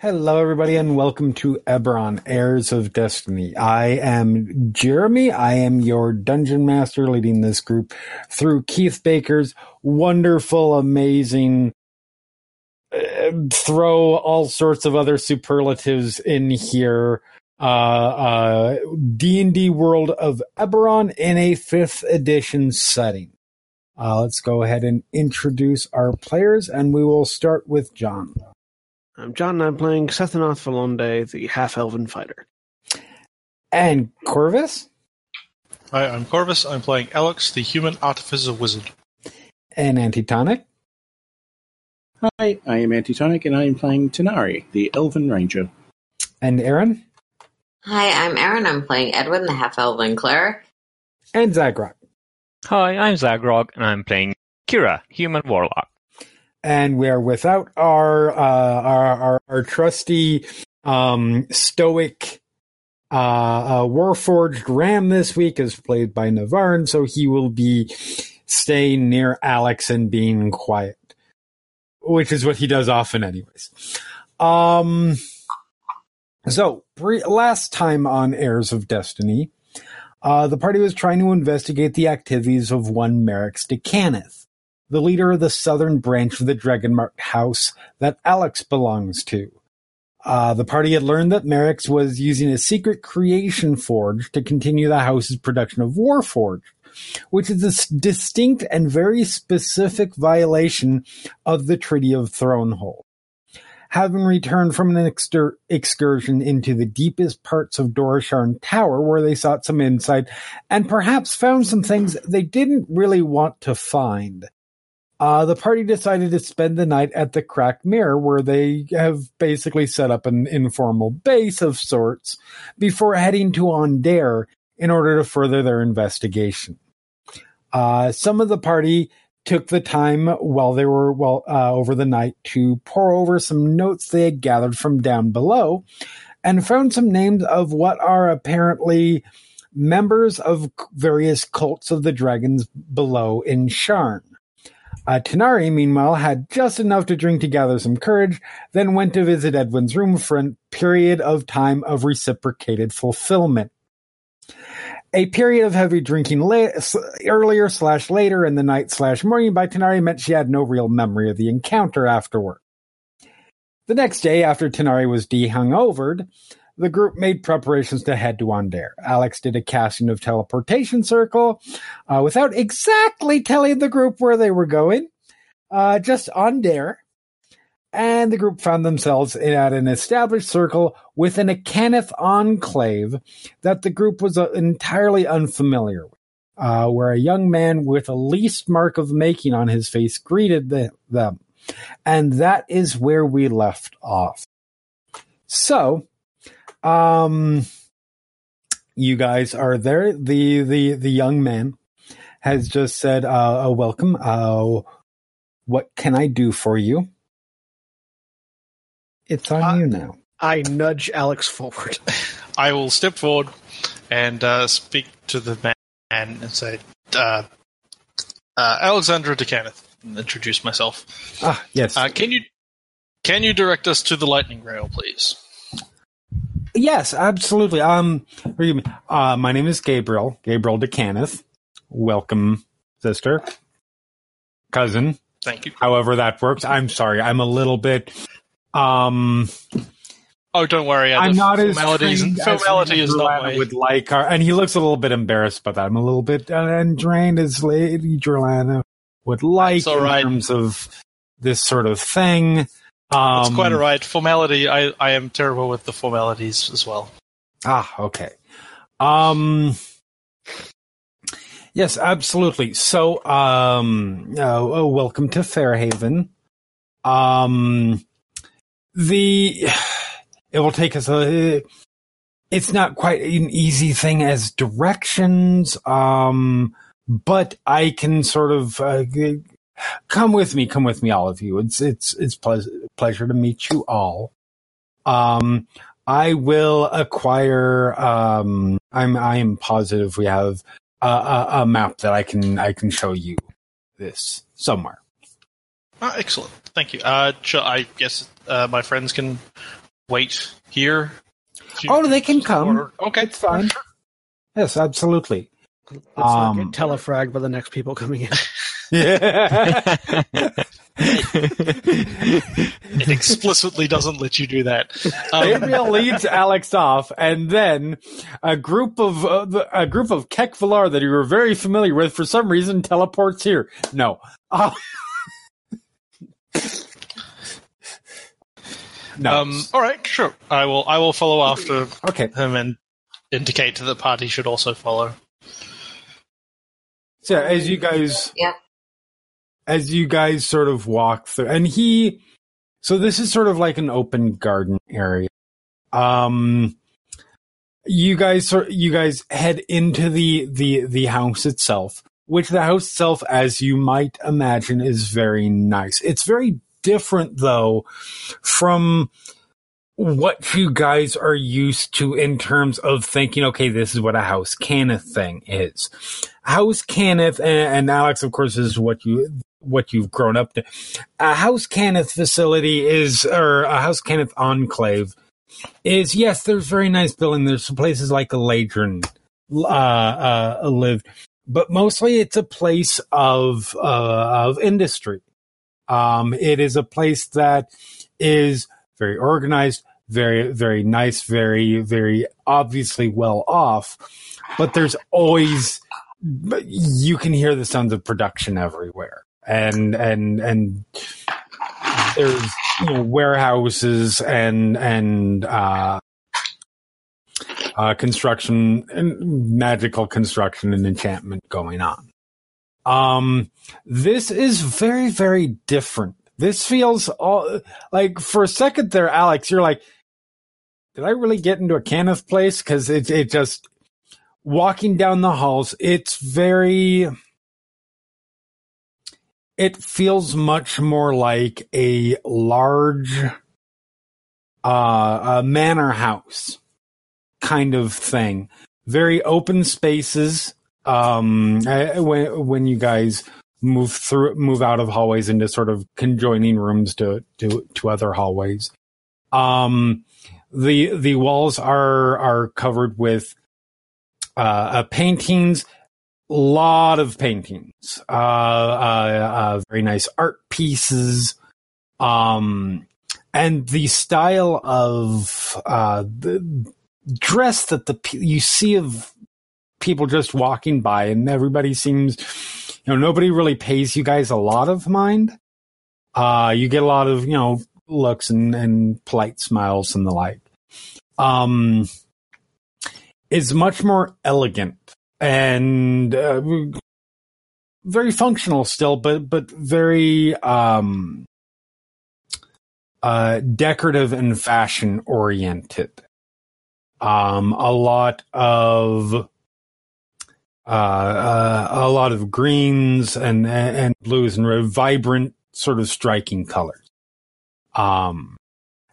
Hello, everybody, and welcome to Eberron, Heirs of Destiny. I am Jeremy. I am your dungeon master leading this group through Keith Baker's wonderful, amazing, uh, throw all sorts of other superlatives in here. Uh, uh, D&D world of Eberron in a fifth edition setting. Uh, let's go ahead and introduce our players, and we will start with John. I'm John, and I'm playing Sethanoth Valonde, the half-elven fighter. And Korvys? Hi, I'm Korvys. I'm playing Alex, the human artificer wizard. And Antitonic? Hi, I am Antitonic, and I am playing Tanar'ri, the Elven Ranger. And Erin? Hi, I'm Erin. I'm playing Edwin, the half elven cleric. And Zaghrog. Hi, I'm Zaghrog, and I'm playing Kira, human warlock. And we are without our uh, our, our, our trusty um, stoic uh, uh, Warforged Ram this week, is played by Navarran, so he will be staying near Alex and being quiet, which is what he does often, anyways. Um, so, pre- last time on Heirs of Destiny, uh, the party was trying to investigate the activities of one Merrix d'Cannith, the leader of the southern branch of the Dragonmark House that Alex belongs to. Uh, the party had learned that Merrix was using a secret creation forge to continue the house's production of Warforged, which is a distinct and very specific violation of the Treaty of Thronehold having returned from an exter- excursion into the deepest parts of Dorisharn Tower where they sought some insight and perhaps found some things they didn't really want to find. Uh, the party decided to spend the night at the Cracked Mirror where they have basically set up an informal base of sorts before heading to Aundair in order to further their investigation. Uh, some of the party took the time while they were well uh, over the night to pour over some notes they had gathered from down below and found some names of what are apparently members of various cults of the dragons below in Sharn. Uh, Tanar'ri, meanwhile, had just enough to drink to gather some courage, then went to visit Edwin's room for a period of time of reciprocated fulfillment a period of heavy drinking la- earlier slash later in the night slash morning by Tanar'ri meant she had no real memory of the encounter afterward. The next day, after Tanar'ri was de-hungovered, the group made preparations to head to Aundair. Alex did a casting of teleportation circle uh, without exactly telling the group where they were going, uh, just Aundair. And the group found themselves at an established circle within a Cannith enclave that the group was uh, entirely unfamiliar with, uh, where a young man with a least mark of making on his face greeted the, them. And that is where we left off. So, um, you guys are there. The, the, the young man has just said, uh, uh welcome. Uh, what can I do for you? It's on Uh, you now. I nudge Alex forward. I will step forward and uh, speak to the man and say, uh, uh, Alexandra d'Cannith. Introduce myself. Ah, yes. Uh, can you can you direct us to the lightning rail, please? Yes, absolutely. Um. Uh, my name is Gabriel, Gabriel d'Cannith. Welcome, sister, cousin, Thank you. however that works. I'm sorry, I'm a little bit. Um, Oh, don't worry. I'm not as trained as formality is not my. would like her, and he looks a little bit embarrassed about that. I'm a little bit uh, untrained as Lady Jorlanna would like in terms of this sort of thing. Um, That's quite all right. Formality. I, I am terrible with the formalities as well. Ah, okay. Um, yes, absolutely. So, um, uh, oh, welcome to Fairhaven. Um, the it will take us a. It's not quite an easy thing as directions. Um, but I can sort of uh, come with me. Come with me, all of you. It's it's it's pleas pleasure to meet you all. Um, I will acquire. Um, I'm I am positive we have a, a, a map that I can I can show you this somewhere. Ah, excellent. Thank you. Uh, shall I guess uh, my friends can wait here. Oh, they can come. Or- okay, It's fine. Yes, absolutely. Let's not Um, get telefragged by the next people coming in. Yeah. It explicitly doesn't let you do that. Um, Gabriel leads Alex off, and then a group of uh, the- a group of Kech Volaar that you were very familiar with for some reason teleports here. No. Uh, no. um, all right, sure. I will. I will follow after okay. him and indicate to the party should also follow. So as you guys, Yeah. As you guys sort of walk through, and he, so this is sort of like an open garden area. Um, you guys, you guys head into the the the house itself, which the house itself, as you might imagine, is very nice. It's very different though from what you guys are used to in terms of thinking, okay, this is what a house Cannith thing is. House Cannith, and, and Alex, of course, is what you what you've grown up to. A House Cannith facility is, or a House Cannith enclave is, yes, there's very nice building. There's places like Eladrin uh, uh, lived, but mostly it's a place of uh, of industry. Um, it is a place that is very organized, very very nice, very very obviously well off. But there's always you can hear the sounds of production everywhere, and and and there's you know warehouses and and uh, uh, construction and magical construction and enchantment going on. Um, this is very very different. This feels all like for a second there, Alex, you're like, did I really get into a Cannith place? Because it it just walking down the halls, it's very. It feels much more like a large uh, a manor house kind of thing. Very open spaces. Um, uh, when when you guys move through, move out of hallways into sort of conjoining rooms to to to other hallways. Um, the the walls are are covered with uh, uh paintings lot of paintings. Uh, uh uh very nice art pieces. Um and the style of uh the dress that the you see of people just walking by and everybody seems you know nobody really pays you guys a lot of mind. Uh you get a lot of you know looks and and polite smiles and the like. Um is much more elegant and uh, very functional still, but but very um, uh, decorative and fashion oriented. Um, a lot of uh, uh, a lot of greens and and blues and red, vibrant, sort of striking colors. Um,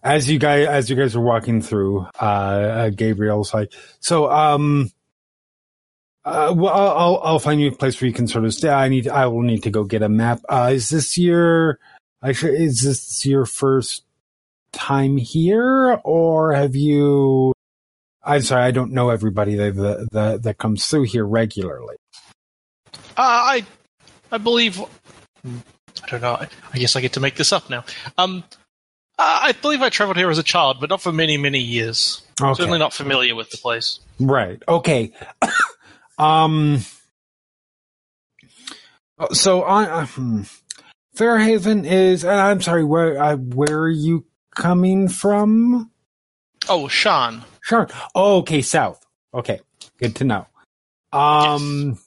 as you guys as you guys are walking through, uh, uh Gabriel's like, so um Uh, well, I'll, I'll find you a place where you can sort of stay. I need. I will need to go get a map. Uh, is this your? Actually, is this your first time here, or have you? I'm sorry, I don't know everybody that that that, that comes through here regularly. Uh, I, I believe. I don't know. I, I guess I get to make this up now. Um, I believe I traveled here as a child, but not for many, many years. Okay. Certainly not familiar with the place. Right. Okay. um. So I, uh, hmm. Fairhaven is. And I'm sorry. Where uh, where are you coming from? Oh, Sharn. Sure. Oh, okay. South. Okay. Good to know. Um.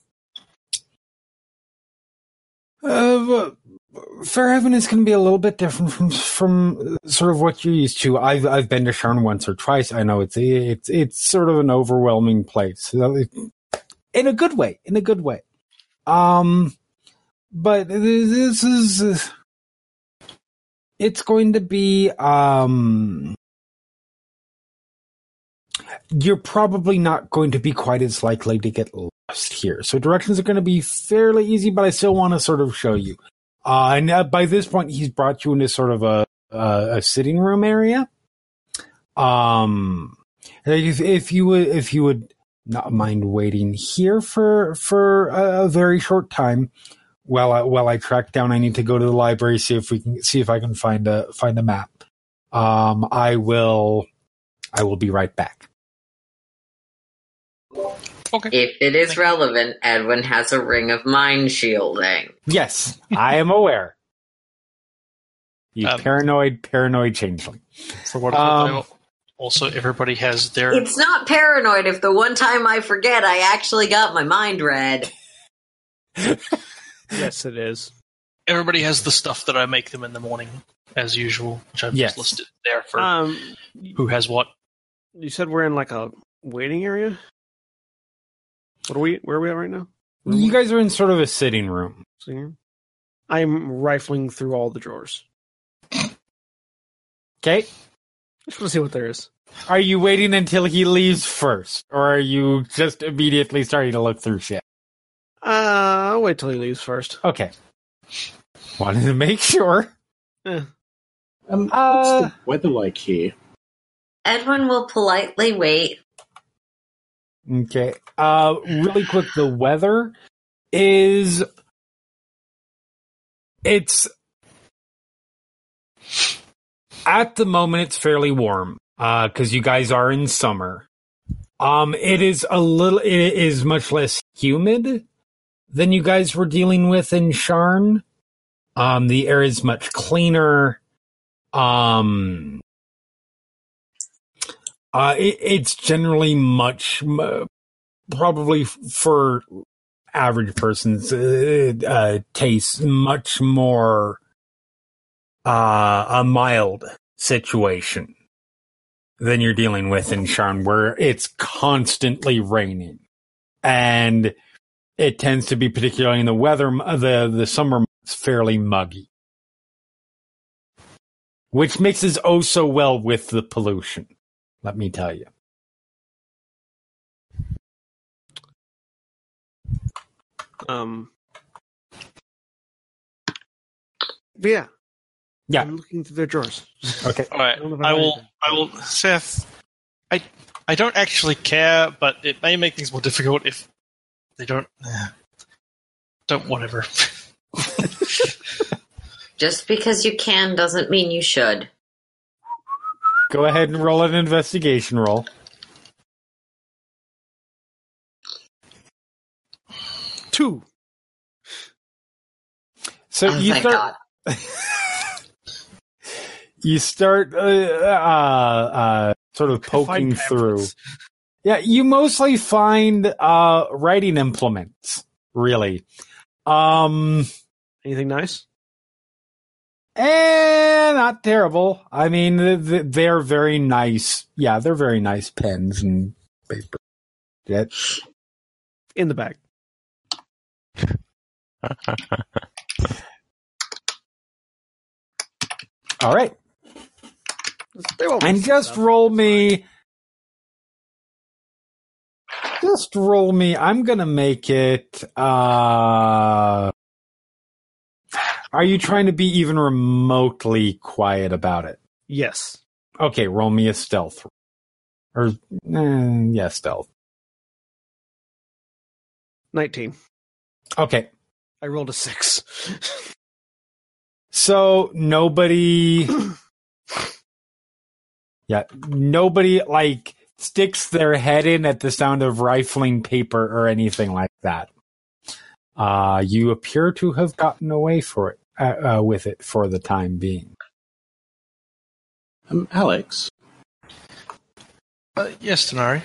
Uh, Fairhaven is going to be a little bit different from from sort of what you're used to. I've I've been to Sharn once or twice. I know it's it's it's sort of an overwhelming place in a good way. In a good way. Um, but this is it's going to be um. You're probably not going to be quite as likely to get lost here. So directions are going to be fairly easy, but I still want to sort of show you. Uh, and uh, by this point, he's brought you into sort of a a, a sitting room area. Um, if, if you would, if you would not mind waiting here for for a, a very short time, while I, while I track down, I need to go to the library see if we can see if I can find a find a map. Um, I will, I will be right back. Okay. If it is relevant, Edwin has a ring of mind shielding. Yes, I am aware. You Um, paranoid, paranoid changeling. For what Um, also everybody has their It's not paranoid if the one time I forget I actually got my mind read. Yes, it is. everybody has the stuff that I make them in the morning, as usual, which I've Yes. just listed there for Um, who has what. you said we're in like a waiting area. What are we? Where are we at right now? You guys are in sort of a sitting room. Sitting room? I'm rifling through all the drawers. Okay. I just want to see what there is. Are you waiting until he leaves first, or are you just immediately starting to look through shit? Uh, I'll wait till he leaves first. Okay. Wanted to make sure. Eh. Um, Uh, what's the weather like here? Edwin will politely wait. Okay. Uh, really quick, the weather is it's at the moment it's fairly warm uh because you guys are in summer. Um it is a little it is much less humid than you guys were dealing with in Sharn. Um the air is much cleaner. Um uh it, it's generally much probably for average person's uh, uh taste much more uh, a mild situation than you're dealing with in Sharn, where it's constantly raining, and it tends to be particularly in the weather, the the summer months, fairly muggy, which mixes oh so well with the pollution. Let me tell you. Um. Yeah. Yeah. I'm looking through their drawers. Okay. All right, I don't know if I I will. like I will. Seth, I I don't actually care, but it may make things more difficult if they don't. Uh, don't whatever. Just because you can doesn't mean you should. Go ahead and roll an investigation roll. Two. So oh you my start. god. you start uh, uh, uh, sort of poking through. Yeah, you mostly find uh, writing implements, really. Um, Anything nice? eh, not terrible. I mean, th- th- they're very nice. Yeah, they're very nice pens and paper. Yeah. In the bag. All right, They won't and just roll me Just roll me. I'm gonna make it. Uh, are you trying to be even remotely quiet about it? Yes. Okay, roll me a stealth. Or eh, yeah, stealth. 19. Okay, I rolled a 6. so nobody. yeah, nobody like sticks their head in at the sound of rifling paper or anything like that. Uh, you appear to have gotten away for it uh, uh, with it for the time being. Um, Alex, Uh, yes, Denari.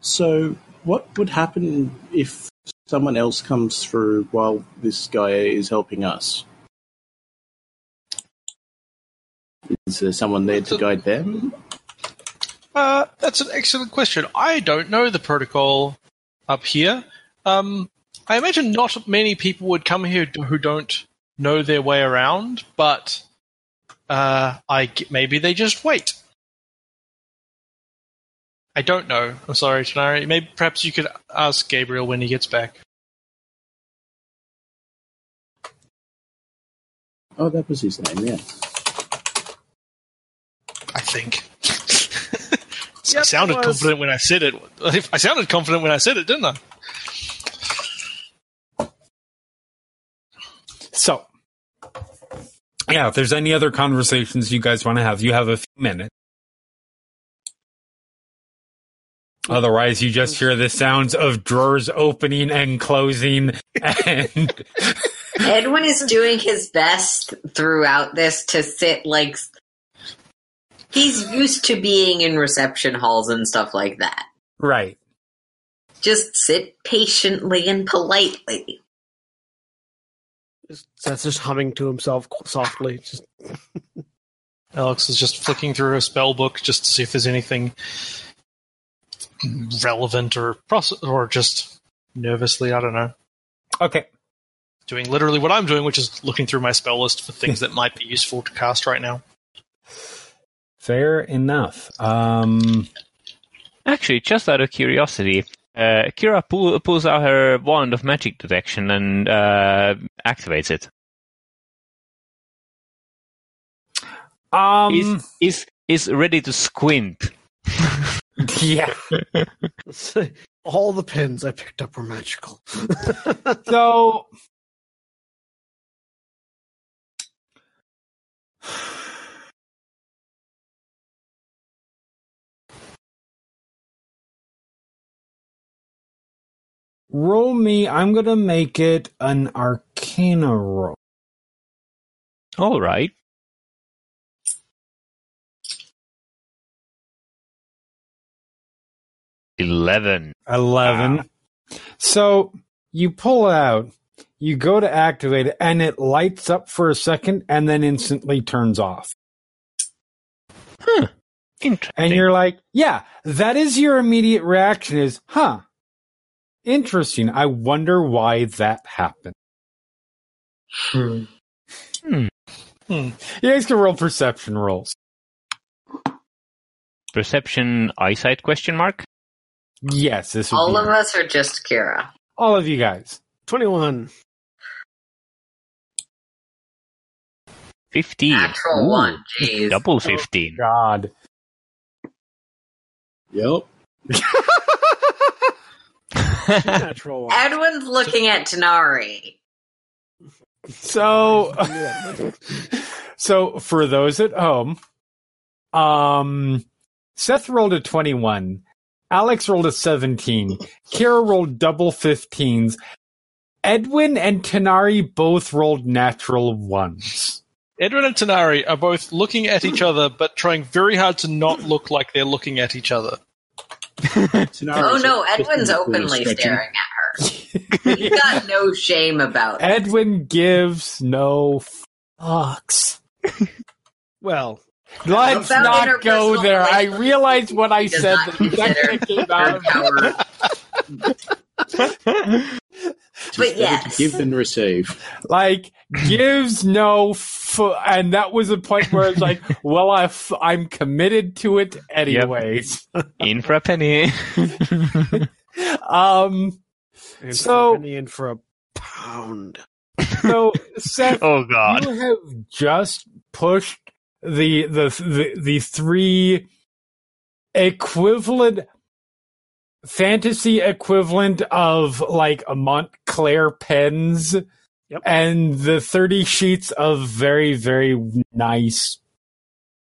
so what would happen if someone else comes through while this guy is helping us? Is there someone there to guide them? Uh, that's an excellent question. I don't know the protocol up here. Um, I imagine not many people would come here who don't know their way around, but uh, I maybe they just wait. I don't know. I'm sorry, Tanar'ri. Maybe perhaps you could ask Gabriel when he gets back. Oh, that was his name, yeah. I think. I Yep, sounded confident when I said it. I sounded confident when I said it, didn't I? So, yeah, if there's any other conversations you guys want to have, you have a few minutes. Otherwise, you just hear the sounds of drawers opening and closing, and Edwin is doing his best throughout this to sit like he's used to being in reception halls and stuff like that. right. Just sit patiently and politely. That's just humming to himself softly. Just Alex is just flicking through a spell book just to see if there's anything relevant or proce- or just nervously, I don't know, Okay. doing literally what I'm doing, which is looking through my spell list for things that might be useful to cast right now. Fair enough. Um, Actually, just out of curiosity, uh, Kira pull, pulls out her wand of magic detection and uh, activates it. um, Is is is ready to squint. yeah. all the pins I picked up were magical. So, roll me. I'm gonna make it an Arcana roll. All right. Eleven. 11. So you pull it out, you go to activate it, and it lights up for a second and then instantly turns off. Huh. Interesting. And you're like, yeah, that is your immediate reaction is, huh, interesting. I wonder why that happened. Hmm. Hmm. You guys can roll perception rolls. Perception eyesight question mark. Yes, this would All be of us are just Kira. all of you guys. 21. Fifteen. Natural Ooh, one. Jeez. Double fifteen. God. Yep. Natural one. Edwin's looking at Tanar'ri. So, so for those at home, um, Seth rolled a 21. Alex rolled a 17. Kira rolled double 15s. Edwin and Tanar'ri both rolled natural ones. Edwin and Tanar'ri are both looking at each other, but trying very hard to not look like they're looking at each other. Oh no, Edwin's openly staring at her. He's got no shame about it. Edwin gives no fucks. Well, Let's About not go there. I relationships, realized what I said not the second it came out of power. It is But yes. to give than receive. like gives no f- and that was a point where it's like well I f- i'm committed to it anyways In for a penny. um And So- for a penny and for a pound. so seth oh god. you have just pushed the the the, the three equivalent fantasy equivalent of like a Montclair pens Yep. and the 30 sheets of very very nice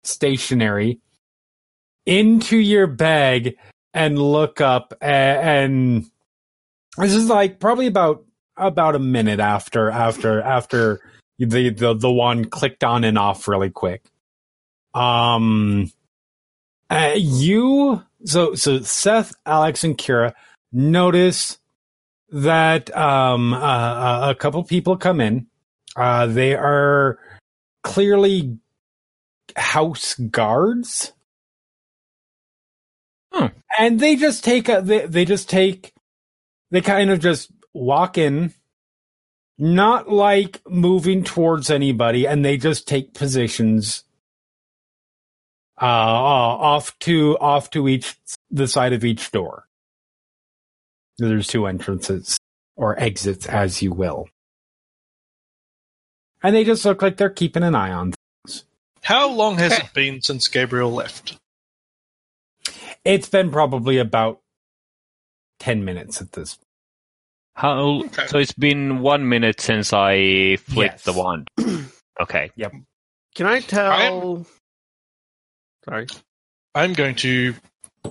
stationery into your bag and look up a- and this is like probably about about a minute after after after the the the one clicked on and off really quick. Um, uh, you so so Seth, Alex, and Kira notice that um uh, a couple people come in. Uh, they are clearly house guards. Hmm. And they just take a they, they just take they kind of just walk in not like moving towards anybody and they just take positions uh off to off to each the side of each door there's two entrances or exits as you will and they just look like they're keeping an eye on things. How long has it been since Gabriel left? it's been probably about 10 minutes at this How? Okay. So it's been one minute since I flicked Yes. the wand. Okay. Yep. Can I tell? Sorry. I'm going to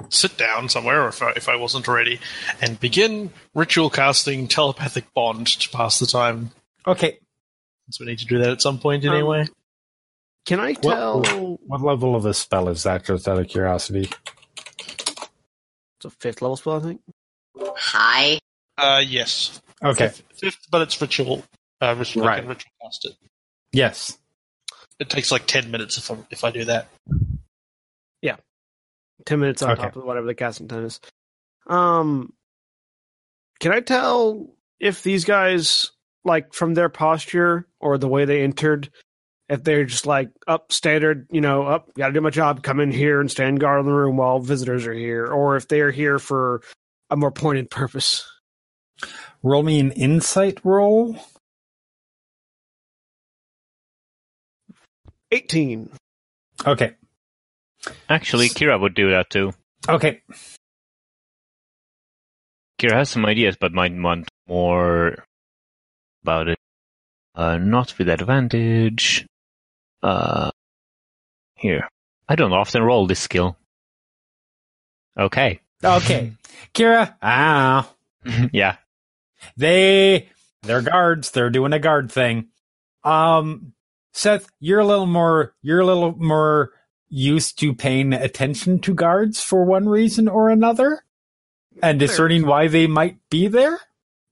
sit down somewhere, if I, if I wasn't already, and begin ritual casting telepathic bond to pass the time. okay Since we need to do that at some point Um, anyway. Can I tell? what level of a spell is that just out of curiosity It's a fifth level spell, I think. Hi. Uh, yes. okay Fifth, fifth, but it's ritual. Uh, ritual, I Right. can ritual cast it. yes It takes like ten minutes if I, if I do that. Ten minutes on Okay. top of whatever the casting time is. Um, can I tell if these guys, like from their posture or the way they entered, if they're just like up standard, you know, up, got to do my job, come in here and stand guard in the room while visitors are here, or if they are here for a more pointed purpose. roll me an insight roll Eighteen. okay Actually, Kira would do that too. okay Kira has some ideas, but might want more about it. Uh, not with advantage. Uh, here. I don't often roll this skill. Okay. okay kira ah yeah. they they're guards they're doing a guard thing um seth you're a little more you're a little more used to paying attention to guards for one reason or another and discerning why they might be there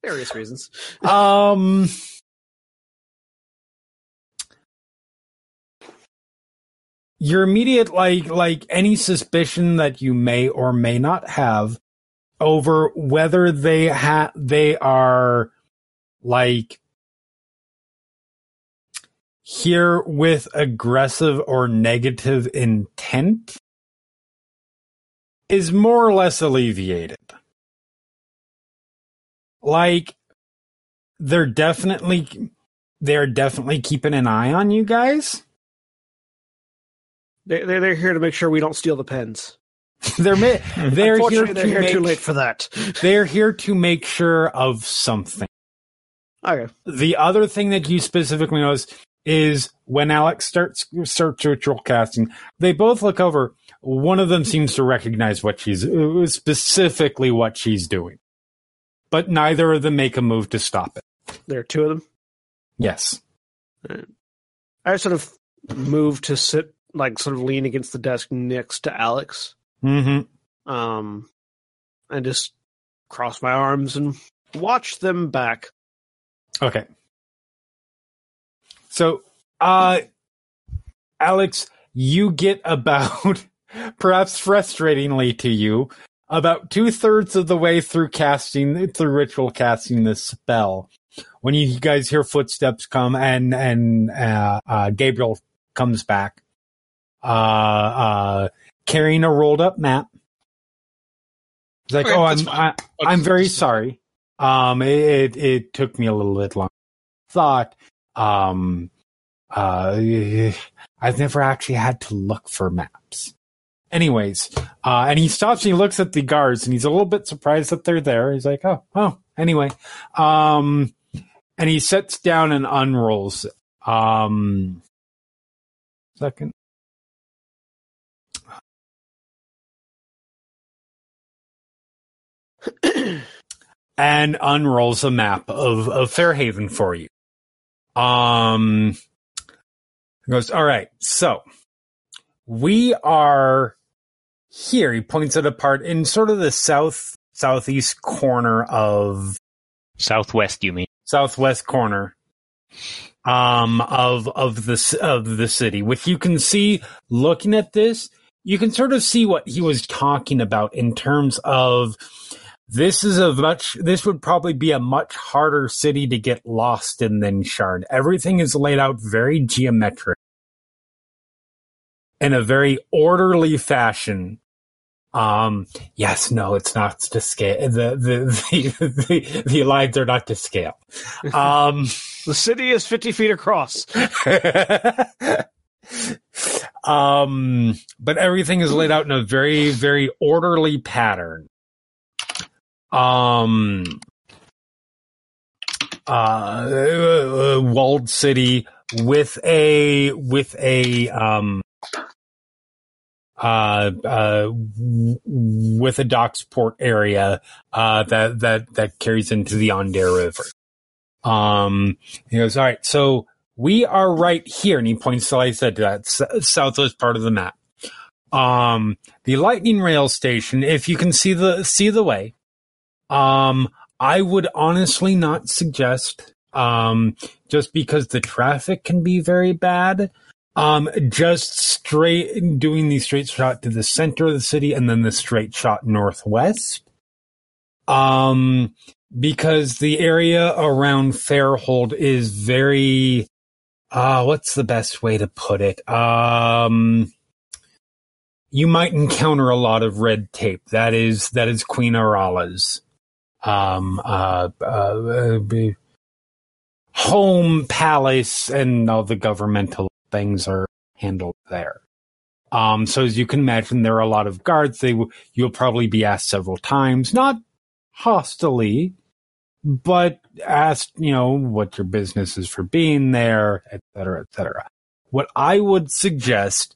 Various reasons. um your immediate like like any suspicion that you may or may not have over whether they ha they are like here with aggressive or negative intent is more or less alleviated like they're definitely they're definitely keeping an eye on you guys They, they're, they're here to make sure we don't steal the pens. they're ma- they're here to they're here make, too late for that. they're here to make sure of something Okay. the other thing that you specifically notice is when Alex starts starts ritual casting, they both look over. One of them seems to recognize what she's uh, specifically what she's doing, but neither of them make a move to stop it. There are two of them. Yes. I sort of move to sit, like, sort of lean against the desk next to Alex, Mm-hmm. um, and just cross my arms and watch them back. Okay. So, uh, Alex, you get about, perhaps frustratingly to you, about two thirds of the way through casting through ritual casting this spell, when you guys hear footsteps come and and uh, uh, Gabriel comes back, uh, uh, carrying a rolled up map. He's like, Okay, "Oh, I'm fine. I, I'm very sorry. Um, it, it it took me a little bit long. Thought, um, uh, I've never actually had to look for maps. Anyways, uh, and he stops and he looks at the guards and he's a little bit surprised that they're there. He's like, oh, oh, anyway. Um, and he sits down and unrolls. Um, second. and unrolls a map of, of Fairhaven for you. Um, goes, all right, so we are here. He points it apart in sort of the south southeast corner of Southwest, you mean? southwest corner um of of the of the city which you can see looking at this you can sort of see what he was talking about in terms of this is a much this would probably be a much harder city to get lost in than Sharn everything is laid out very geometric in a very orderly fashion um yes no it's not to scale the the the, the, the lines are not to scale um The city is 50 feet across. um, but everything is laid out in a very, very orderly pattern. Um, uh, uh, walled city with a with a um, uh, uh, with a docks port area uh, that that that carries into the Aundair River. Um, he goes, all right, so we are right here, and he points to, like I said, to that s- southwest part of the map. Um, the lightning rail station, if you can see the see the way, um, I would honestly not suggest, um, just because the traffic can be very bad. Um, just straight doing the straight shot to the center of the city and then the straight shot northwest. Um, because the area around Fairhold is very uh what's the best way to put it? Um you might encounter a lot of red tape. That is that is Queen Aurala's um uh, uh, uh be- home palace and all the governmental things are handled there. Um so as you can imagine there are a lot of guards. They you'll probably be asked several times, not hostily, but asked, you know, what your business is for being there, et cetera, et cetera. What I would suggest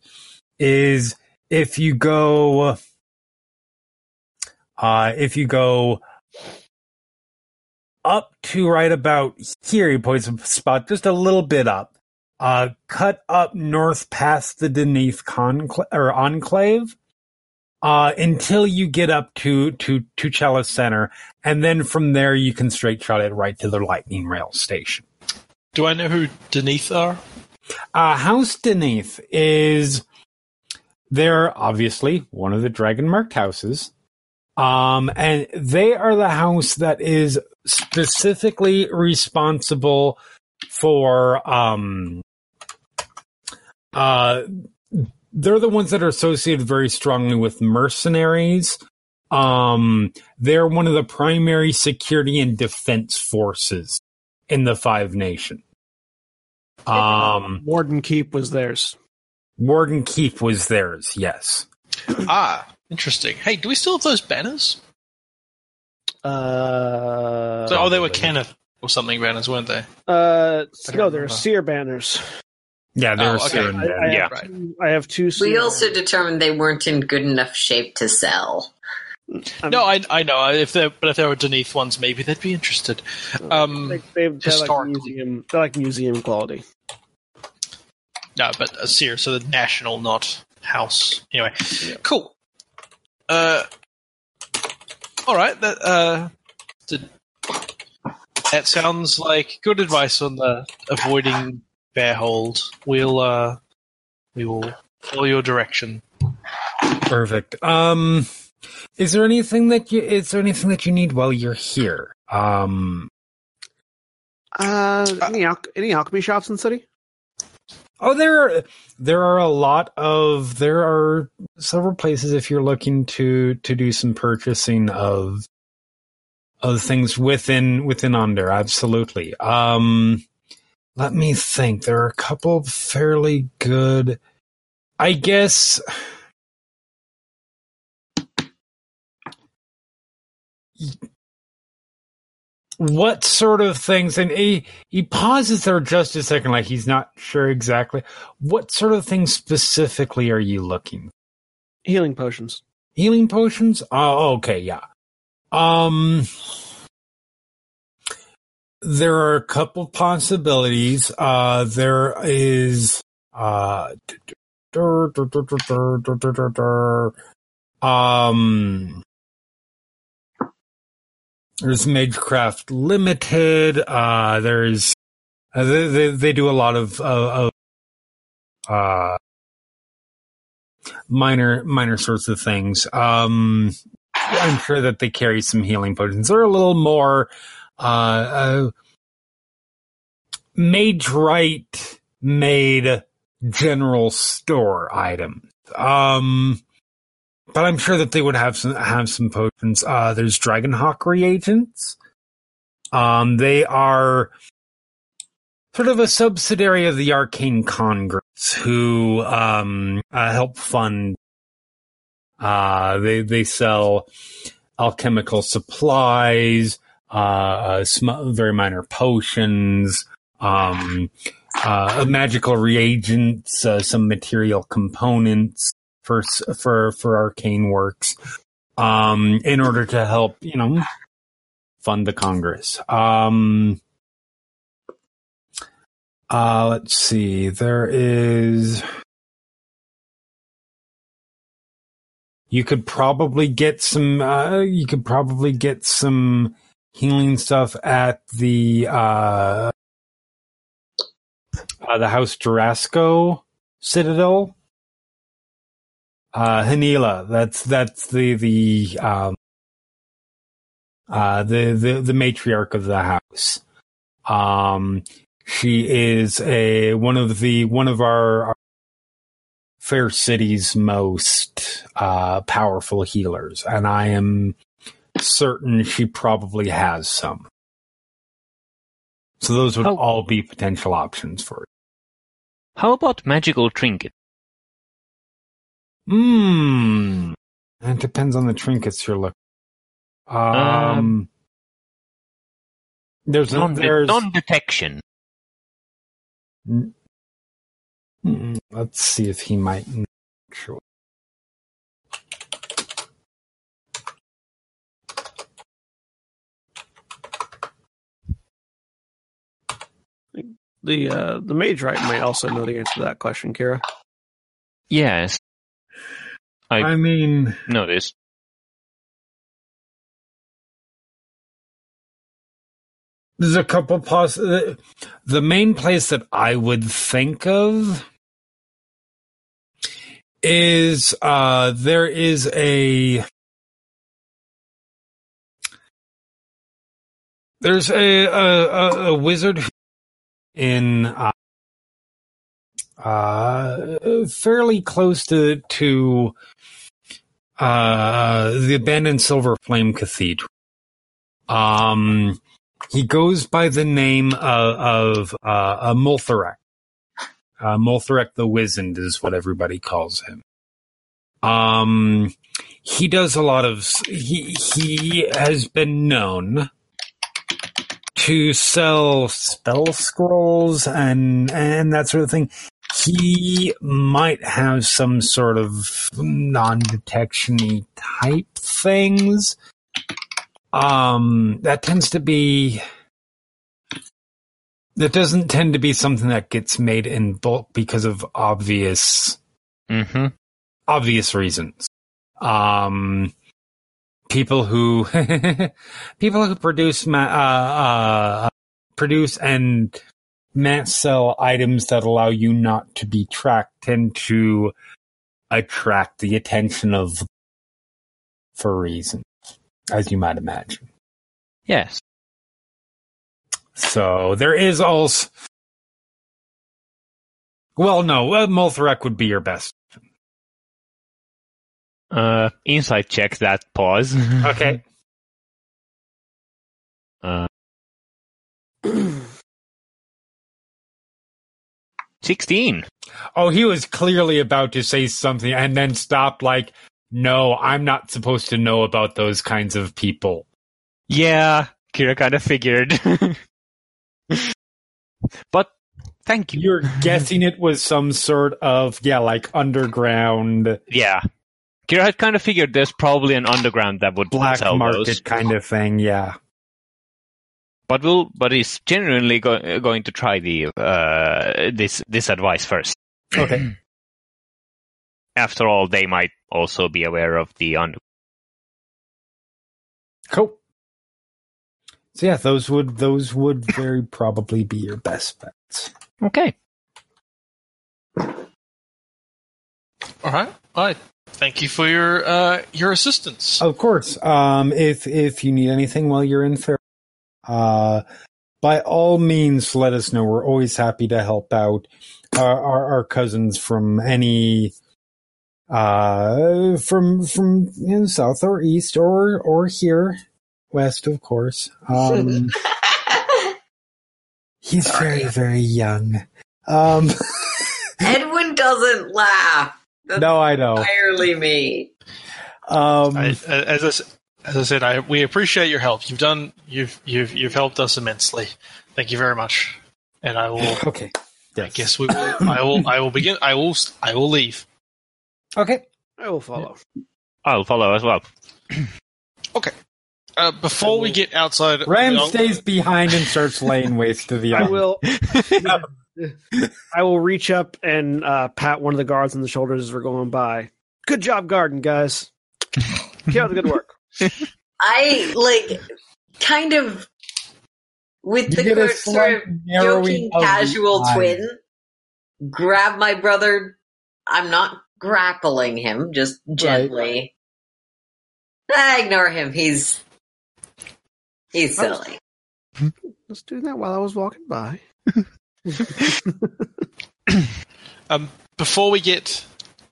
is if you go, uh, if you go up to right about here, he points a spot just a little bit up, uh, cut up north past the Deneith conclave or enclave, uh, until you get up to, to, to Chalice Center. And then from there, you can straight shot it right to the lightning rail station. Do I know who Deneith are? Uh, House Deneith is they're obviously one of the dragon marked houses. Um, and they are the house that is specifically responsible for, um, uh, they're the ones that are associated very strongly with mercenaries. Um, they're one of the primary security and defense forces in the Five Nation. Um, Warden Keep was theirs. Warden Keep was theirs, yes. ah, interesting. Hey, do we still have those banners? Uh, So, oh, they were Cannith or something banners, weren't they? uh, no, they're remember. Cyre banners. Yeah, they're Oh, okay. Cyran I, I. Yeah. have Right. two, I have two. We seer also determined they weren't in good enough shape to sell. I'm- No, I, I know. If they but if there were Deneith ones, maybe they'd be interested. Um, They, they've, they're like museum. They're like museum quality. No, but a Cyre, so the national, not house. Anyway, cool. Uh, all right. That uh, did, that sounds like good advice on the avoiding bear hold. We'll uh, we will follow your direction. Perfect. Um, Is there anything that you is there anything that you need while you're here? Um Uh, any al- any alchemy shops in the city? Oh, there are there are a lot of there are several places if you're looking to to do some purchasing of of things within within under absolutely. Um, let me think. There are a couple fairly good. I guess. What sort of things? And he he pauses there just a second, like he's not sure exactly. What sort of things specifically are you looking? Healing potions. Healing potions? Oh, okay, yeah. Um, there are a couple possibilities. Uh, there is uh, um, there's Magecraft Limited. Uh, there's uh, they, they they do a lot of of uh minor minor sorts of things. Um, I'm sure that they carry some healing potions. They're a little more uh, uh mage right made general store items. Um, but I'm sure that they would have some have some potions. Uh, there's Dragonhawk reagents. Um, they are sort of a subsidiary of the Arcane Congress, who um, uh, help fund. Uh, they they sell alchemical supplies, uh, uh, sm- very minor potions, um, uh, magical reagents, uh, some material components for for for arcane works, um, in order to help you know fund the Congress. Um, uh, let's see. There is. You could probably get some. Uh, you could probably get some healing stuff at the uh, uh the House Jorasco Citadel. Uh, Hanila. That's that's the the um, uh, the the the matriarch of the house. Um, she is a one of the one of our, our fair city's most uh, powerful healers, and I am certain she probably has some. So those would Oh. all be potential options for it. How about magical trinket? You. Hmm. It depends on the trinkets you're looking. Um, Um, there's a, Non there's detection. Hmm, let's see if he might. know. Sure. The uh, the mage right might also know the answer to that question, Kira. Yes. I I mean, noticed. There's a couple. The, the main place that I would think of is uh there is a there's a a, a, a wizard in uh, uh fairly close to to uh the abandoned Silver Flame Cathedral. Um he goes by the name of, of uh, Multharek. Uh, the Wizened is what everybody calls him. Um, he does a lot of. He he has been known to sell spell scrolls and and that sort of thing. He might have some sort of non-detection type things. Um that tends to be that doesn't tend to be something that gets made in bulk because of obvious hmm obvious reasons. Um people who people who produce ma- uh, uh produce and mass sell items that allow you not to be tracked tend to attract the attention of for reasons, as you might imagine. Yes. So there is also. Well, no, uh, Molthrek would be your best. Uh, insight check that pause. Okay. Uh, 16. Oh, he was clearly about to say something and then stopped, like, no, I'm not supposed to know about those kinds of people. Yeah, Kira kind of figured. but thank you. You're guessing it was some sort of, yeah, like underground Yeah. Kira had kind of figured there's probably an underground that would black market those. kind of thing, yeah. But we'll, but he's genuinely go, going to try the uh, this this advice first. Okay. After all, they might also be aware of the under. Cool. So yeah, those would those would very probably be your best bets. Okay. All right. All right. Thank you for your uh, your assistance. Of course. Um, if if you need anything while you're in Fair, uh, by all means, let us know. We're always happy to help out our our, our cousins from any uh from from you know, south or east or or here west, of course. Um, he's Sorry. very very young. Um, Edwin doesn't laugh. That's no, I know. entirely me. Um, I, as I, s- as I said, I, we appreciate your help. You've done you've you've you've helped us immensely. Thank you very much. And I will. okay. I guess we will. I will. I will begin. I will. I will leave. Okay. I will follow. I'll follow as well. Okay. Uh, before we get outside, Ram I'll- stays behind and starts laying waste to the I army. will. I will reach up and uh, pat one of the guards on the shoulders as we're going by. Good job, guarding guys. Keep up the good work. I like kind of with You the get sort of joking casual twin. Grab my brother. I'm not grappling him, just gently. I ignore him. He's he's I was- silly. Let's do that while I was walking by. um, before we get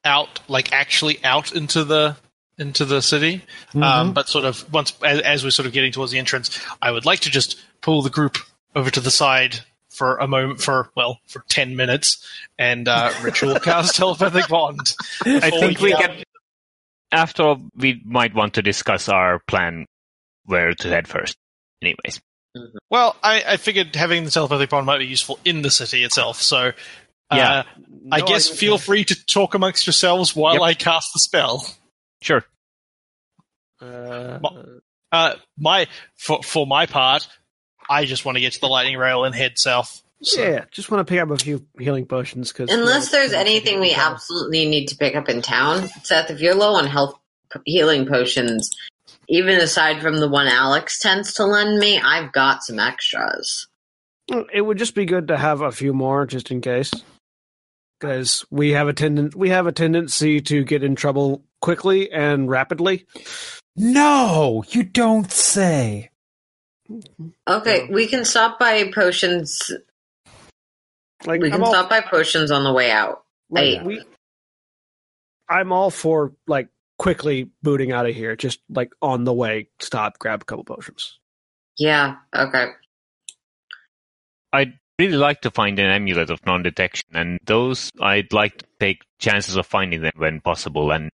out, like actually out into the into the city, Mm-hmm. um, but sort of once as, as we're sort of getting towards the entrance, I would like to just pull the group over to the side for a moment, for well, for ten minutes, and uh, ritual cast telepathic bond. I think we get can. After all, we might want to discuss our plan where to head first. Anyways, Well, I, I figured having the telepathic bond might be useful in the city itself. So, uh, Yeah. I guess idea. feel free to talk amongst yourselves while Yep. I cast the spell. sure. Uh, Uh, my for for my part, I just want to get to the lightning rail and head south. So, yeah, just want to pick up a few healing potions because Unless there's anything we absolutely need to pick up in town, Seth, if you're low on health healing potions, even aside from the one Alex tends to lend me, I've got some extras. It would just be good to have a few more just in case, because we have a tenden- we have a tendency to get in trouble quickly and rapidly. No, you don't say. Okay, Yeah. we can stop by potions. Like We can all, stop by potions on the way out. like, I- we, I'm all for like quickly booting out of here. Just like on the way, stop, grab a couple potions. Yeah, okay. I'd really like to find an amulet of non-detection, and those I'd like to take chances of finding them when possible, and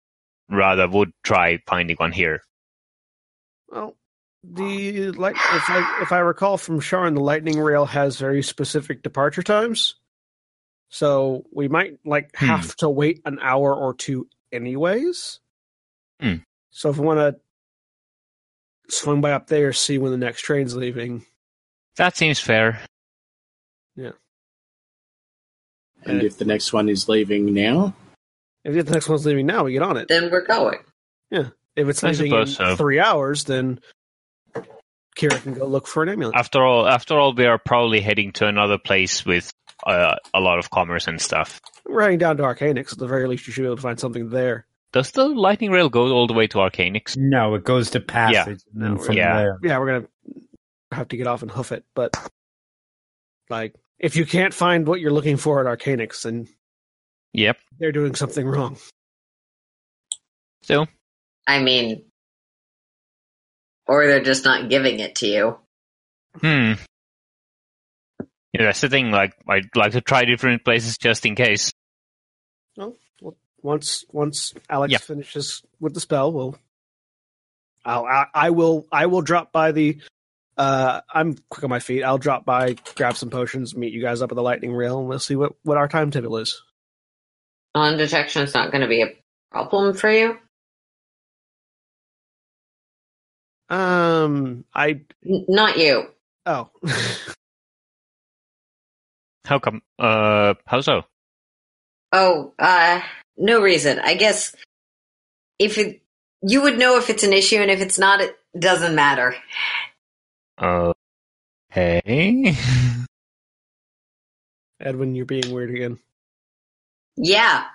rather would try finding one here. Well, the like if I if I recall from Sharn, the lightning rail has very specific departure times, so we might like Hmm. have to wait an hour or two anyways. Hmm. So if we want to swing by up there, see when the next train's leaving. That seems fair. Yeah. And if the next one is leaving now, If the next one's leaving now, we get on it. Then we're going. Yeah. If it's I leaving in so. three hours, then Kira can go look for an amulet. After all, after all, we are probably heading to another place with uh, a lot of commerce and stuff. We're heading down to Arcanix. At the very least, you should be able to find something there. does the lightning rail go all the way to Arcanix? No, it goes to passage. and then No, from yeah. there. Yeah, we're gonna have to get off and hoof it, but like if you can't find what you're looking for at Arcanix, then Yep. they're doing something wrong. Still, I mean, or they're just not giving it to you. hmm. Yeah, that's the thing. Like, I'd like to try different places just in case. Well, once once Alex Yeah. finishes with the spell, we'll I'll I, I will I will drop by the uh I'm quick on my feet. I'll drop by, grab some potions, meet you guys up at the lightning rail, and we'll see what what our timetable is. On detection is not going to be a problem for you. Um I N- not you. oh How come? Uh, how so? Oh, uh, no reason. I guess if it, you would know if it's an issue, and if it's not, it doesn't matter. Uh, hey. Edwin, you're being weird again. Yeah.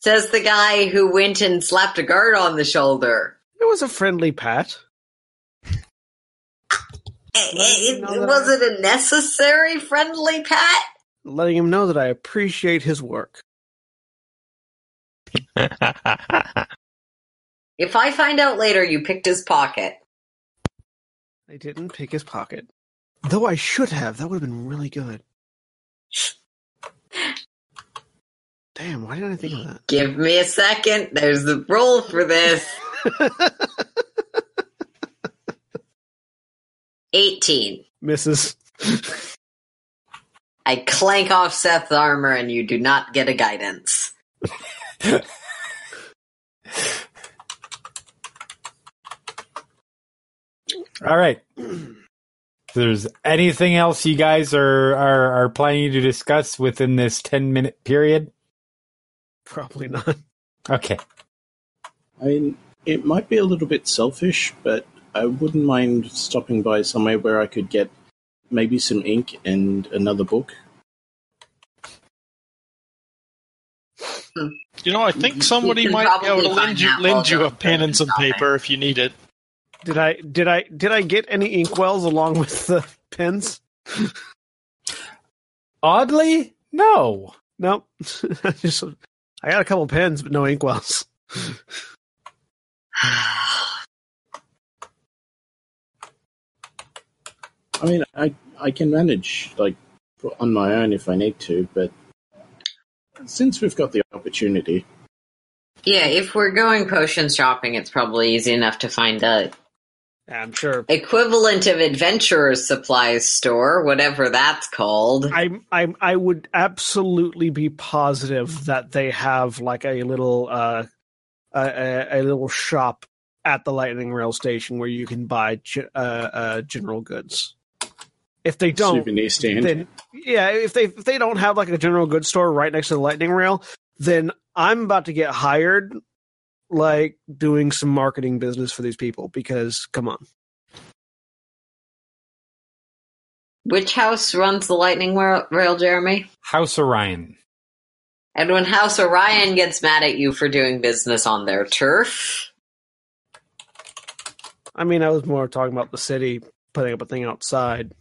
Says the guy who went and slapped a guard on the shoulder. It was a friendly pat. Let him know it- was I- it a necessary friendly pat? letting him know that I appreciate his work. If I find out later you picked his pocket, I didn't pick his pocket. Though I should have. That would have been really good. Damn, why didn't I think of that? give me a second. There's the roll for this. 18. Misses. I clank off Seth's armor and you do not get a guidance. All right. If there's anything else you guys are, are, are planning to discuss within this 10 minute period? Probably not. Okay. I mean, it might be a little bit selfish, but I wouldn't mind stopping by somewhere where I could get maybe some ink and another book. Hmm. You know, I think somebody might be able to lend you lend you a pen and some shopping. paper if you need it. Did I did I did I get any inkwells along with the pens? Oddly, no. Nope. Just I got a couple pens, but no inkwells. I mean, I I can manage like on my own if I need to, but since we've got the opportunity, Yeah, if we're going potion shopping, it's probably easy enough to find a Yeah, I'm sure. equivalent of adventurer's supplies store, whatever that's called. I I I would absolutely be positive that they have like a little uh a, a, a little shop at the lightning rail station where you can buy ge- uh, uh general goods. If they don't, stand. then yeah, if they if they don't have like a general goods store right next to the lightning rail, then I'm about to get hired like doing some marketing business for these people because come on. Which house runs the lightning rail, rail, Jeremy? House Orien. And when House Orien gets mad at you for doing business on their turf, I mean, I was more talking about the city putting up a thing outside.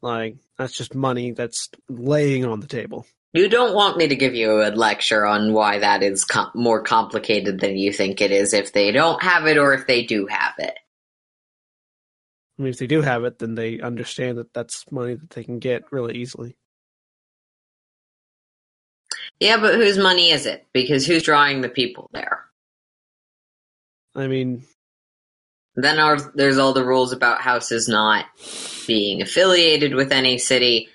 Like that's just money that's laying on the table. You don't want me to give you a lecture on why that is com- more complicated than you think it is if they don't have it or if they do have it. I mean, if they do have it, then they understand that that's money that they can get really easily. Yeah, but whose money is it? Because who's drawing the people there? I mean, Then our, there's all the rules about houses not being affiliated with any city.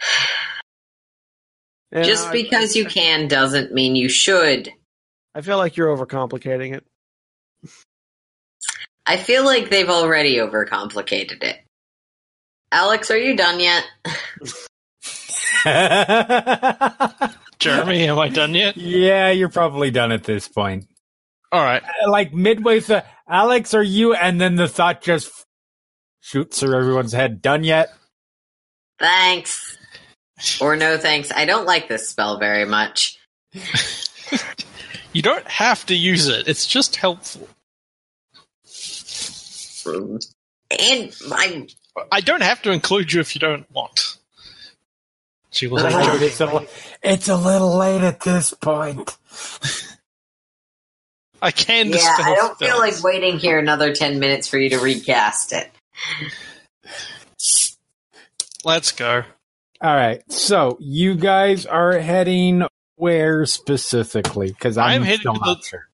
yeah, Just I- because you can doesn't mean you should. I feel like you're overcomplicating it. I feel like they've already overcomplicated it. Alex, are you done yet? Jeremy, am I done yet? yeah, you're probably done at this point. All right. Uh, like midway through, Alex, are you? And then the thought just shoots through everyone's head. Done yet? Thanks. Or no thanks. I don't like this spell very much. You don't have to use it. It's just helpful. And I, I don't have to include you if you don't want. She was like joking. it's, a, it's a little late at this point. I can yeah, dispel I don't feel like waiting here another ten minutes for you to recast it. Let's go. All right, so you guys are heading where specifically? Because I'm, I'm heading still to not the- sure.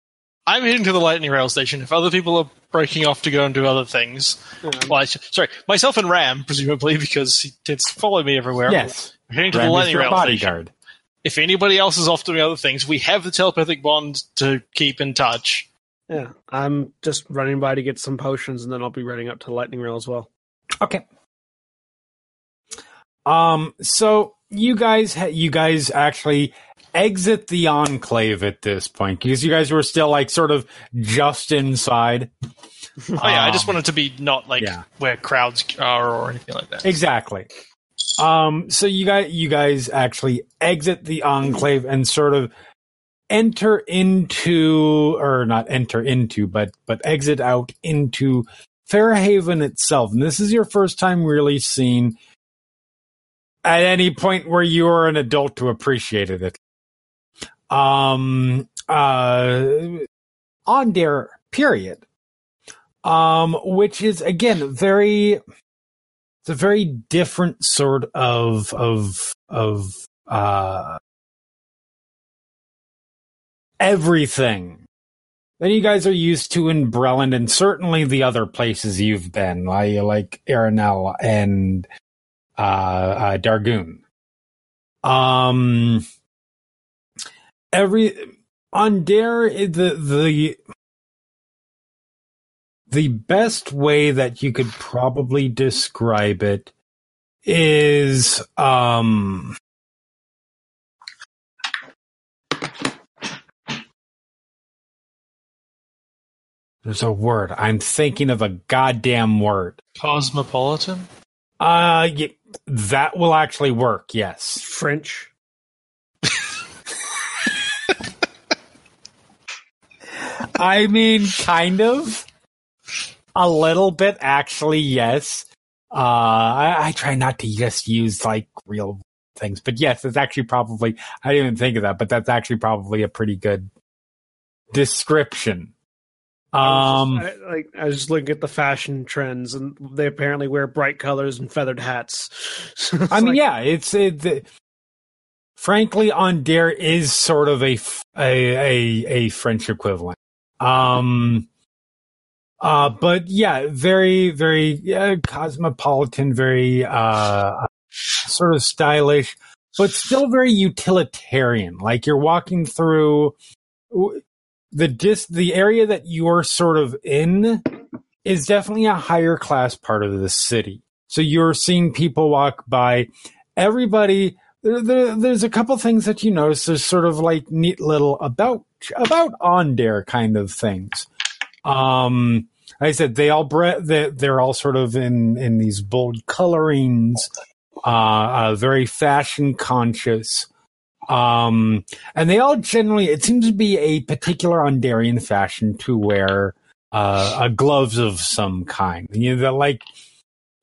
I'm heading to the lightning rail station. If other people are breaking off to go and do other things, well, I sorry, myself and Ram, presumably, because he tends to follow me everywhere. Yes, We're heading to Ram the is lightning your rail station. bodyguard. If anybody else is off doing other things, we have the telepathic bond to keep in touch. Yeah, I'm just running by to get some potions, and then I'll be running up to the Lightning Rail as well. Okay. Um. So you guys, ha- you guys actually exit the enclave at this point because you guys were still like sort of just inside. Oh yeah, I just Um, wanted to be not like yeah. where crowds are or anything like that. Exactly. Um, so you guys, you guys actually exit the enclave and sort of enter into, or not enter into, but but exit out into Fairhaven itself. And this is your first time really seeing at any point where you are an adult to appreciate it. Um, uh, on there, period. Um, which is again very it's a very different sort of of of uh everything that you guys are used to in Breland and certainly the other places you've been, like Aranel and uh, uh Darguun. Um every Aundair the the the best way that you could probably describe it is um there's a word i'm thinking of a goddamn word Cosmopolitan. uh y- that will actually work yes French. I mean, kind of. A little bit, actually, yes. Uh, I, I try not to just use like real things, but yes, it's actually probably, I didn't even think of that, but that's actually probably a pretty good description. Um, I, like I was just looking at the fashion trends, and they apparently wear bright colors and feathered hats. So I mean, like- yeah, it's it. The, frankly, Aundair is sort of a a a French equivalent. Um. Uh, but yeah, very, very uh, cosmopolitan, very uh, sort of stylish, but still very utilitarian. Like you're walking through the dis the area that you're sort of in is definitely a higher class part of the city. So you're seeing people walk by. Everybody, there, there, there's a couple things that you notice. There's sort of like neat little about about Aundair kind of things. Um, like I said they all bre- they, they're all sort of in in these bold colorings, uh, uh very fashion conscious. Um, and they all generally, it seems to be a particular Aundairian fashion to wear uh, gloves of some kind. You know, like,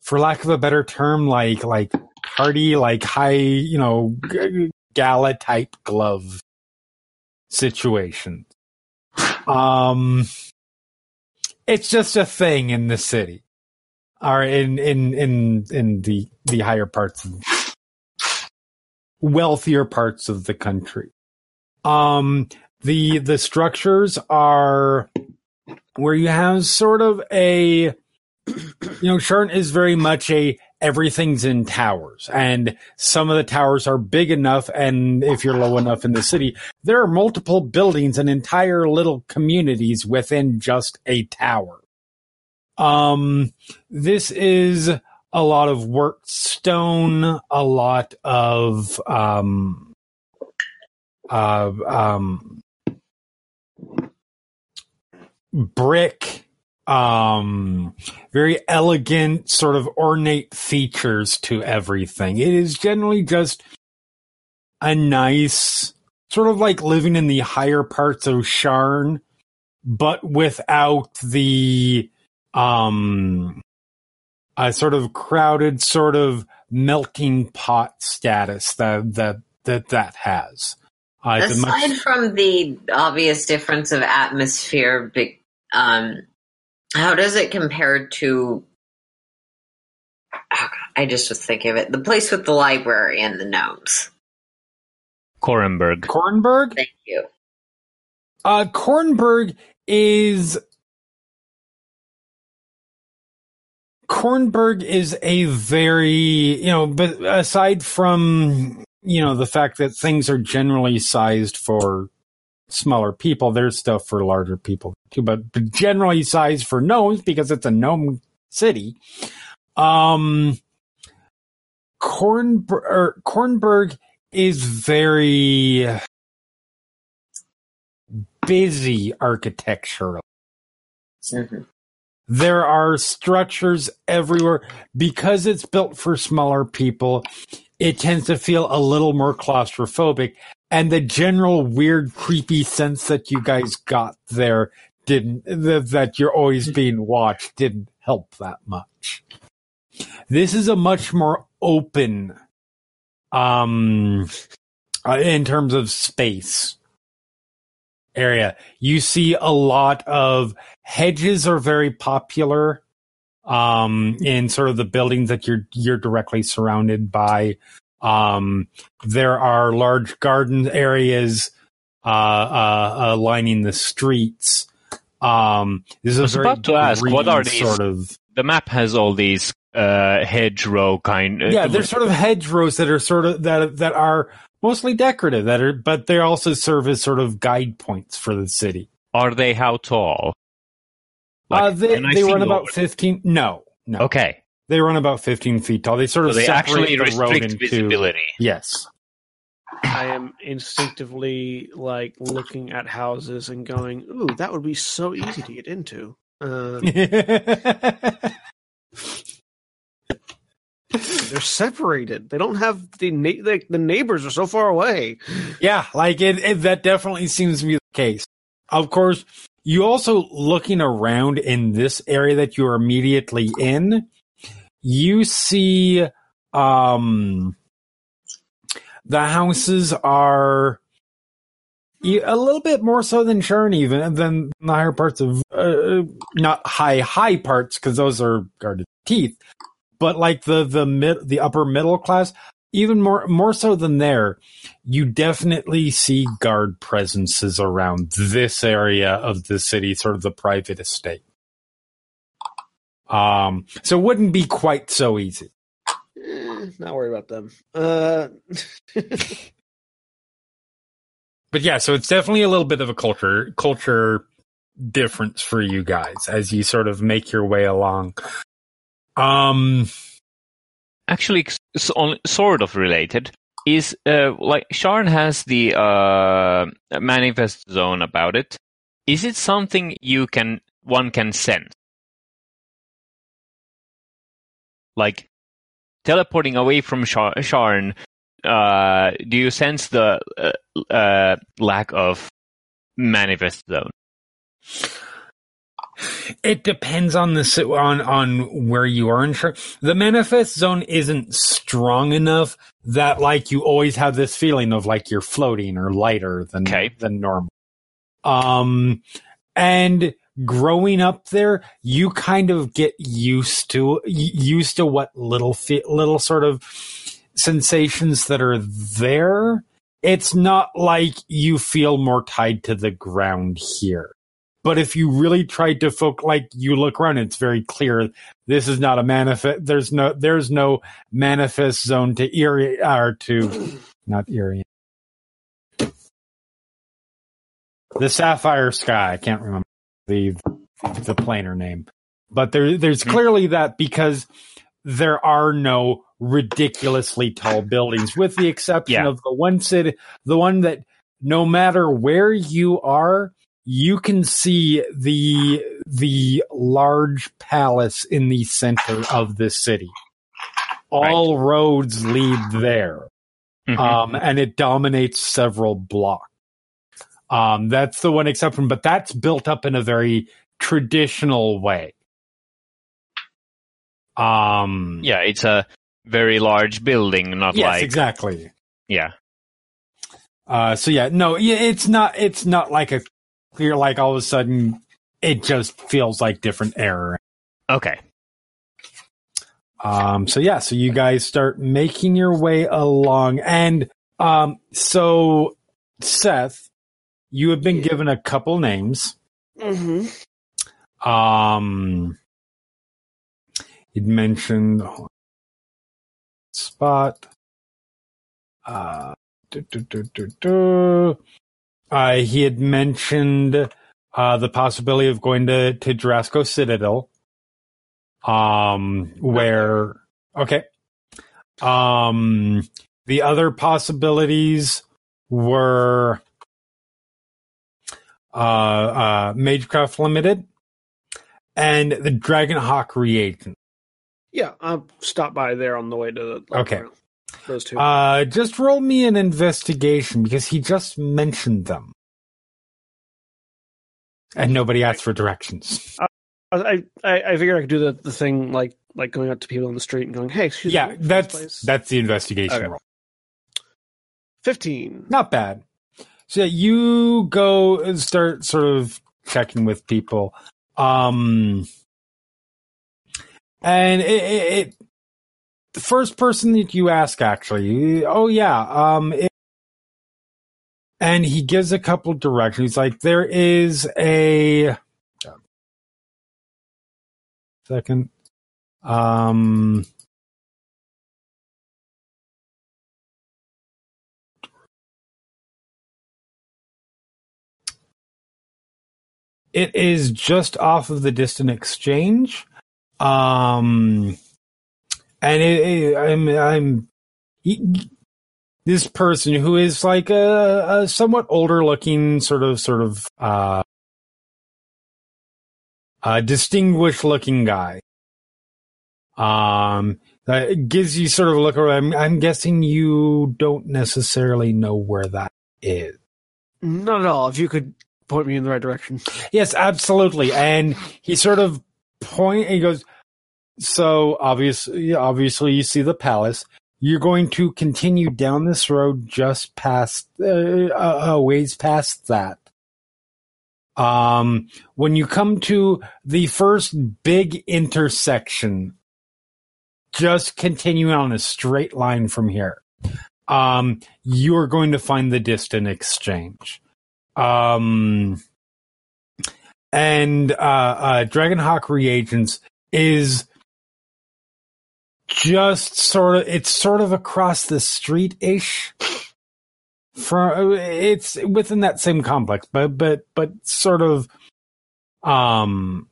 for lack of a better term, like like party, like high, you know, gala type glove situation. Um, it's just a thing in the city, or in in in in the the higher parts of wealthier parts of the country. Um, the the structures are where you have sort of a you know Sharn is very much a everything's in towers and some of the towers are big enough and if you're low enough in the city there are multiple buildings and entire little communities within just a tower um this is a lot of worked stone a lot of um uh, um brick um very elegant sort of ornate features to everything. It is generally just a nice sort of like living in the higher parts of Sharn, but without the um a sort of crowded sort of melting pot status that that that that has. Uh, it's a much- Aside from the obvious difference of atmosphere, um, how does it compare to? oh I just was thinking of it. The place with the library and the gnomes. Korranberg. Korranberg? Thank you. Uh, Korranberg is Korranberg is a very you know, but aside from you know the fact that things are generally sized for smaller people, there's stuff for larger people too, but generally sized for gnomes because it's a gnome city. Um, Korranberg, er, Korranberg is very busy architecturally. Mhm. There are structures everywhere because it's built for smaller people. It tends to feel a little more claustrophobic and the general weird, creepy sense that you guys got there didn't, that, you're always being watched didn't help that much. This is a much more open, um, uh, in terms of space area. You see a lot of hedges are very popular um, in sort of the buildings that you're you're directly surrounded by. Um, there are large garden areas uh, uh, uh, lining the streets. Um, this is I was about to ask, what are these- sort of The map has all these uh, hedgerow kind. uh, yeah, there's sort of hedgerows that are sort of that that are mostly decorative that are, but they also serve as sort of guide points for the city. Are they how tall? Uh, they they run about them? fifteen. No, no, Okay, they run about fifteen feet tall. They sort so of they separate actually the road restrict into visibility. yes. I am instinctively like looking at houses and going, "Ooh, that would be so easy to get into." Uh, they're separated. They don't have the na- like the neighbors are so far away. yeah, like it, it. That definitely seems to be the case. Of course, you also looking around in this area that you are immediately in, you see um the houses are a little bit more so than Sharn even than the higher parts of uh, not high high parts because those are guarded teeth, but like the the mid the upper middle class even more more so than there you definitely see guard presences around this area of the city, sort of the private estate. Um, so it wouldn't be quite so easy. Eh, not worried about them. Uh, But yeah, so it's definitely a little bit of a culture culture difference for you guys as you sort of make your way along. Um, Actually, sort of related is uh, like Sharn has the uh, manifest zone about it. Is it something you can one can sense? Like teleporting away from Shar- Sharn, uh, do you sense the uh, uh, lack of manifest zone? It depends on the on on where you are in Sure, The manifest zone isn't strong enough that like you always have this feeling of like you're floating or lighter than Okay. than normal. Um, and growing up there, you kind of get used to used to what little fe- little sort of sensations that are there. It's not like you feel more tied to the ground here. But if you really tried to focus, like you look around, it's very clear this is not a manifest. There's no, there's no manifest zone to Erie or to not Erie. The Sapphire Sky. I can't remember the the planar name, but there there's hmm. clearly that because there are no ridiculously tall buildings, with the exception Yeah. of the one city, the one that no matter where you are, you can see the the large palace in the center of the city. All roads lead there. Mhm. um, and it dominates several blocks. Um, that's the one exception, but that's built up in a very traditional way. Um, yeah, it's a very large building, not yes, like exactly. yeah. Uh, so yeah, no, it's not, it's not like a clear, like all of a sudden it just feels like different error. Okay. Um, so yeah, so you guys start making your way along and, um, so Seth, you have been given a couple names. Mm-hmm. Um, he'd mentioned spot. Uh. Uh, he had mentioned uh, the possibility of going to to Jorasco Citadel. Um, where okay. Um, the other possibilities were uh, uh, Magecraft Limited and the Dragonhawk reagent. Yeah, I'll stop by there on the way to the. Okay. Those two. Uh, just roll me an investigation because he just mentioned them. And nobody asked for directions. I, I I figured I could do the, the thing like like going up to people on the street and going, "Hey, excuse yeah, me, this that's that's the investigation Okay. roll. fifteen. Not bad. So yeah, you go and start sort of checking with people. Um and it, it, it the first person that you ask actually, oh yeah, um it, and he gives a couple directions. Like, there is a second. Um it is just off of the distant exchange um and it, it, i'm i'm he, this person who is like a, a somewhat older looking sort of sort of uh a distinguished looking guy um that gives you sort of a look around I'm, I'm guessing you don't necessarily know where that is Not at all. If you could point me in the right direction. Yes, absolutely. And he sort of point. He goes. So obviously, obviously, you see the palace. You're going to continue down this road just past, uh, a a ways past that. Um, when you come to the first big intersection, just continue on a straight line from here. Um, you're going to find the distant exchange. Um, and uh, uh, Dragonhawk reagents is just sort of it's sort of across the street ish. From it's within that same complex, but but but sort of um.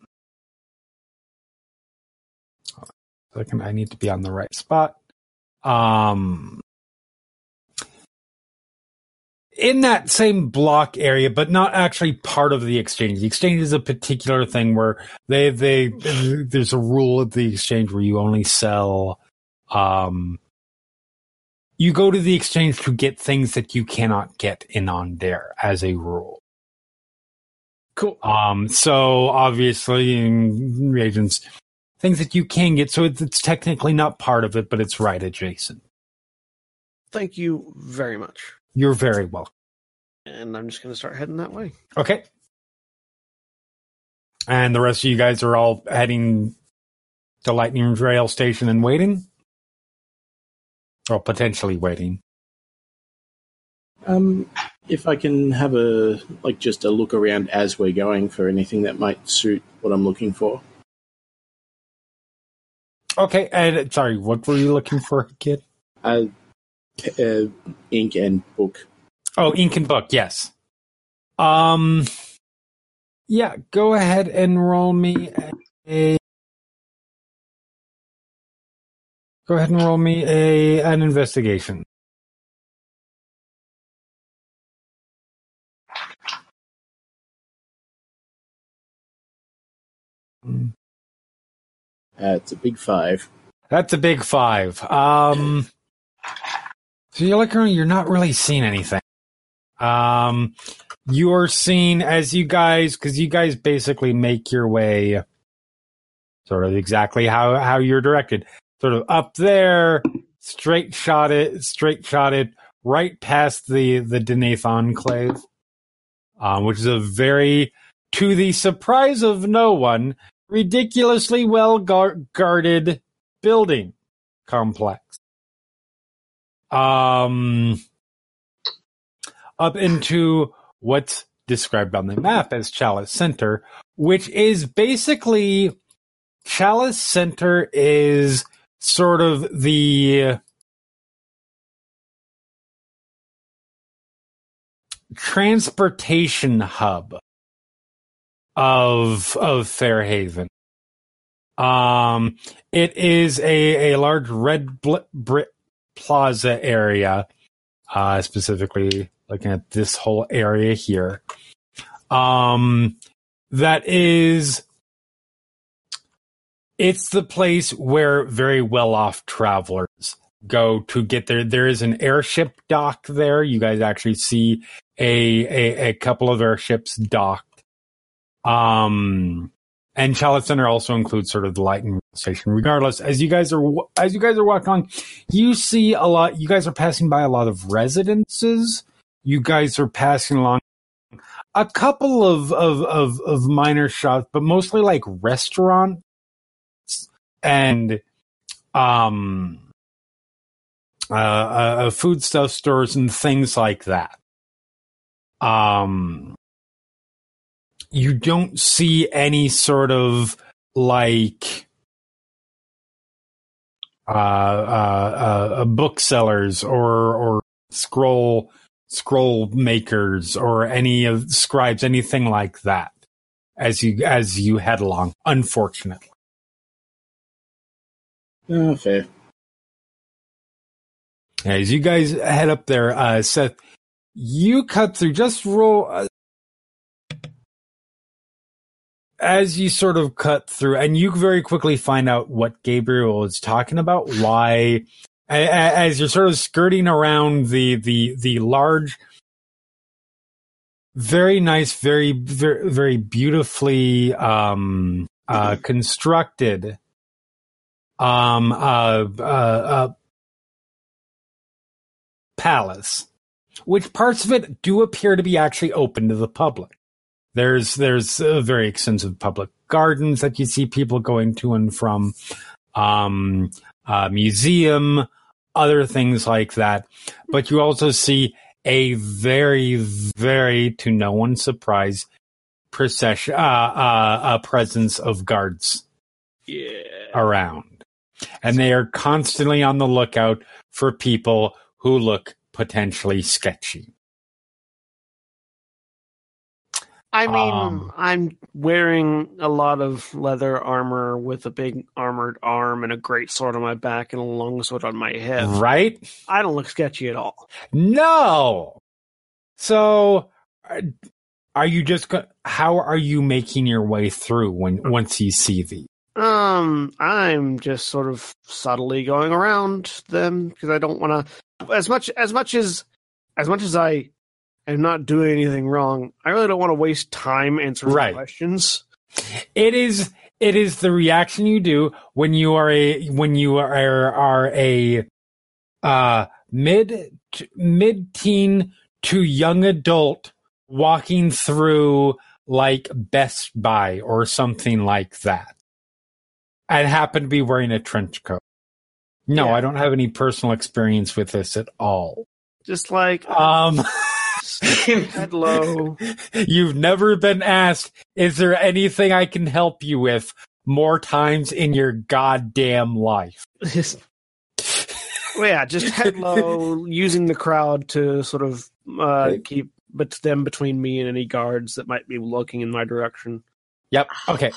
Second, I need to be on the right spot. Um, in that same block area, but not actually part of the exchange. The exchange is a particular thing where they they there's a rule of the exchange where you only sell um you go to the exchange to get things that you cannot get in on there as a rule. Cool. Um so obviously in reagents things that you can get so it's, it's technically not part of it but it's right adjacent. Thank you very much. You're very welcome. And I'm just going to start heading that way. Okay. And the rest of you guys are all heading to Lightning Rail Station and waiting? Or potentially waiting. Um, if I can have a like just a look around as we're going for anything that might suit what I'm looking for. Okay, and sorry, what were you looking for, kid? Uh, uh, ink and book. Oh, ink and book, yes. Um yeah, go ahead and roll me a Go ahead and roll me a an investigation. It's a big five. That's a big five. Um, So you're looking around, you're not really seeing anything. Um, you're seeing as you guys, because you guys basically make your way sort of exactly how, how you're directed. Sort of up there, straight shot it, straight shot it, right past the, the Deneith Enclave, um, which is a very, to the surprise of no one, ridiculously well guarded building complex. Um, up into what's described on the map as Chalice Center, which is basically Chalice Center is sort of the transportation hub of of Fairhaven. Um, it is a, a large red bl- brick plaza area, uh, specifically looking at this whole area here. Um, that is, it's the place where very well off travelers go to get there. There is an airship dock there. You guys actually see a, a, a couple of airships docked. Um, and Chalice Center also includes sort of the lighting station. Regardless, as you guys are as you guys are walking on, you see a lot. You guys are passing by a lot of residences. You guys are passing along a couple of of of, of minor shops, but mostly like restaurants and um uh, uh food stuff stores and things like that. Um you don't see any sort of like uh, uh, uh, booksellers or or scroll scroll makers or any of scribes, anything like that, as you as you head along. Unfortunately, Oh, fair. as you guys head up there, uh, Seth, you cut through. Just roll. Uh, as you sort of cut through, and you very quickly find out what Gabriel is talking about, why, as you're sort of skirting around the the the large, very nice, very very, very beautifully um, uh, constructed um, uh, uh, uh, palace, which parts of it do appear to be actually open to the public. There's there's uh, very extensive public gardens that you see people going to and from, um, uh, museum, other things like that. But you also see a very very to no one's surprise procession uh, uh, uh, presence of guards Yeah. around, and they are constantly on the lookout for people who look potentially sketchy. I mean, Um, I'm wearing a lot of leather armor with a big armored arm and a great sword on my back and a long sword on my hip. Right? I don't look sketchy at all. No. So, are- are you just? go- How are you making your way through when once you see these? Um, I'm just sort of subtly going around them because I don't want to. As much as much as as much as I am not doing anything wrong, I really don't want to waste time answering Right. questions. It is. It is the reaction you do when you are a when you are are a uh mid mid teen to young adult walking through like Best Buy or something like that, and happen to be wearing a trench coat. No, Yeah. I don't have any personal experience with this at all. Just like Um, head low. you've never been asked, is there anything I can help you with more times in your goddamn life? Well, yeah, just head low, using the crowd to sort of uh, keep but them between me and any guards that might be looking in my direction. Yep. Okay.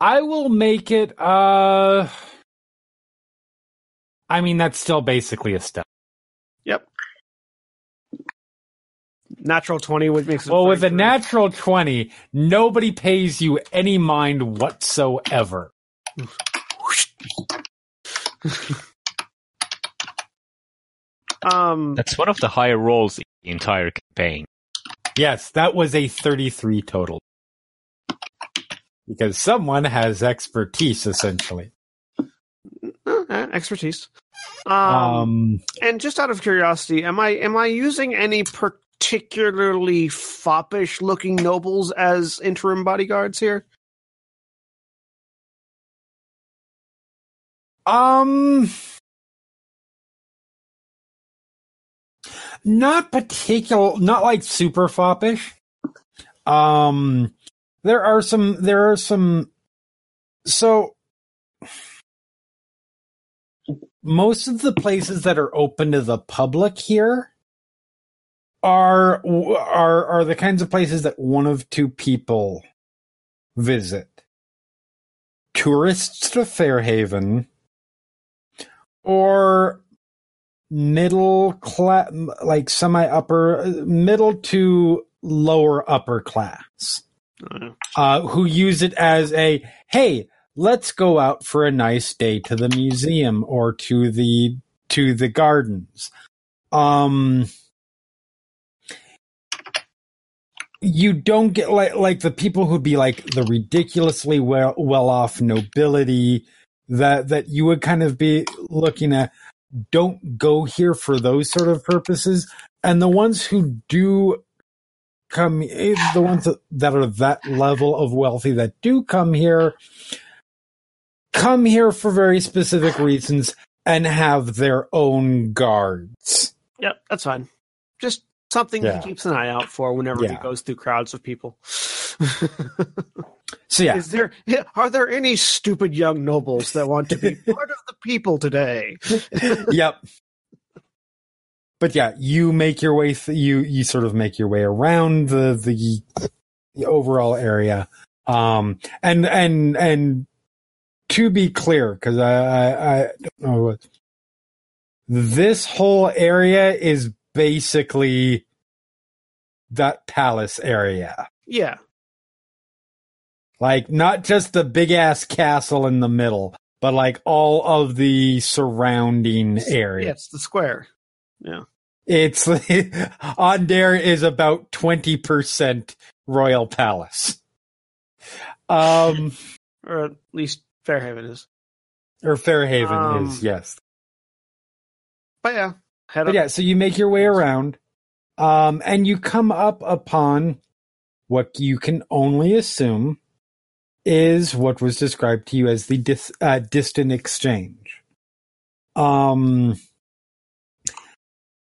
I will make it, uh, I mean, that's still basically a step. Yep. Natural twenty, which makes it Well, with a natural 20, nobody pays you any mind whatsoever. Um, That's one of the higher rolls in the entire campaign. Yes, that was a 33 total. Because someone has expertise, essentially. uh, expertise. Um, Um, and just out of curiosity, am I am I using any particularly foppish looking nobles as interim bodyguards here? um, not particular, not like super foppish. Um, there are some, there are some, so most of the places that are open to the public here are are are the kinds of places that one of two people visit. Tourists to fairhaven or middle class like semi upper middle to lower upper class Uh, uh, who use it as a hey let's go out for a nice day to the museum or to the to the gardens. Um you don't get like like the people who'd be like the ridiculously well well off nobility that that you would kind of be looking at don't go here for those sort of purposes and the ones who do come eh, the ones that, are that level of wealthy that do come here come here for very specific reasons and have their own guards yep, that's fine. Just something Yeah. he keeps an eye out for whenever he goes through crowds of people. so yeah Is there are there any stupid young nobles that want to be part of the people today? yep. But yeah, you make your way. Th- you you sort of make your way around the the, the overall area. Um, and and and to be clear, because I, I I don't know what this whole area is basically that palace area. Yeah, Like not just the big ass castle in the middle, but like all of the surrounding area. yeah, it's the square. Yeah. It's Aundair is about twenty percent royal palace. Um or at least Fairhaven is. or Fairhaven Um, is, yes. But yeah, But yeah, so you make your way around, um, and you come up upon what you can only assume is what was described to you as the dis- uh, distant exchange. Um,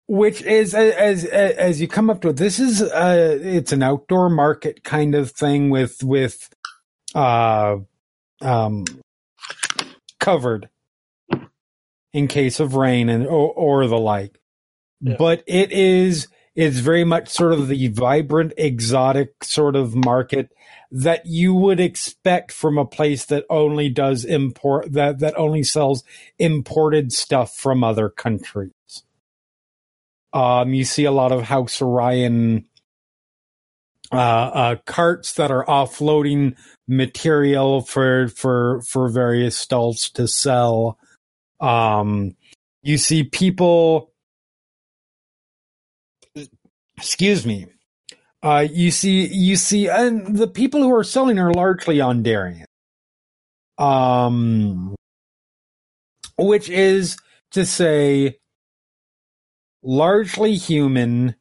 which is as, as as you come up to it, this is uh, it's an outdoor market kind of thing with with uh, um, covered in case of rain and or, or the like. Yeah. But it is it's very much sort of the vibrant, exotic sort of market that you would expect from a place that only does import that that only sells imported stuff from other countries. Um, you see a lot of House Orien uh, uh, carts that are offloading material for for for various stalls to sell. Um, you see people. Excuse me. Uh, you see, you see, and the people who are selling are largely on Aundairian. Um, which is to say, largely human.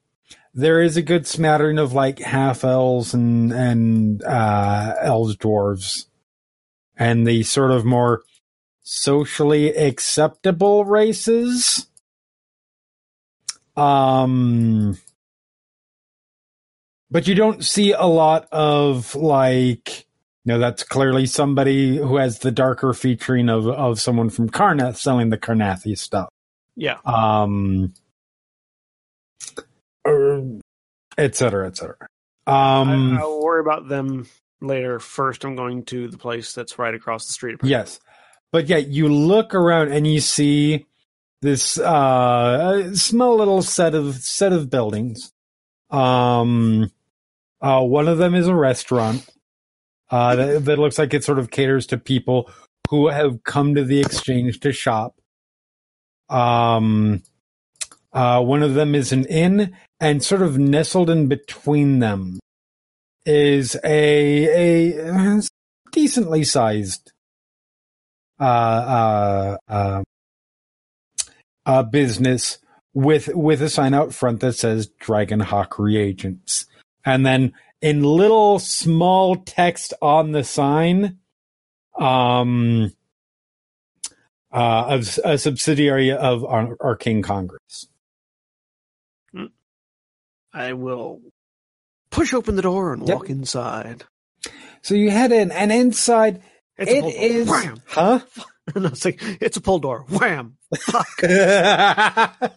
There is a good smattering of like half elves and and uh, elves dwarves, and the sort of more socially acceptable races. Um, but you don't see a lot of like, you know, that's clearly somebody who has the darker featuring of of someone from Karrnath selling the Karrnathi stuff. Yeah. Um, or et cetera, et cetera. Um, I, I'll worry about them later. First, I'm going to the place that's right across the street. Yes. But yeah, you look around and you see this uh small little set of set of buildings. Um uh one of them is a restaurant. Uh that, that looks like it sort of caters to people who have come to the exchange to shop. Um Uh, one of them is an inn, and sort of nestled in between them is a a decently sized uh, uh, uh, uh, business with with a sign out front that says Dragon Hawk Reagents, and then in little small text on the sign, um, uh, of a subsidiary of Ar- Arcane Congress. I will push open the door and Yep. walk inside. So you head in, and inside It's it a pull door. Wham! huh? no, it's like it's a pull door. Wham! Fuck.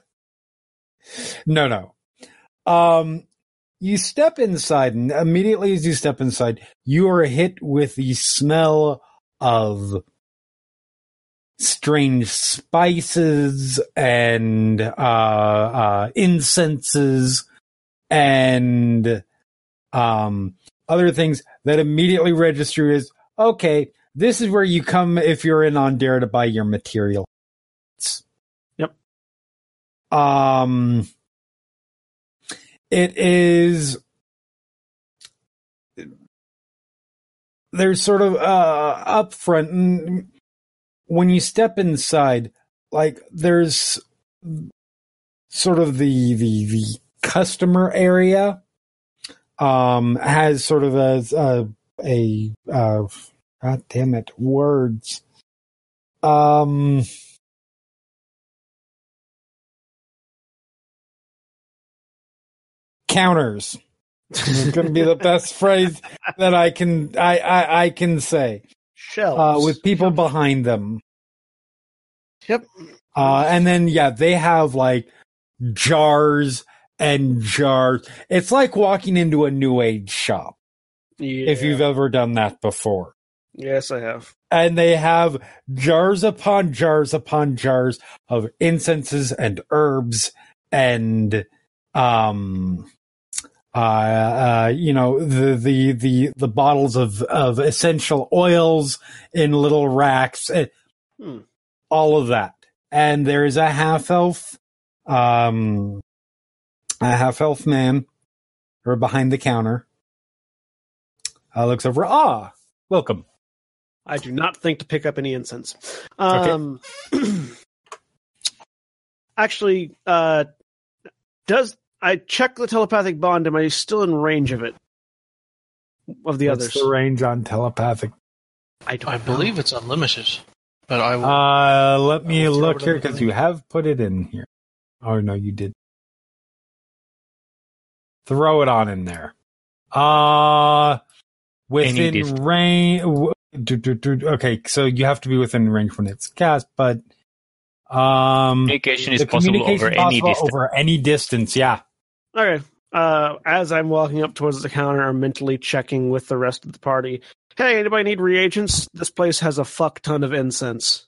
no, no. Um, you step inside, and immediately as you step inside, you are hit with the smell of strange spices and uh, uh, incenses and um, other things that immediately register as okay. This is where you come if you're in Aundair to buy your material. Yep. Um, it is. There's sort of uh up front, and when you step inside, like there's sort of the the the customer area um has sort of a a, a uh god damn it words um counters it's going to be the best phrase that I can I I, I can say Shells. uh, with people behind them. Yep. Uh, and then yeah, they have like jars and jars. It's like walking into a new age shop Yeah. if you've ever done that before. Yes, I have. And they have jars upon jars upon jars of incenses and herbs and um uh, uh you know the the the the bottles of of essential oils in little racks eh, Hmm. all of that and there is a half elf um a half elf man or behind the counter uh, looks over ah welcome I do not think to pick up any incense. Um, actually, uh, does I check the telepathic bond? Am I still in range of it? Of the What's others, the range on telepathic I don't. I know. believe it's unlimited, but I will. Uh, let me I'll look here because you have put it in here. Oh no, you did. Throw it on in there. Uh within distance. range. W- do- do- do- Okay, so you have to be within range when it's cast, but um, Communication is the possible communication over any possible distance. over any distance. Yeah. Okay. Uh, as I'm walking up towards the counter, I'm mentally checking with the rest of the party. Hey, anybody need reagents? This place has a fuck ton of incense.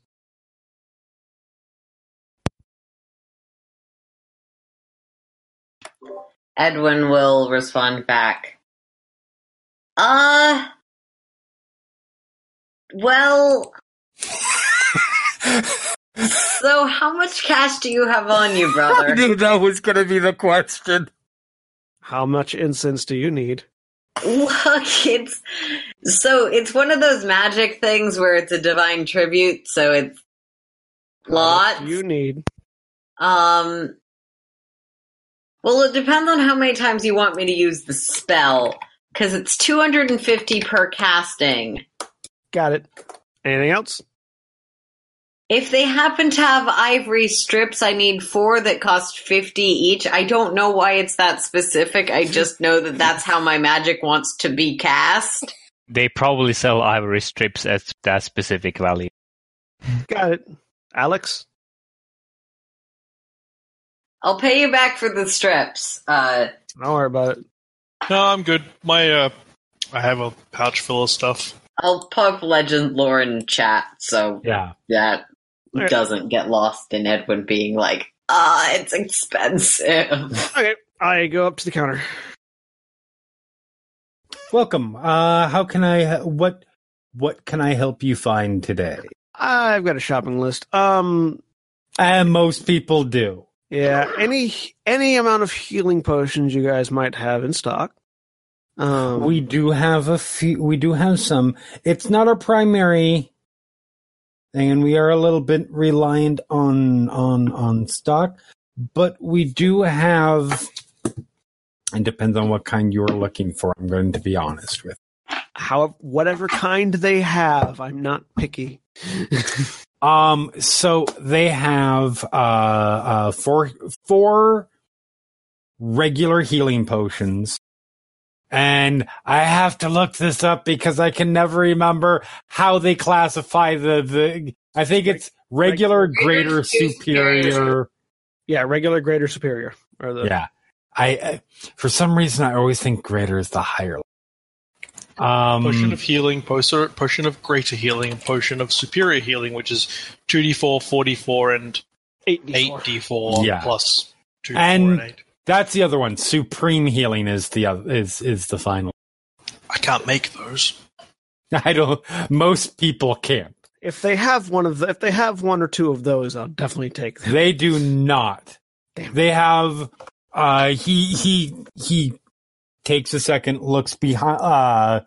Edwin will respond back. Uh. Well. so, how much cash do you have on you, brother? I knew that was going to be the question. How much incense do you need? Look, it's so it's one of those magic things where it's a divine tribute, so it's How much lots. you need? Um, well, it depends on how many times you want me to use the spell, because it's 250 per casting. Got it. Anything else? If they happen to have ivory strips, I need four that cost 50 each. I don't know why it's that specific. I just know that that's how my magic wants to be cast. They probably sell ivory strips at that specific value. Got it. Alex? I'll pay you back for the strips. Uh, Don't worry about it. No, I'm good. My uh, I have a pouch full of stuff. I'll pop legend lore in chat so Yeah. that Alright. doesn't get lost in Edwin being like, ah, it's expensive. Okay. I go up to the counter. Welcome. Uh, how can I? What? What can I help you find today? I've got a shopping list. Um, And most people do. Yeah, any any amount of healing potions you guys might have in stock. Um, we do have a few. We do have some. It's not our primary thing, and we are a little bit reliant on on on stock. But we do have. It depends on what kind you're looking for. I'm going to be honest with. how whatever kind they have, I'm not picky. Um, so they have uh, uh four four regular healing potions. And I have to look this up because I can never remember how they classify the the I think it's regular, greater, superior. yeah, regular, greater, superior, or the Yeah. I, I for some reason I always think greater is the higher. Um Potion of healing, potion, potion of greater healing, and potion of superior healing, which is 2d4, 4d4, and eight d 8d4 Yeah. plus 2 And- 4 and 8. That's the other one. Supreme healing is the other is is the final. I can't make those. I don't most people can't. If they have one of the, if they have one or two of those, I'll definitely take them. They do not. Damn. They have uh he he he takes a second, looks behind uh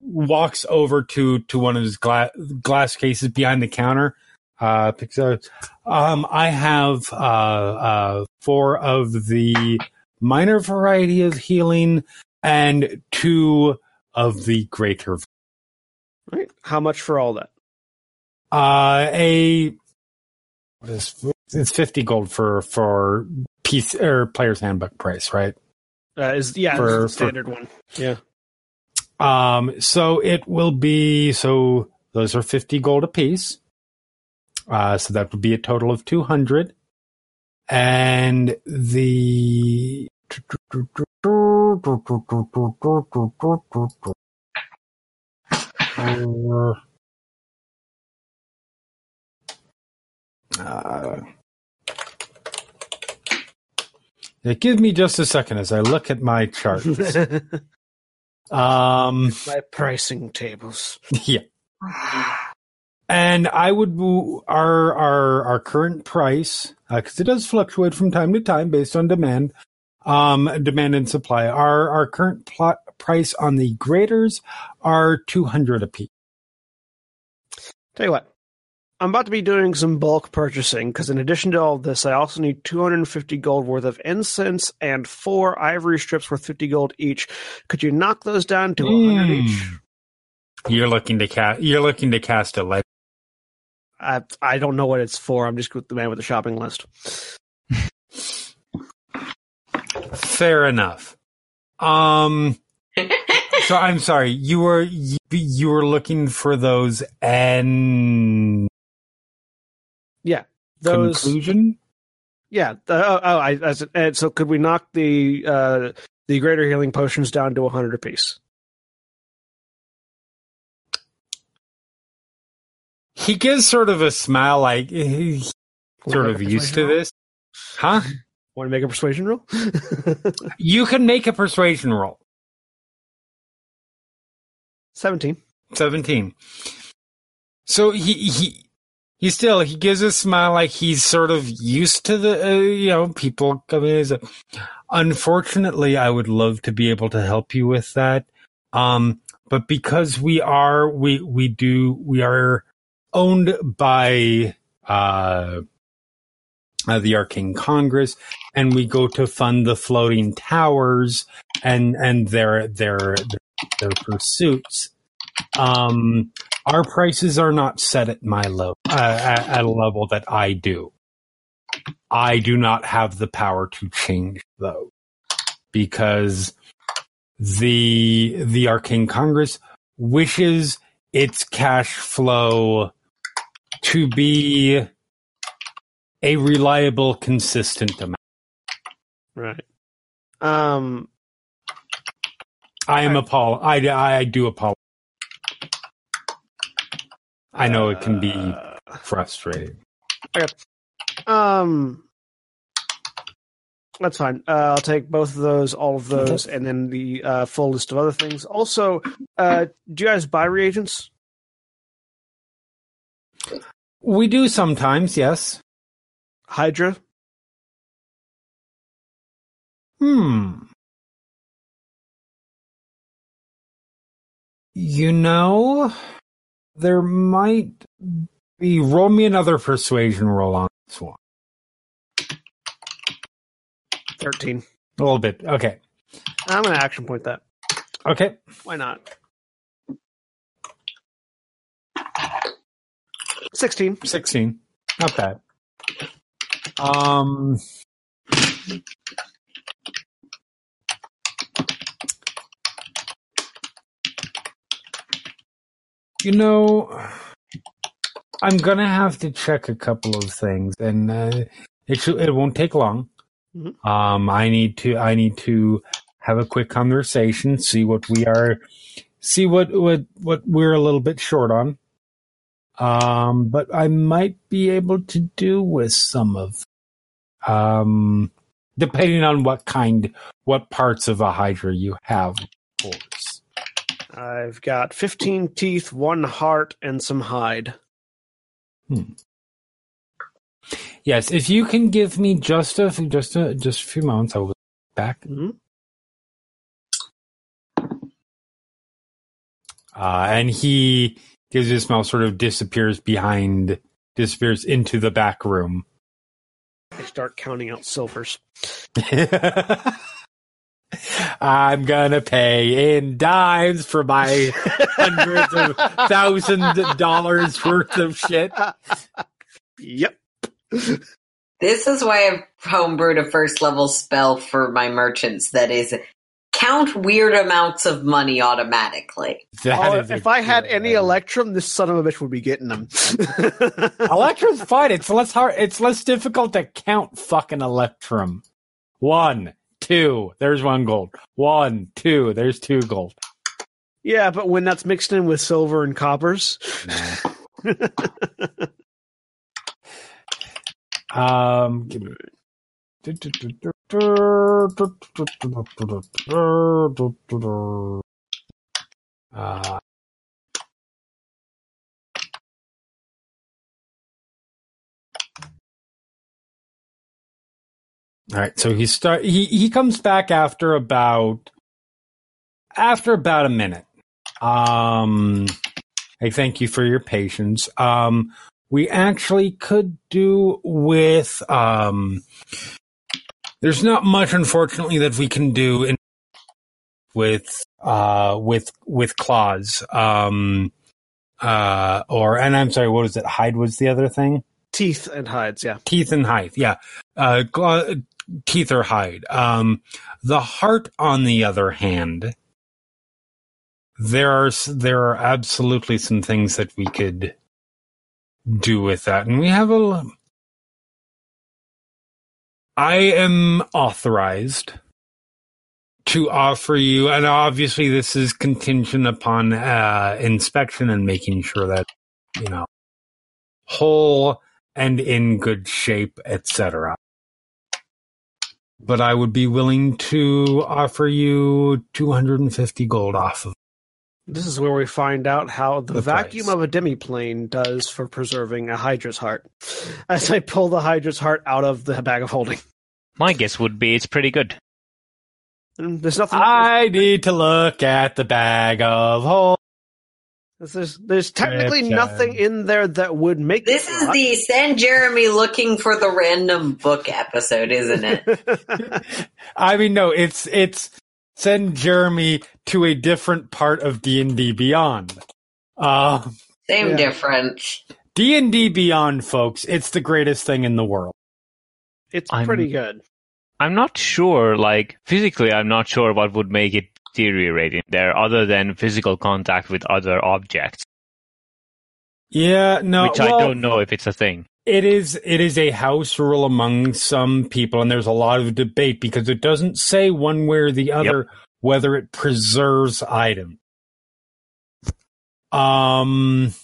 walks over to to one of his glass glass cases behind the counter. Uh picks up um I have uh uh four of the minor variety of healing and two of the greater Right? How much for all that? uh a what is it's 50 gold for for piece or player's handbook price right Uh, is yeah, For- this is the standard one. Yeah. um so it will be so those are 50 gold apiece uh so that would be a total of 200 and the Uh, yeah, give me just a second as I look at my chart. um, My pricing tables. yeah, and I would our our our current price because it does fluctuate from time to time based on demand, um, demand and supply. Our our current plot price on the graders are two hundred apiece. Tell you what, I'm about to be doing some bulk purchasing because in addition to all this, I also need 250 gold worth of incense and four ivory strips worth 50 gold each. Could you knock those down to 100 Hmm. each? You're looking to cast. You're looking to cast a legend. I I don't know what it's for. I'm just the man with the shopping list. Fair enough. Um. so I'm sorry. You were you, you were looking for those and Yeah, those. conclusion. Yeah. The, oh, oh, I, I said, and so could we knock the uh, the greater healing potions down to 100 apiece? He gives sort of a smile, like he's sort of used to this, huh? Want to make a persuasion roll? You can make a persuasion roll. 17. 17. So he he he still he gives a smile like he's sort of used to the uh, you know people coming unfortunately I would love to be able to help you with that um but because we are we we do we are owned by uh, uh the Arcane Congress and we go to fund the floating towers and and their their their pursuits um our prices are not set at my level uh, at, at a level that I do. I do not have the power to change those because the the Arcane Congress wishes its cash flow to be a reliable, consistent amount. Right. Um, I am apol. I I do apologize. I know it can be uh, frustrating. Um, that's fine. Uh, I'll take both of those, all of those, and then the uh, full list of other things. Also, uh, do you guys buy reagents? We do sometimes, yes. Hydra. Hmm. You know, there might be. Roll me another persuasion roll on this one. 13. A little bit. Okay. I'm going to action point that. Okay. Why not? 16. 16. Not bad. Um. You know, I'm gonna have to check a couple of things, and uh, it should, it won't take long. Mhm. Um, I need to I need to have a quick conversation, see what we are, see what what what we're a little bit short on. Um, but I might be able to do with some of, um, depending on what kind, what parts of a Hydra you have, of course. I've got 15 teeth, one heart, and some hide. Hmm. Yes, if you can give me just a just a just a few moments, I will be back. Mhm. Uh, and he gives his mouth sort of disappears behind, disappears into the back room. I start counting out silvers. I'm gonna pay in dimes for my hundreds of thousands of dollars worth of shit. Yep. This is why I've homebrewed a first level spell for my merchants that is count weird amounts of money automatically. That Oh, if I had good any idea. Electrum, this son of a bitch would be getting them. Electrum's fine. It's less hard. It's less difficult to count fucking Electrum. One, two. There's one gold. One, two. There's two gold. yeah, but when that's mixed in with silver and coppers, Um, give me. Uh, all right, so he start he he comes back after about after about a minute. Um, I thank you for your patience. Um, we actually could do with um there's not much unfortunately that we can do in with uh with with claws. Um uh or and i'm sorry what was it? Hide was the other thing? Teeth and hides, yeah. teeth and hide yeah. Uh claw, teeth or hide. Um the heart on the other hand there are there are absolutely some things that we could do with that. And we have a i am authorized to offer you and obviously this is contingent upon uh inspection and making sure that you know whole and in good shape etc but i would be willing to offer you 250 gold off of This is where we find out how the, The vacuum price. of a demiplane does for preserving a Hydra's heart. As I pull the Hydra's heart out of the bag of holding. My guess would be it's pretty good. Mm, there's nothing. i need to look at the bag of holding. there's, there's technically Richard. nothing in there that would make This it is the send Jeremy looking for the random book episode, isn't it? I mean, no, it's it's send Jeremy to a different part of D and D Beyond. Uh, Same Yeah. difference. D and D Beyond, folks, it's the greatest thing in the world. it's I'm- pretty good. I'm not sure, like, physically, I'm not sure what would make it deteriorate in there other than physical contact with other objects, Yeah, no, which I don't know if it's a thing. It is it is a house rule among some people, and there's a lot of debate because it doesn't say one way or the other whether it preserves item. Um,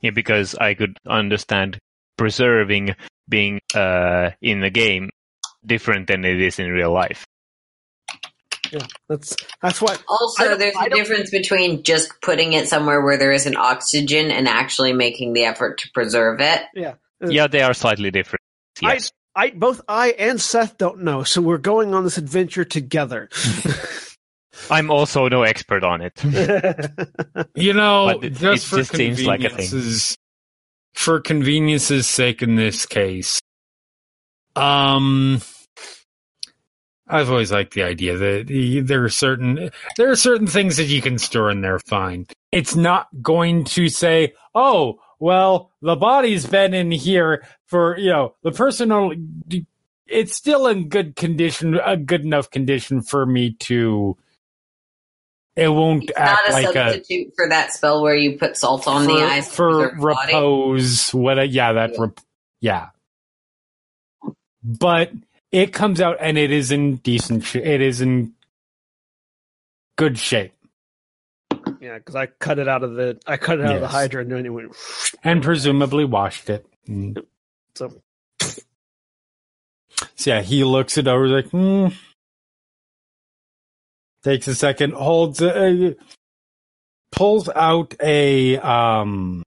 Yeah, because I could understand preserving being uh, in the game different than it is in real life. Yeah, that's that's what. Also, there's a difference between just putting it somewhere where there isn't oxygen and actually making the effort to preserve it. Yeah, Yeah, they are slightly different. Yes. I both I and Seth don't know, so we're going on this adventure together. I'm also no expert on it. You know, it- just it for just seems like a thing. convenience's for convenience's sake in this case, um, I've always liked the idea that there are certain there are certain things that you can store in there fine. It's not going to say, "Oh, well, the body's been in here for you know the person only." It's still in good condition, a good enough condition for me to. It won't It's act not a like a substitute for that spell where you put salt on the eyes for the body. repose. What? A, yeah, that. Yeah. Rep, yeah, but it comes out and it is in decent. Sh- it is in good shape yeah, because I cut it out of the I cut it out of the Hydra and then it went. and presumably washed it. Mm. So So yeah, he looks it over like, hmm. Takes a second, holds a, pulls out a um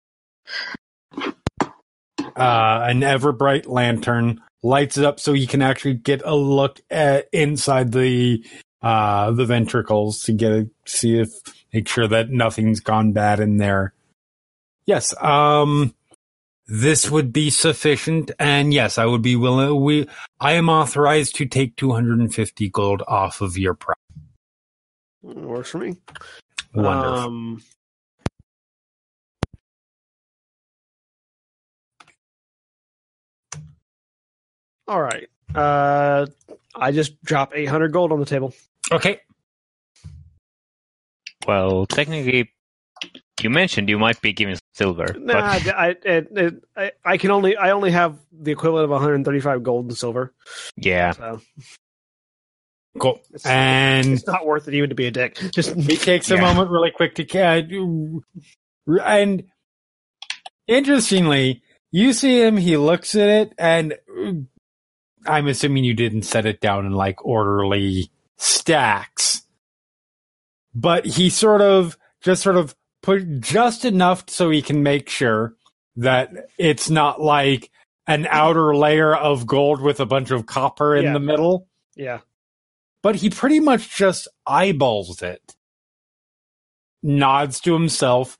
uh an ever bright lantern, lights it up so you can actually get a look at inside the uh the ventricles to get a see if make sure that nothing's gone bad in there. Yes, um this would be sufficient and yes, I would be willing we I am authorized to take 250 gold off of your price. works for me. Wonderful. Um, all right. Uh, I just drop 800 gold on the table. okay. well, technically, you mentioned you might be giving silver, Nah, but I, it, it, I, I can only, I only have the equivalent of 135 gold and silver. yeah, So Cool. it's, And it's not worth it even to be a dick. Just he takes a Yeah. moment really quick to uh, and interestingly, you see him, he looks at it and uh, I'm assuming you didn't set it down in like orderly stacks. But he sort of just sort of put just enough so he can make sure that it's not like an outer layer of gold with a bunch of copper in Yeah. the middle. yeah. But he pretty much just eyeballs it, nods to himself,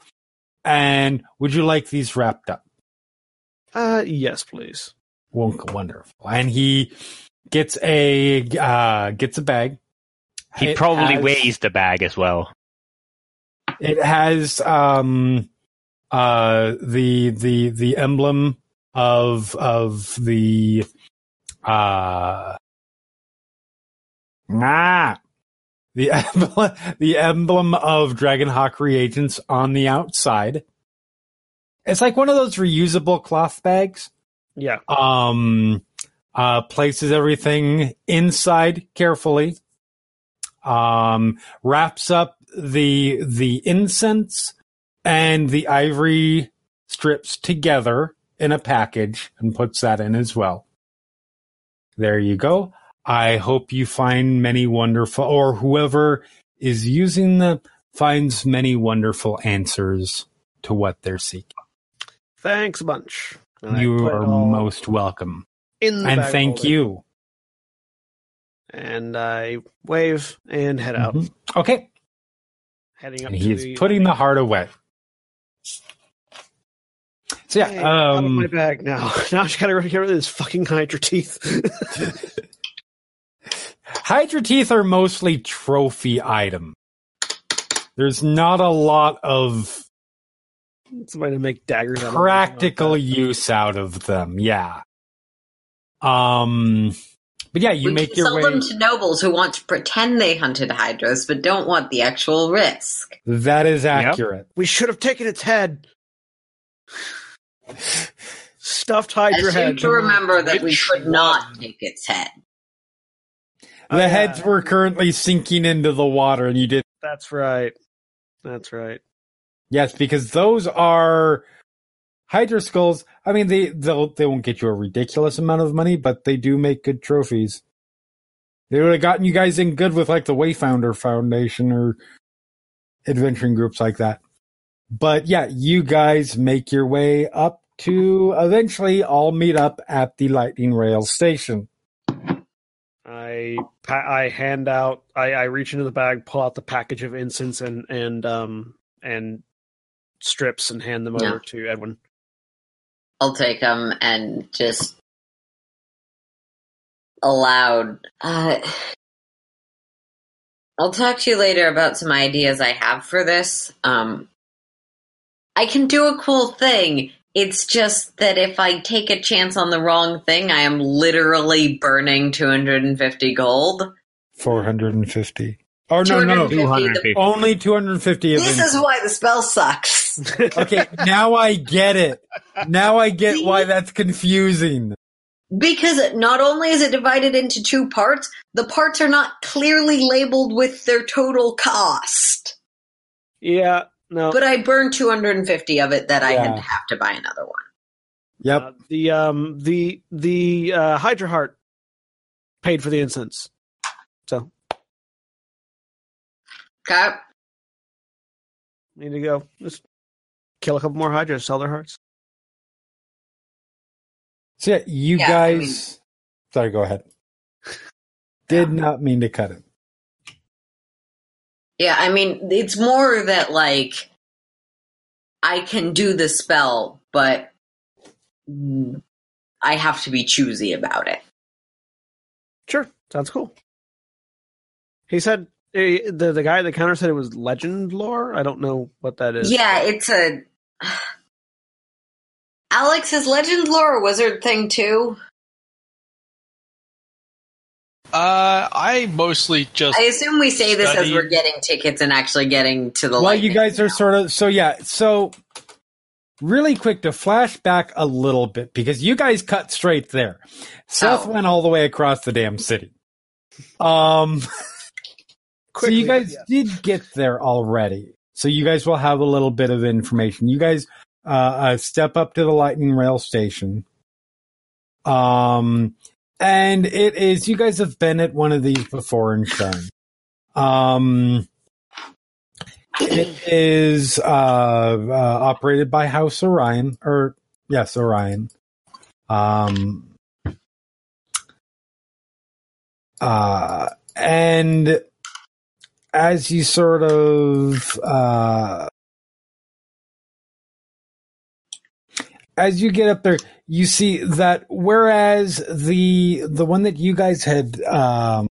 and would you like these wrapped up? Uh, yes, please. Wonk, wonderful. And he gets a uh, gets a bag. he It probably has- weighs the bag as well. It has um uh the the the emblem of of the uh ah the emblem, the emblem of Dragonhawk reagents on the outside. It's like one of those reusable cloth bags. Yeah. Um uh places everything inside carefully. Um wraps up the the incense and the ivory strips together in a package and puts that in as well. There you go. I hope you find many wonderful, or whoever is using them finds many wonderful answers to what they're seeking. Thanks a bunch. And You are most welcome. in the And thank you. And I wave and head out, Mhm. Okay. heading up And to he is the putting the heart away. So Hey, yeah, out of um, my bag now. Now I just gotta get rid of his fucking Hydra teeth. Hydra teeth are mostly trophy item. There's not a lot of Somebody to make daggers out of practical Like use out of them. Yeah. Um, but yeah, you we make can your sell way. them to nobles who want to pretend they hunted hydras but don't want the actual risk. that is accurate. we should have taken its head. Stuffed I Hydra seem head. to remember that we Which could not take its head. The Oh, yeah. heads were currently sinking into the water, and you did That's right. That's right. Yes because those are Hydra skulls. I mean, they they'll they won't get you a ridiculous amount of money, but they do make good trophies. They would have gotten you guys in good with like the Wayfinder Foundation or adventuring groups like that. But yeah, you guys make your way up to eventually all meet up at the lightning rail station. I I hand out. I, I reach into the bag, pull out the package of incense and and um and strips, and hand them over to Edwin. I'll take them and just aloud. Uh, I'll talk to you later about some ideas I have for this. Um, I can do a cool thing. It's just that if I take a chance on the wrong thing, I am literally burning 250 gold. 450. Oh, no, no, no. 250. Only 250 of This incense. is why the spell sucks. Okay, now I get it. Now I get why that's confusing. Because not only is it divided into two parts, the parts are not clearly labeled with their total cost. Yeah, no. But I burned 250 of it that I Yeah. had have to buy another one. Yep. Uh, the um the the uh, Hydra Heart paid for the incense. So Okay. need to go just kill a couple more Hydras, sell their hearts. So yeah, you Yeah, I guys. mean- sorry, go ahead. Did not mean to cut him. Yeah, I mean, it's more that, like, I can do the spell, but I have to be choosy about it. Sure, sounds cool. He said the the guy at the counter said it was legend lore. I don't know what that is. Yeah, it's a. Alex, is Legend Lore a wizard thing too? Uh, I mostly just I assume we say this as we're getting tickets and actually getting to the. Well, you lightning guys are sort of so yeah. So really quick to flash back a little bit because you guys cut straight there. Seth Oh. went all the way across the damn city. Um, so you guys yes. did get there already. So you guys will have a little bit of information. You guys uh, uh, step up to the lightning rail station. Um, and it is you guys have been at one of these before in Sharn. Um, it is uh, uh, operated by House Orien, or yes, Orien. Um, uh, and as you sort of uh, as you get up there, you see that whereas the the one that you guys had um,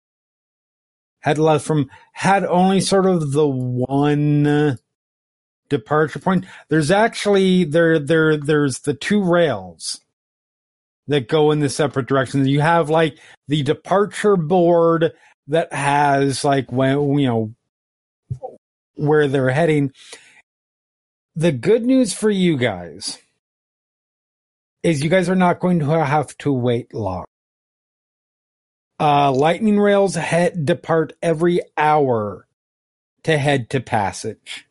had left from had only sort of the one departure point. There's actually there there there's the two rails that go in the separate directions. You have like the departure board that has like when you know where they're heading. The good news for you guys is you guys are not going to have to wait long. Uh, lightning rails head depart every hour to head to passage.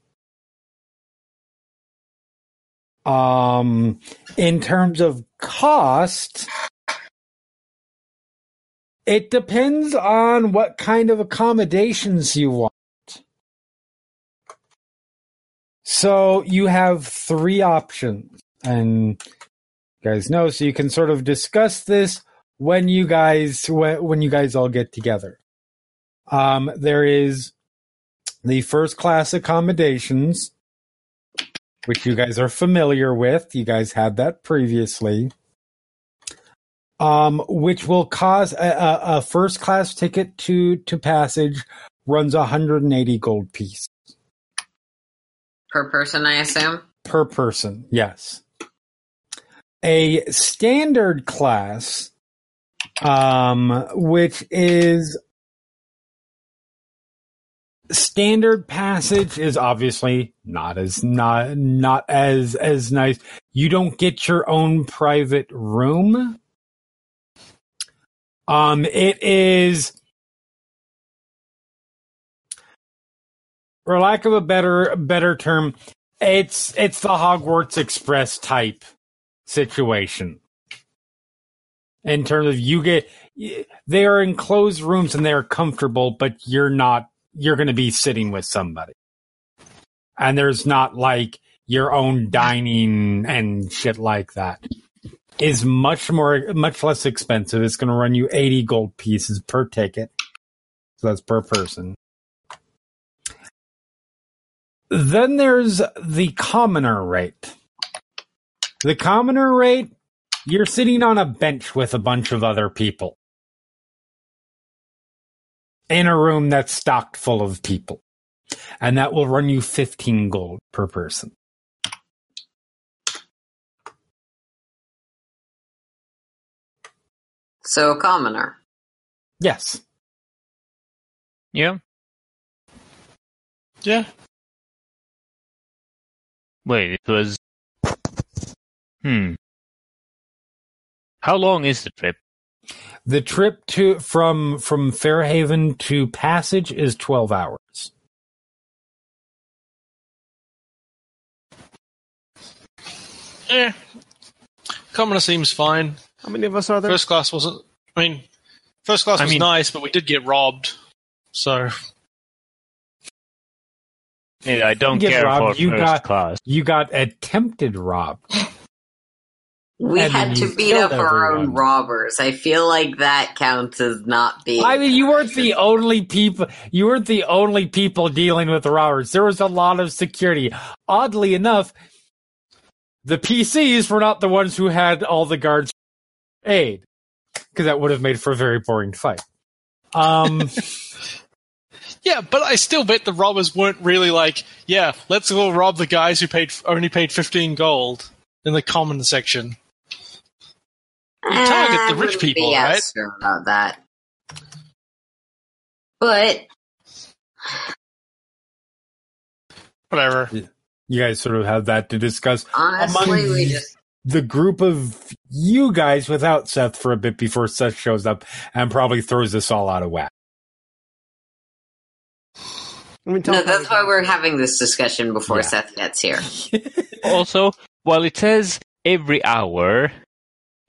Um, in terms of cost, it depends on what kind of accommodations you want. So you have three options, and you guys know, so you can sort of discuss this when you guys when, when you guys all get together. Um, there is the first class accommodations, which you guys are familiar with. You guys had that previously. Um, which will cause a, a, first class ticket to to passage runs 180 gold piece per person, I assume. per person. Yes. A standard class, um, which is standard passage is obviously not as not not as as nice. You don't get your own private room. Um, it is, for lack of a better better term, it's it's the Hogwarts Express type situation. In terms of you get, they are enclosed rooms and they are comfortable, but you're not. You're going to be sitting with somebody, and there's not like your own dining and shit like that is much more much less expensive. It's going to run you 80 gold pieces per ticket. So that's per person. Then there's the commoner rate. The commoner rate, you're sitting on a bench with a bunch of other people in a room that's stocked full of people. And that will run you 15 gold per person. So commoner. Yes. Yeah. Yeah. Wait, it was. Hmm. How long is the trip? The trip to from from Fairhaven to Passage is 12 hours. Eh. Commoner seems fine. How many of us are there? First class wasn't. I mean, first class I was mean- nice, but we did get robbed. So Yeah, I don't Get care robbed, for you first got- class. You got attempted rob. We And had to beat killed up our own robbers. I feel like that counts as not being. I mean, you weren't the only people. You weren't the only people dealing with robbers. There was a lot of security. Oddly enough, the PCs were not the ones who had all the guards aid, because that would have made for a very boring fight. Um, yeah, but I still bet the robbers weren't really like, yeah, let's go rob the guys who paid only paid fifteen gold in the common section. Eh, target the rich people, be as right? sure about that. But Whatever. you guys sort of have that to discuss. honestly, Among we just the group of you guys without Seth for a bit before Seth shows up and probably throws us all out of whack. I mean, no. That's why we're having this discussion before Yeah. Seth gets here. Also, while it says every hour,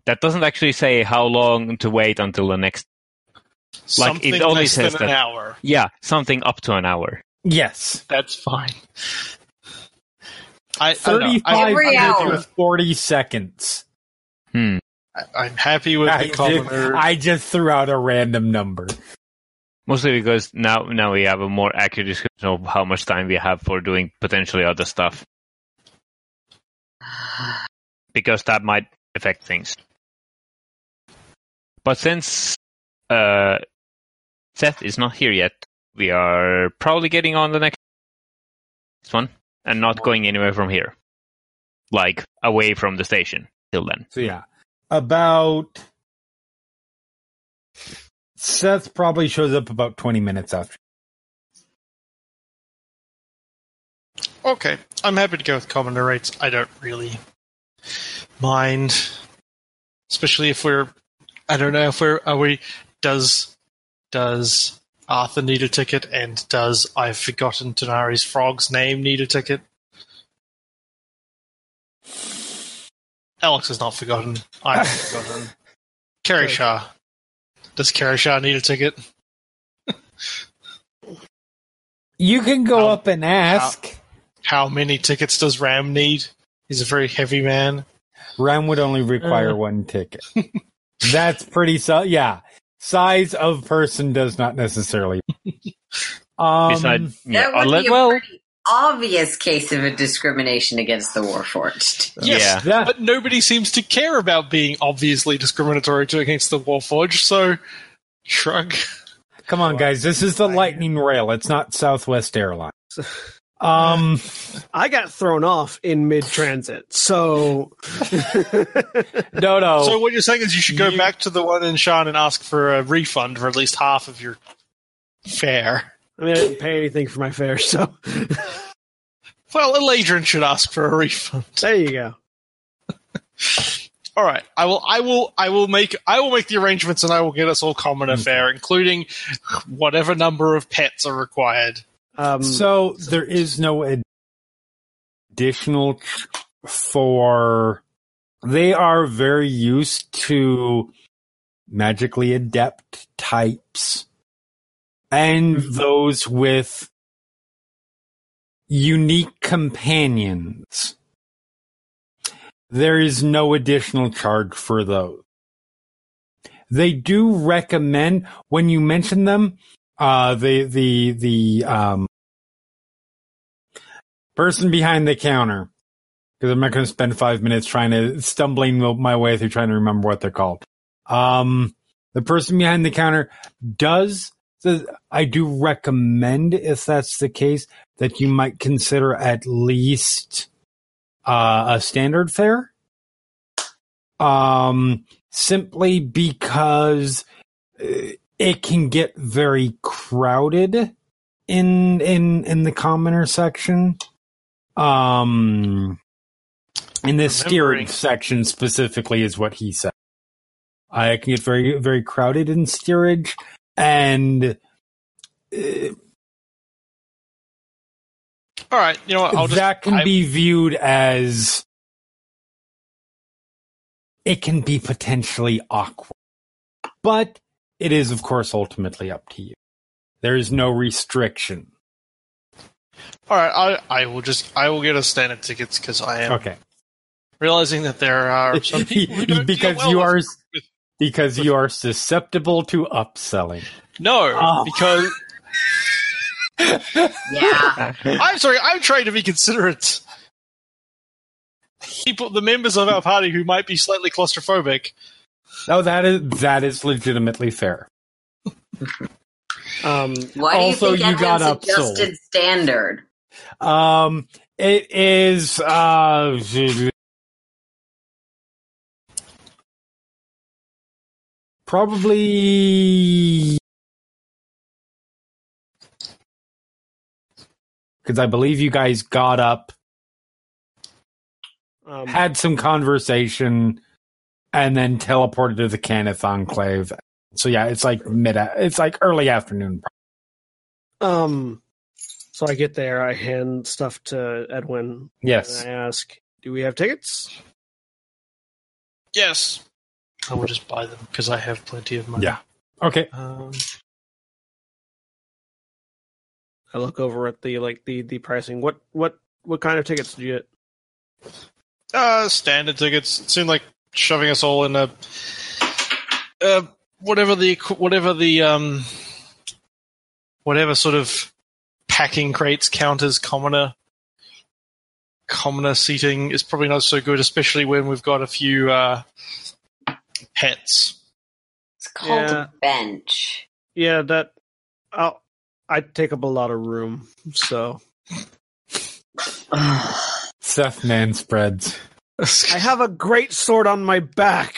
that doesn't actually say how long to wait until the next. Like, it Something only less says than an that- hour. Yeah, something up to an hour. Yes. That's fine. I, I don't know. 35 I, Every I'm, hour. happy with 40 seconds. Hmm. with, I'm happy with I, the did- I just threw out a random number. Mostly because now now we have a more accurate description of how much time we have for doing potentially other stuff. Because that might affect things. But since uh, Seth is not here yet, we are probably getting on the next one and not going anywhere from here. Like away from the station till then. So yeah, about Seth probably shows up about 20 minutes after. Okay, I'm happy to go with commoner rates. I don't really mind, especially if we're. I don't know if we're. Are we? Does does Arthur need a ticket? And does I've forgotten Tanar'ri's frog's name need a ticket? Alex has not forgotten. I've forgotten. Kerry Shah. Does Kerry Shah need a ticket? You can go How- up and ask. How many tickets does Ram need? He's a very heavy man. Ram would only require Uh. one ticket. That's pretty so yeah. Size of person does not necessarily. Um, Besides, yeah, that would unless- be a well, pretty obvious case of a discrimination against the Warforged. Yes, Yeah. that- but nobody seems to care about being obviously discriminatory to against the Warforged, so shrug. come on, guys. This is the Lightning Rail. It's not Southwest Airlines. Um, I got thrown off in mid transit, so no, no. So what you're saying is you should go You- back to the one in Sharn and ask for a refund for at least half of your fare. I mean, I didn't pay anything for my fare, so Well, Eladrin should ask for a refund. there you go. All right, I will. I will. I will make. I will make the arrangements, and I will get us all common affair, including whatever number of pets are required. Um, So there is no additional for. They are very used to magically adept types and those with unique companions, there is no additional charge for those. They do recommend when you mention them, uh, the the the um, person behind the counter, because I'm not going to spend five minutes trying to stumbling my way through trying to remember what they're called. Um, the person behind the counter does I do recommend, if that's the case, that you might consider at least uh, a standard fare. Um, simply because uh, it can get very crowded in in in the commoner section. Um, in the steerage section specifically is what he said. I can get very very crowded in steerage, and uh, All right, you know what? I'll just, that can I- be viewed as it can be potentially awkward. But it is, of course, ultimately up to you. There is no restriction. All right, I, I will just I will get us standard tickets because I am Okay. realizing that there are some people because well you are with- because you are susceptible to upselling. no Oh. because Yeah. I'm sorry I'm trying to be considerate. People, the members of our party who might be slightly claustrophobic. No, that is that is legitimately fair. Um, Why Also, do you think you got Edwin's upsold. adjusted standard? Um, it is uh, probably because I believe you guys got up, um, had some conversation, and then teleported to the Cannith Enclave. So yeah, it's like mid. It's like early afternoon. um, so I get there, I hand stuff to Edwin, Yes. and I ask, "Do we have tickets?" Yes, I will just buy them because I have plenty of money. Yeah. Okay. Um, I look over at the like the the pricing. What what what kind of tickets do you get? uh, standard tickets. It seemed like shoving us all in a uh, whatever the whatever the um whatever sort of packing crates counters commoner commoner seating is probably not so good, especially when we've got a few uh, pets. It's called Yeah. a bench. Yeah, that. I'll, I take up a lot of room, so Seth man spreads. I have a great sword on my back.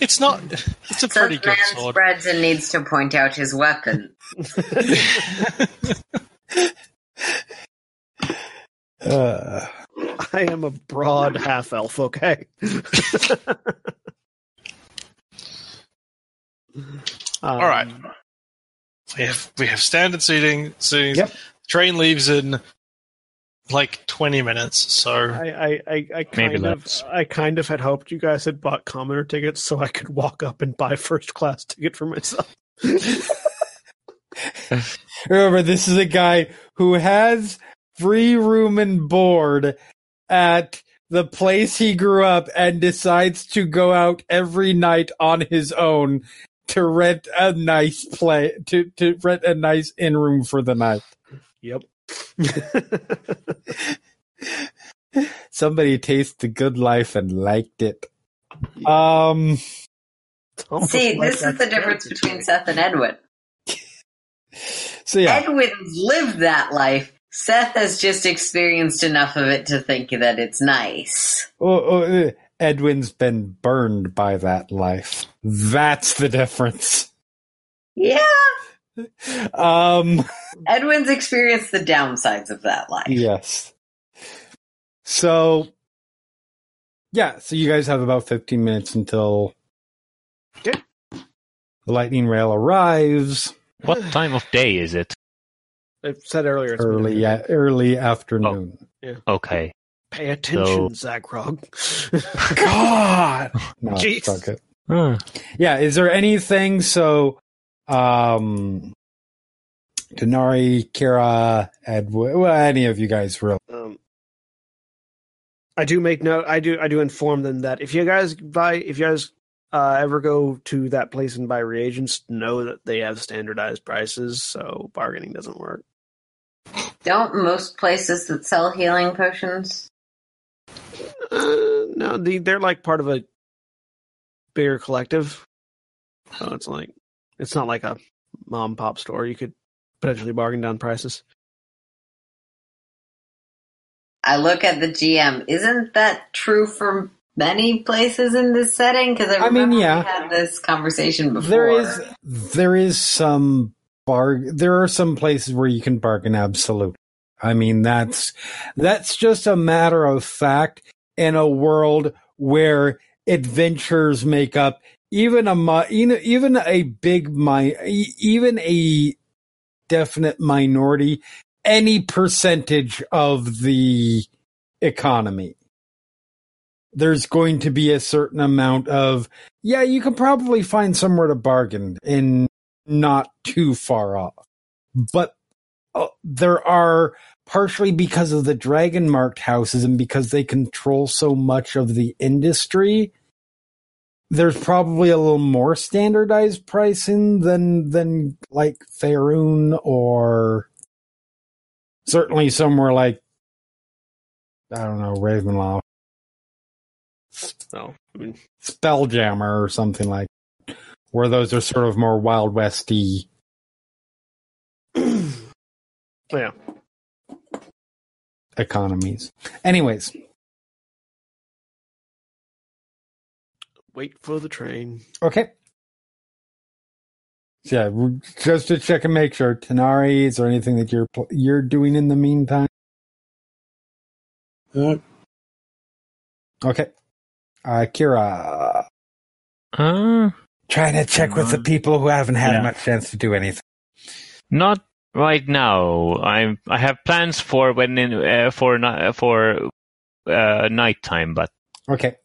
It's not. It's a pretty Seth good man sword. spreads and needs to point out his weapon. Uh, I am a broad half elf. Okay. Um, All right. We have we have standard seating. seating. Yep. Train leaves in like twenty minutes. So I, I, I, I Maybe kind of, less. I kind of had hoped you guys had bought commoner tickets so I could walk up and buy first class ticket for myself. Remember, this is a guy who has free room and board at the place he grew up and decides to go out every night on his own to rent a nice play to, to rent a nice in room for the night. Yep. Somebody tasted the good life and liked it. Um Almost See, like this is the difference between Seth and Edwin. so yeah. Edwin's lived that life. Seth has just experienced enough of it to think that it's nice. Oh, oh, Edwin's been burned by that life. That's the difference. Yeah, Um Edwin's experienced the downsides of that life. Yes. So, yeah, so you guys have about 15 minutes until Okay. the lightning rail arrives What time of day is it? I said earlier. It's early midnight. early afternoon. Okay. Pay attention, So- Zaghrog. God. No, Jeez. fuck it. Hmm. Yeah, is there anything so um Tanar'ri, Kira, Edward, well, any of you guys really. Um, I do make note. I do. I do inform them that if you guys buy, if you guys uh, ever go to that place and buy reagents, know that they have standardized prices, so bargaining doesn't work. Don't most places that sell healing potions? Uh, no, the, they're like part of a bigger collective. So it's like it's not like a mom and pop store. You could potentially bargain down prices. I look at the GM. Isn't that true for many places in this setting? Because I I mean, remember yeah. we had this conversation before. There is there is some there are some places where you can bargain absolute. I mean that's that's just a matter of fact in a world where adventures make up even a even a big my even a definite minority any percentage of the economy there's going to be a certain amount of yeah you can probably find somewhere to bargain and not too far off. But uh, there are partially because of the dragon marked houses and because they control so much of the industry there's probably a little more standardized pricing than than like Faerun or certainly somewhere like I don't know Ravenloft, So I mean, Spelljammer or something like, where those are sort of more Wild Westy. yeah. economies. Anyways, Wait for the train. okay. So yeah, just to check and make sure, Tanar'ri, is there anything that you're pl- you're doing in the meantime? Uh, Okay, uh, Kira, Uh, trying to check with the people who haven't had Yeah. much chance to do anything. not right now. I I have plans for when in uh, for ni- for uh, nighttime, but Okay.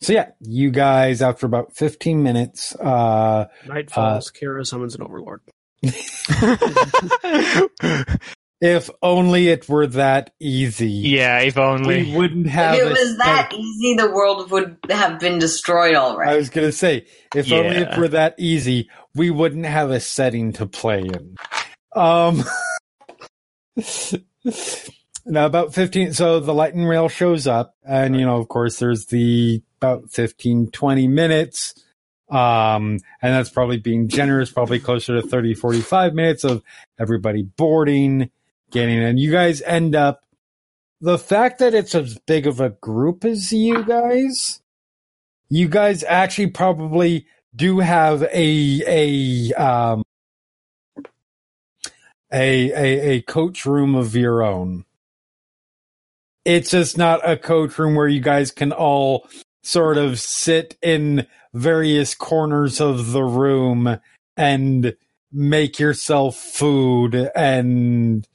So yeah, you guys after about 15 minutes, uh Night falls. Kira summons an overlord. if only it were that easy. yeah, if only. We wouldn't have if it a was that set- easy, the world would have been destroyed already. I was gonna say, if only it were that easy, we wouldn't have a setting to play in. Um now about 15 so the lightning rail shows up and you know of course there's the about 15 20 minutes um and that's probably being generous probably closer to 30 45 minutes of everybody boarding getting and you guys end up the fact that it's as big of a group as you guys you guys actually probably do have a a um a a, a coach room of your own. It's just not a coach room where you guys can all sort of sit in various corners of the room and make yourself food and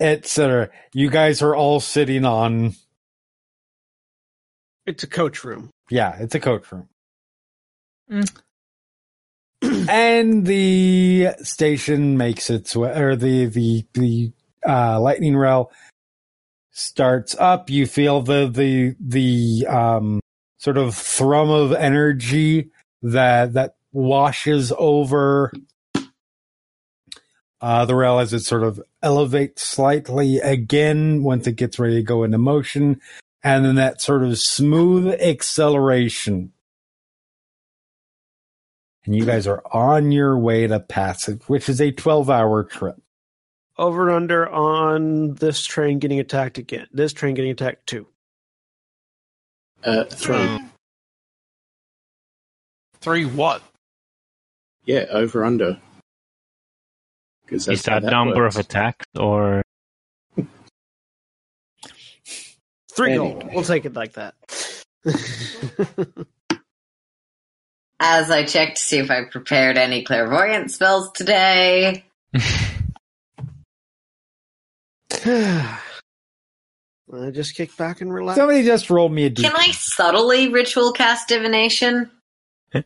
etc. You guys are all sitting on It's a coach room. yeah, it's a coach room. Mm. and the station makes its way, or the the the uh, lightning rail starts up. You feel the the the um, sort of thrum of energy that that washes over uh, the rail as it sort of elevates slightly again once it gets ready to go into motion and then that sort of smooth acceleration. And you guys are on your way to Passage, which is a 12 hour trip. Over and under on this train getting attacked again. This train getting attacked too. uh, three. Three what? Yeah, over under. Because Is that, number of attacks or Three Anyway. gold. We'll take it like that. As I check to see if I prepared any clairvoyant spells today. I just kick back and relax. Somebody just rolled me a d. Can I subtly ritual cast divination?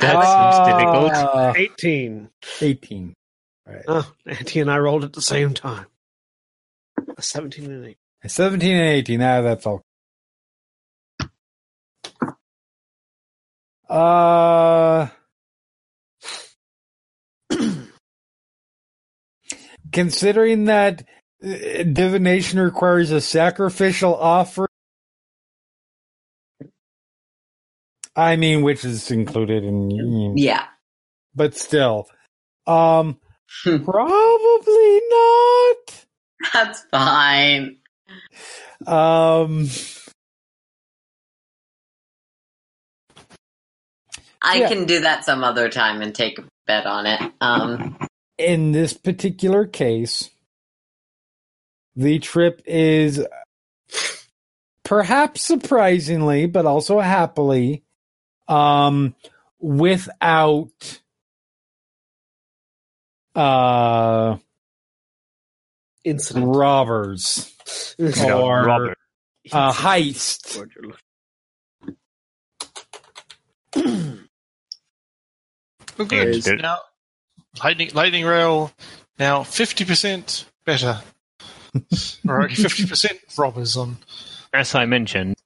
That seems difficult. Ah, 18. 18. Oh, Auntie and I rolled at the same time. A 17 and an 8. 17 and 18. Ah, that's all. Uh, considering that uh, divination requires a sacrificial offering, I mean, which is included in, Yeah. but still, um, probably not. That's fine. Um, I Yeah. can do that some other time and take a bet on it. Um, in this particular case, the trip is perhaps surprisingly, but also happily, um, without uh Incident. robbers or Robert. uh, heist. Oh, good. There- Now, lightning, lightning rail. Now fifty percent better. or fifty percent robbers on. As I mentioned,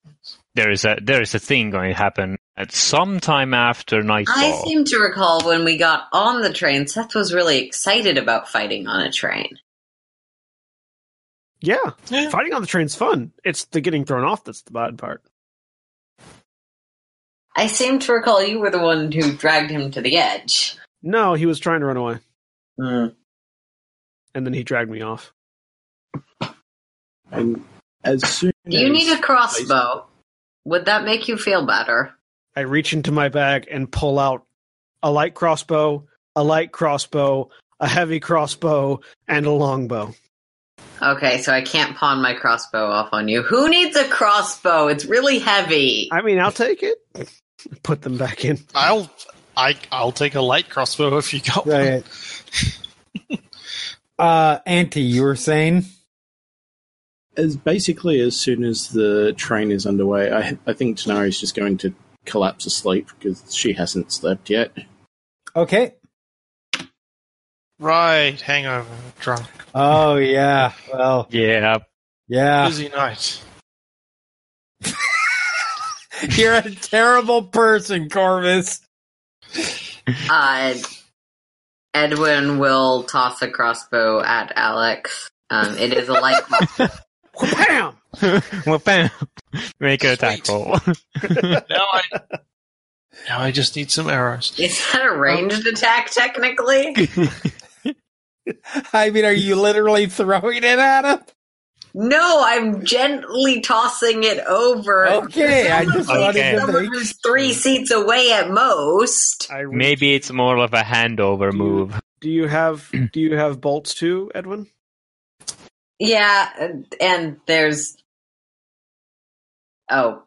there is a there is a thing going to happen at some time after nightfall. I seem to recall when we got on the train, Seth was really excited about fighting on a train. Yeah, Yeah. fighting on the train's fun. It's the getting thrown off that's the bad part. I seem to recall you were the one who dragged him to the edge. No, he was trying to run away, Hmm. and then he dragged me off. And as soon Do you as need a crossbow? Would that make you feel better? I reach into my bag and pull out a light crossbow, a light crossbow, a heavy crossbow, and a longbow. Okay, so I can't pawn my crossbow off on you. Who needs a crossbow? It's really heavy. I mean, I'll take it. Put them back in. I'll I I'll take a light crossbow if you got one. Uh, Auntie, you were saying? as basically as soon as the train is underway, I I think Tanar'ri is just going to collapse asleep because she hasn't slept yet. Okay. Right, hangover, drunk, Oh, yeah. Well, yeah, yeah. busy night. You're a terrible person, Korvys. Uh, Edwin will toss a crossbow at Alex. Um, it is a light crossbow. Bam! well, bam. Make an attack Sweet. roll. Now I now I just need some arrows. Is that a ranged attack, technically? I mean, are you literally throwing it at him? No, I'm gently tossing it over. Okay, I just Okay. wanted to make who's three seats away at most. I reach- Maybe it's more of a handover move. Do you have Do you have bolts too, Edwin? Yeah, and- and there's oh,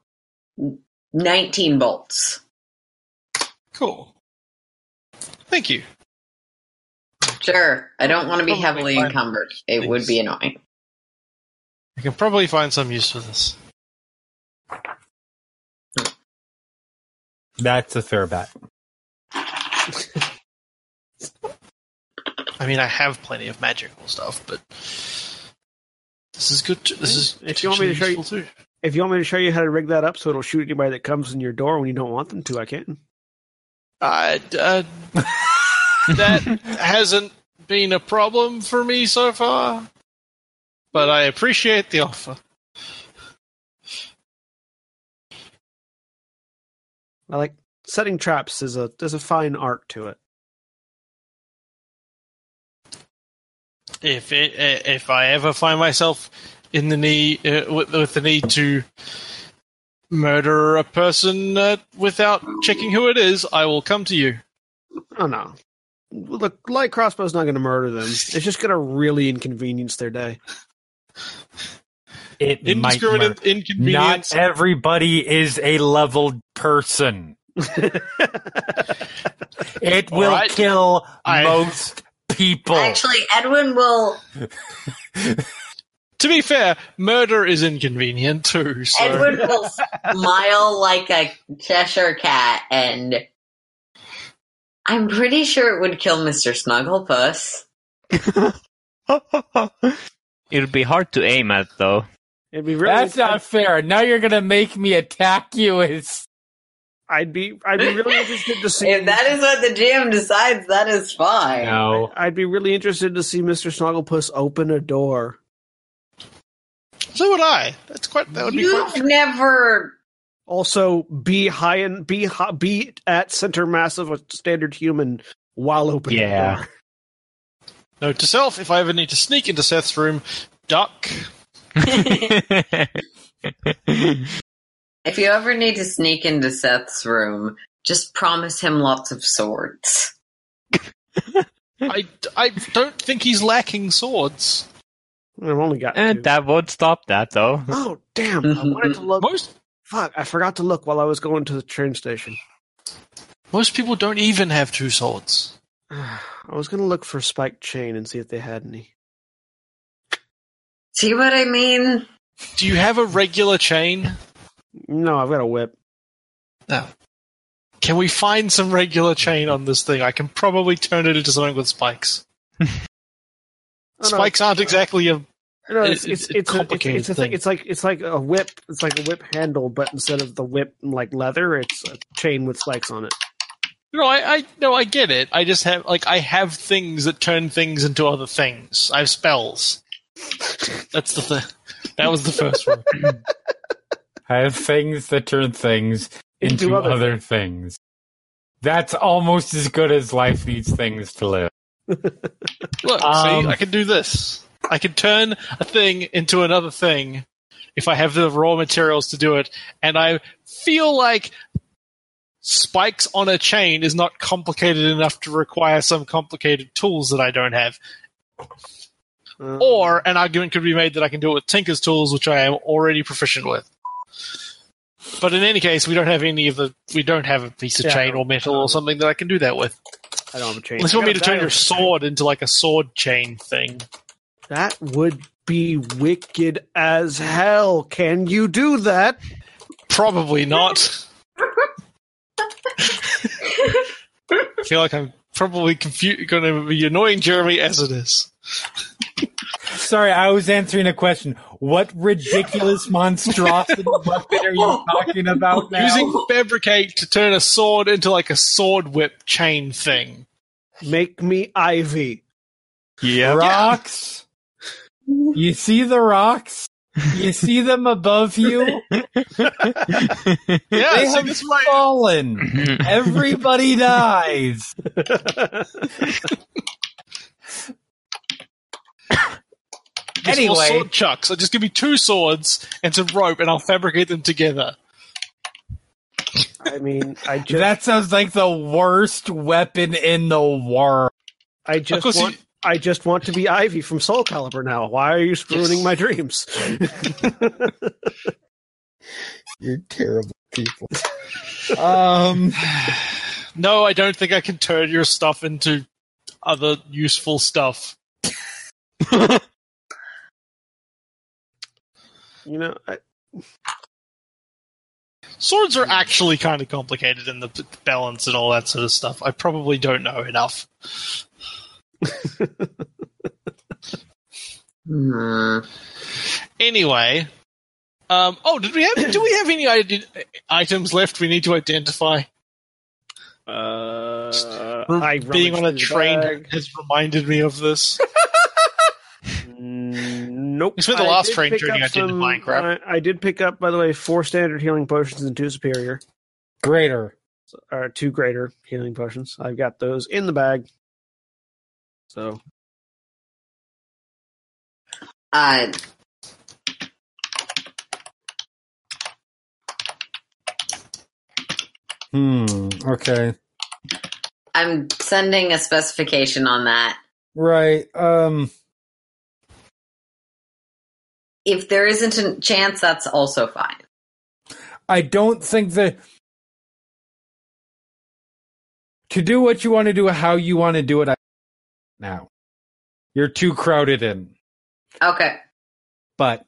19 bolts. Cool. Thank you. Sure, I don't want to be Probably heavily fine. encumbered. It would be annoying. I can probably find some use for this. That's a fair bet. I mean, I have plenty of magical stuff, but this is good. Too. This is If you want me to show you- too. If you want me to show you how to rig that up so it'll shoot anybody that comes in your door when you don't want them to, I can. Uh, uh, that hasn't been a problem for me so far, but I appreciate the offer. I like setting traps. Is a there's a fine art to it. If it, eh, if I ever find myself in the need uh, with, with the need to murder a person uh, without checking who it is, I will come to you. Oh no, the light crossbow's not going to murder them. It's just going to really inconvenience their day. It Indiscriminate Not inconvenience. everybody is a leveled person. It will right. kill I- most people. Actually, Edwin will to be fair, murder is inconvenient too. So Edwin will smile like a Cheshire cat and I'm pretty sure it would kill Mr. Snugglepuss. It'd be hard to aim at, though. It'd be really. That's not fair. Now you're gonna make me attack you as I'd be. I'd be really interested to see. If that is what the GM decides, that is fine. no. I'd be really interested to see Mr. Snugglepuss open a door. So would I. That's quite. That would be You've quite. never. Also, be high and be hi- be at center mass of a standard human while opening Yeah. a door. Note to self: if I ever need to sneak into Seth's room, duck. If you ever need to sneak into Seth's room, just promise him lots of swords. I, I don't think he's lacking swords. I've only got eh, two. and that won't stop that, though. Oh damn! I wanted to mm-hmm. look. Most Fuck! I forgot to look while I was going to the train station. most people don't even have two swords. I was gonna look for spiked chain and see if they had any. See what I mean? Do you have a regular chain? No, I've got a whip. No. Can we find some regular chain on this thing? I can probably turn it into something with spikes. Oh, no, Spikes aren't exactly a. No, it's It's- it's it's it's, a, complicated it's, it's, a thing. it's like it's like a whip. It's like a whip handle, but instead of the whip like leather, it's a chain with spikes on it. No, I, I no, I get it. I just have like I have things that turn things into other things. I have spells. That's the thing. That was the first one. I have things that turn things into, Into other other, things. That's almost as good as life needs things to live. Look, Um, see, I can do this. I can turn a thing into another thing if I have the raw materials to do it, and I feel like spikes on a chain is not complicated enough to require some complicated tools that I don't have. Uh, Or an argument could be made that I can do it with Tinker's tools, which I am already proficient with. But in any case, we don't have any of the. We don't have a piece of Yeah, chain or metal or something that I can do that with. I don't have a chain. Unless you want me to got a turn your sword into like a sword chain thing. That would be wicked as hell. Can you do that? Probably not. I feel like I'm probably confu- going to be annoying Jeremy as it is. Sorry, I was answering a question. What ridiculous monstrosity weapon are you talking about now? Using fabricate to turn a sword into like a sword whip chain thing. Make me Ivy. Yeah. rocks. You see the rocks? You see them above you? Yeah, they see, have this is why- fallen. Everybody dies. It's more Anyway. sword chucks. So just give me two swords and some rope, and I'll fabricate them together. I mean, I just, That sounds like the worst weapon in the world. I just want, you- I just want to be Ivy from Soul Calibur now. Why are you ruining my dreams? You're terrible people. um, No, I don't think I can turn your stuff into other useful stuff. you know, I, Swords are actually kind of complicated in the balance and all that sort of stuff. I probably don't know enough. Hmm. Anyway, um, oh, did we have? do we have any ide- items left we need to identify? uh, I Being on a rummaged through the train bag. has reminded me of this. Nope. We spent the I last train journey up some- identifying crap. I, I did pick up, by the way, four standard healing potions and two superior, greater. or two greater healing potions. I've got those in the bag. So Uh, Hmm. Okay. I'm sending a specification on that. Right. Um. If there isn't a chance, that's also fine. I don't think that to do what you want to do, how you want to do it. I, now, you're too crowded in. Okay. But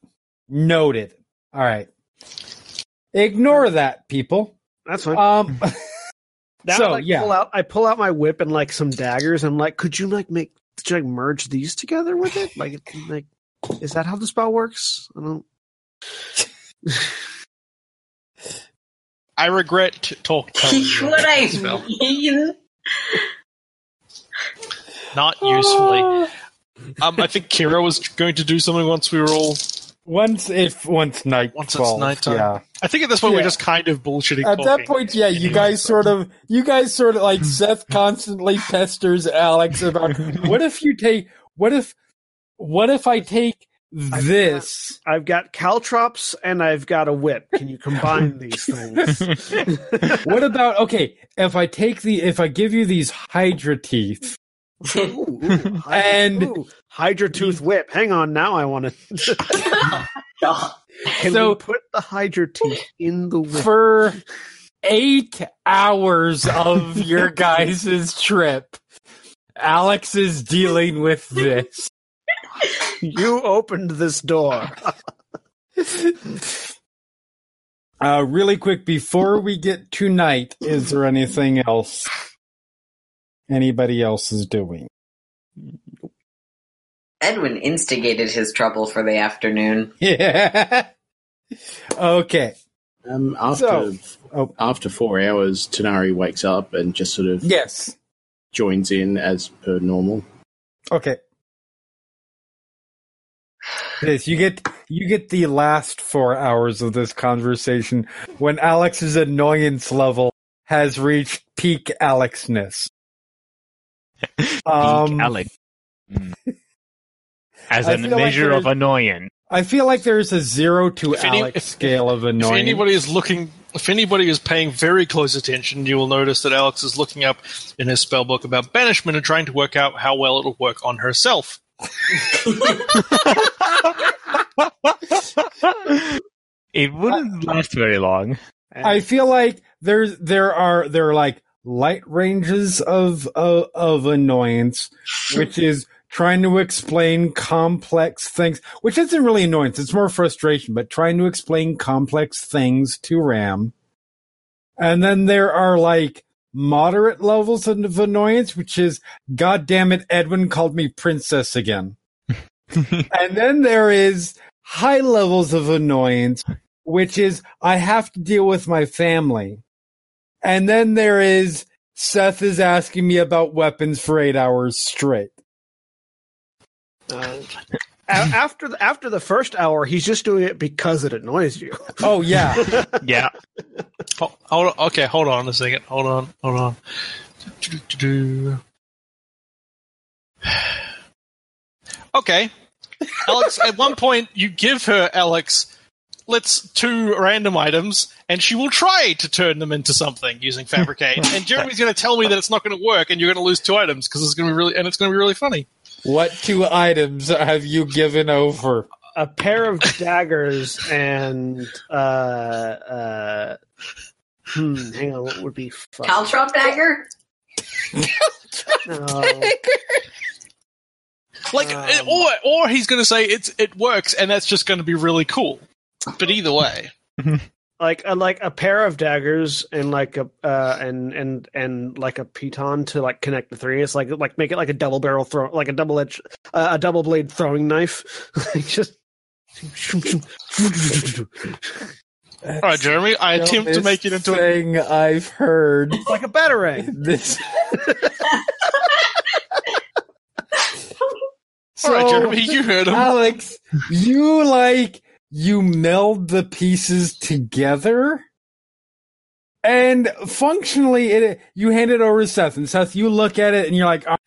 noted. All right. Ignore that, people. that's fine. Um. Now So, I like, yeah. pull out I pull out my whip and like some daggers. I'm like, could you like make could you like merge these together with it? Like like is that how the spell works? I don't I regret t- talk telling you what I spell. mean. Not usefully. Um, I think Kira was going to do something once we were all. Once if once night Once it's nighttime. yeah. I think at this point we're just kind of bullshitting. At that point, yeah, you guys sort of, you guys sort of like Seth constantly pesters Alex about what if you take, what if, what if I take this? I've got caltrops and I've got a whip. Can you combine these things? What about okay? If I take the, if I give you these Hydra teeth, Ooh, ooh, Hydra- And- ooh, Hydra tooth whip. Hang on, now I want to. Can So- we put the Hydra teeth in the whip? for eight hours of your guys' trip, Alex is dealing with this. You opened this door. Uh, really quick, before we get to night, is there anything else anybody else is doing? Edwin instigated his trouble for the afternoon. Yeah. okay. Um, after So- oh. after four hours, Tanar'ri wakes up and just sort of Yes. joins in as per normal. Okay. Yes, you get you get the last four hours of this conversation when Alex's annoyance level has reached peak Alexness. Um, Alec. Mm. As a feel like measure of annoyance. I feel like there's a zero to If any- Alex if- scale of annoyance. If annoyance. anybody is looking, if anybody is paying very close attention, you will notice that Alex is looking up in his spell book about banishment and trying to work out how well it'll work on herself. It wouldn't last very long. I feel like there's there are there are like light ranges of of, of annoyance, which is trying to explain complex things, which isn't really annoyance. It's more frustration, but trying to explain complex things to Ram. And then there are like moderate levels of annoyance, which is, God damn it, Edwin called me princess again. and then there is high levels of annoyance, which is I have to deal with my family. And then there is Seth is asking me about weapons for eight hours straight. Uh, a- after the, after the first hour, he's just doing it because it annoys you. Oh yeah. Yeah. Ho- Hold on, okay, hold on a second. Hold on, hold on. Okay, Alex. At one point, you give her Alex. Let's two random items, and she will try to turn them into something using fabricate. and Jeremy's going to tell me that it's not going to work, and you're going to lose two items because it's going to be really, and it's going to be really funny. What two items have you given over? a pair of daggers and uh uh hmm, hang on, what would be fun? Caltrop dagger? No. Like, Um. or or he's going to say it's it works, and that's just going to be really cool. But either way, like a, like a pair of daggers and like a uh and and and like a piton to like connect the three. It's like like make it like a double barrel throw, like a double edge, uh, a double blade throwing knife. Like just. all right, Jeremy. I attempt to make it into a thing I've heard. like a batarang. This. All right, Jeremy, you heard him. Alex, you like you meld the pieces together, and functionally, it you hand it over to Seth, and Seth, you look at it, and you're like, "Ah,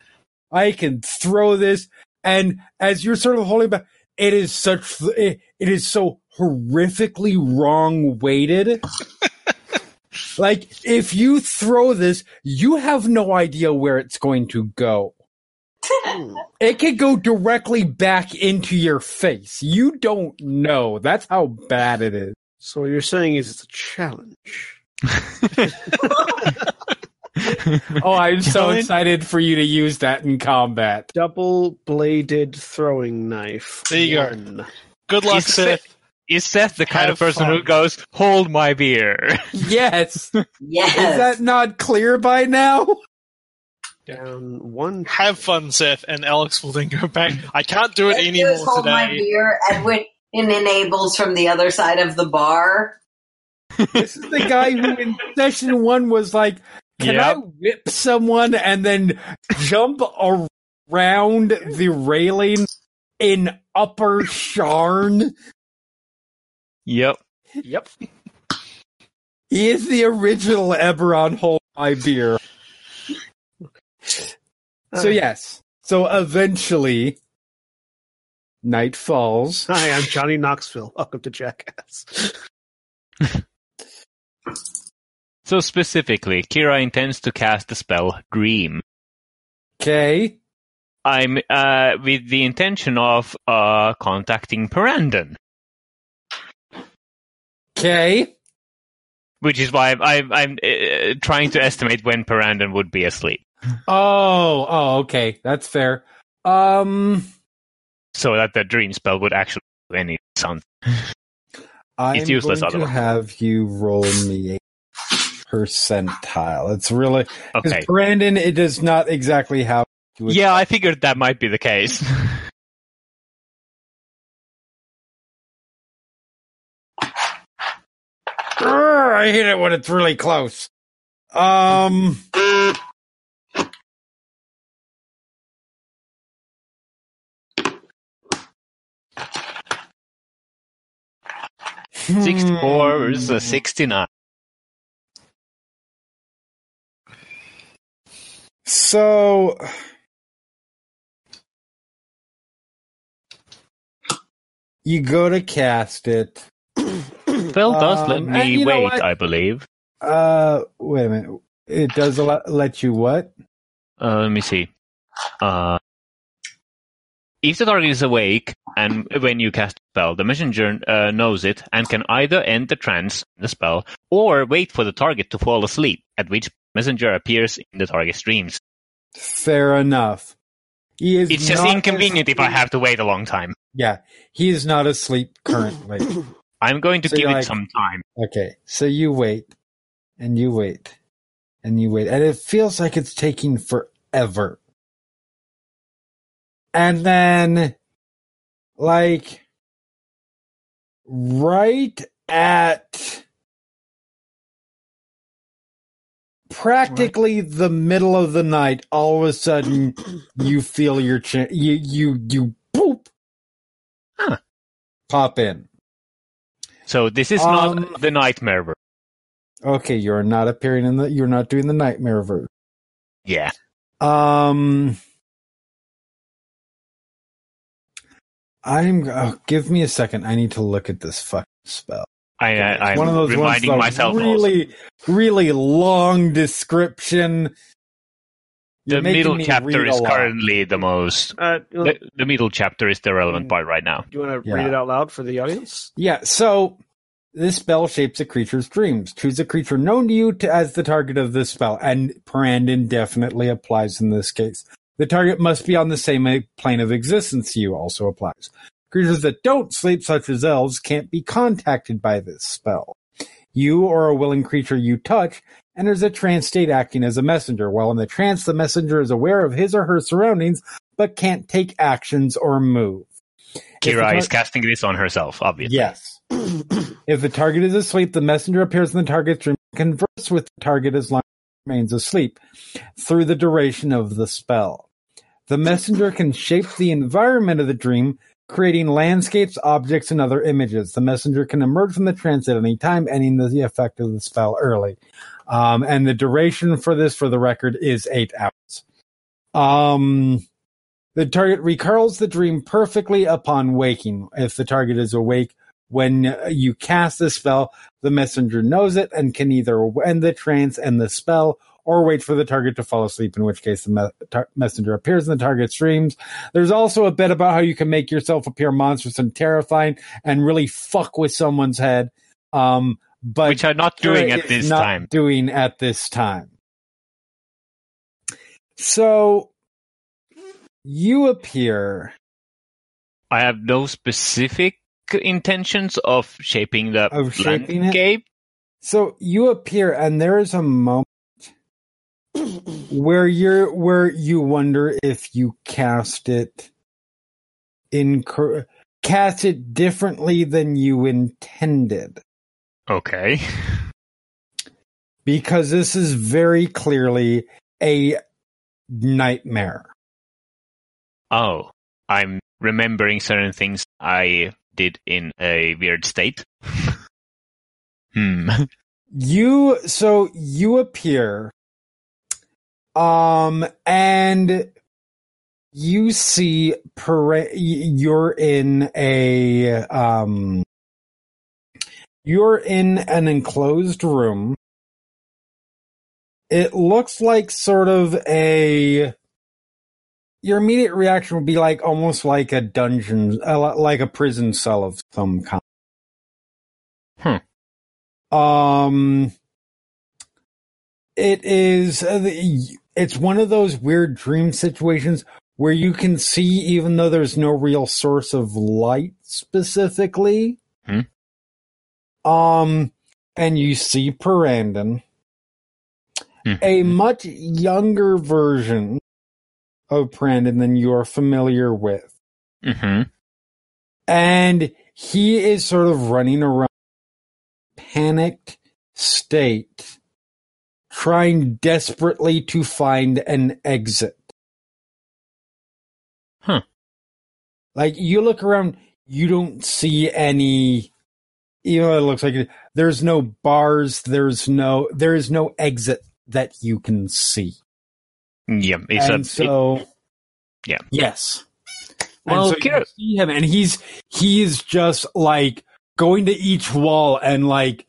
I can throw this, and as you're sort of holding back, it is such it, it is so horrifically wrong weighted. like if you throw this, you have no idea where it's going to go. It could go directly back into your face. You don't know. That's how bad it is. So what you're saying is it's a challenge. Oh, I'm so excited for you to use that in combat. Double bladed throwing knife. There you go. Good luck, He's Seth. Is Seth the kind Have of person who goes, "Hold my beer"? Yes. Yes. Is that not clear by now? Down one. Have fun, Seth, and Alex will then go back. I can't do it It anymore goes, hold my today. beer, Edwin enables from the other side of the bar. This is the guy who in session one was like, Can Yep. I whip someone and then jump around the railing in Upper Sharn? Yep. Yep. He is the original Eberron Hold My Beer. So, yes. So eventually, night falls. Hi, I'm Johnny Knoxville. Welcome to Jackass. So specifically, Kira intends to cast the spell Dream. Okay. I'm uh, with the intention of uh, contacting Parandon, Okay. which is why I'm, I'm, I'm uh, trying to estimate when Parandon would be asleep, Oh, oh, okay. That's fair. Um, so that the dream spell would actually do any sound. I'm It's useless going to otherwise. have you roll me a percentile. It's really because Okay. Parandon, it does not exactly have. to Yeah, I figured that might be the case. Grr, I hate it when it's really close. Um. Sixty-four Hmm. versus sixty-nine. So. You go to cast it. Spell does let Um, and me wait. I believe. Uh, wait a minute. It does let, let you what? Uh, let me see. Uh, if the target is awake and when you cast a spell, the messenger uh, knows it and can either end the trance the spell or wait for the target to fall asleep, at which messenger appears in the target's dreams. Fair enough. He is It's just inconvenient if I have to wait a long time. Yeah, he is not asleep currently. I'm going to So give it like- some time. okay, so you wait, and you wait, and you wait, and it feels like it's taking forever. And then, like, right at practically the middle of the night, all of a sudden you feel your cha- you you you boop Huh. pop in. So this is Um, not the nightmare. ver- Okay, you're not appearing in the. You're not doing the nightmare version. Yeah. Um, I'm. Oh, give me a second. I need to look at this fucking spell. I, It's I, I'm one of those reminding ones, myself the also. really, really long description. The You're making middle chapter is currently the most. Uh, The, the middle chapter is the relevant part right now. Do you want to Yeah. read it out loud for the audience? Yeah. So this spell shapes a creature's dreams. Choose a creature known to you to, as the target of this spell, and Parandon definitely applies in this case. The target must be on the same plane of existence you also applies. Creatures that don't sleep, such as elves, can't be contacted by this spell. You or a willing creature you touch enters a trance state acting as a messenger. While in the trance, the messenger is aware of his or her surroundings, but can't take actions or move. Kira tar- is casting this on herself, obviously. Yes. if the target is asleep, the messenger appears in the target's dream and converse with the target as long as it remains asleep through the duration of the spell. The messenger can shape the environment of the dream, creating landscapes, objects, and other images. The messenger can emerge from the trance at any time, ending the effect of the spell early. Um, and the duration for this, for the record, is eight hours. Um, the target recalls the dream perfectly upon waking. If the target is awake when you cast the spell, the messenger knows it and can either end the trance and the spell or wait for the target to fall asleep, in which case the me- tar- messenger appears in the target's dreams. There's also a bit about how you can make yourself appear monstrous and terrifying and really fuck with someone's head. Um, but Which I'm not doing at this not time. Doing at this time. So you appear. I have no specific intentions of shaping the Of shaping it? landscape. So you appear, and there is a moment where you're where you wonder if you cast it in cast it differently than you intended Okay. because this is very clearly a nightmare. Oh, I'm remembering certain things I did in a weird state. hmm. You so you appear um and you see para- you're in a um you're in an enclosed room it looks like sort of a your immediate reaction would be like almost like a dungeon uh, like a prison cell of some kind Hmm. um it is uh, the- it's one of those weird dream situations where you can see even though there's no real source of light specifically Hmm. um and you see Parandon a Mhm. much younger version of Parandon than you are familiar with Mhm. and he is sort of running around panicked state trying desperately to find an exit Huh. like you look around you don't see any you know it looks like it, there's no bars there's no there is no exit that you can see Yeah, it's and a. so yeah. yes Well, and so you see him and he's he's just like going to each wall and like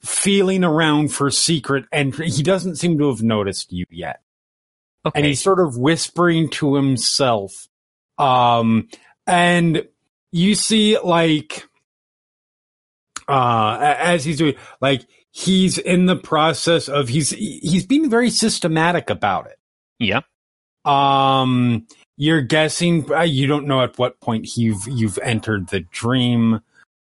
feeling around for secret entry he doesn't seem to have noticed you yet okay. and he's sort of whispering to himself um and you see like uh as he's doing like he's in the process of he's he's being very systematic about it yeah. um, you're guessing. uh, You don't know at what point you've you've entered the dream.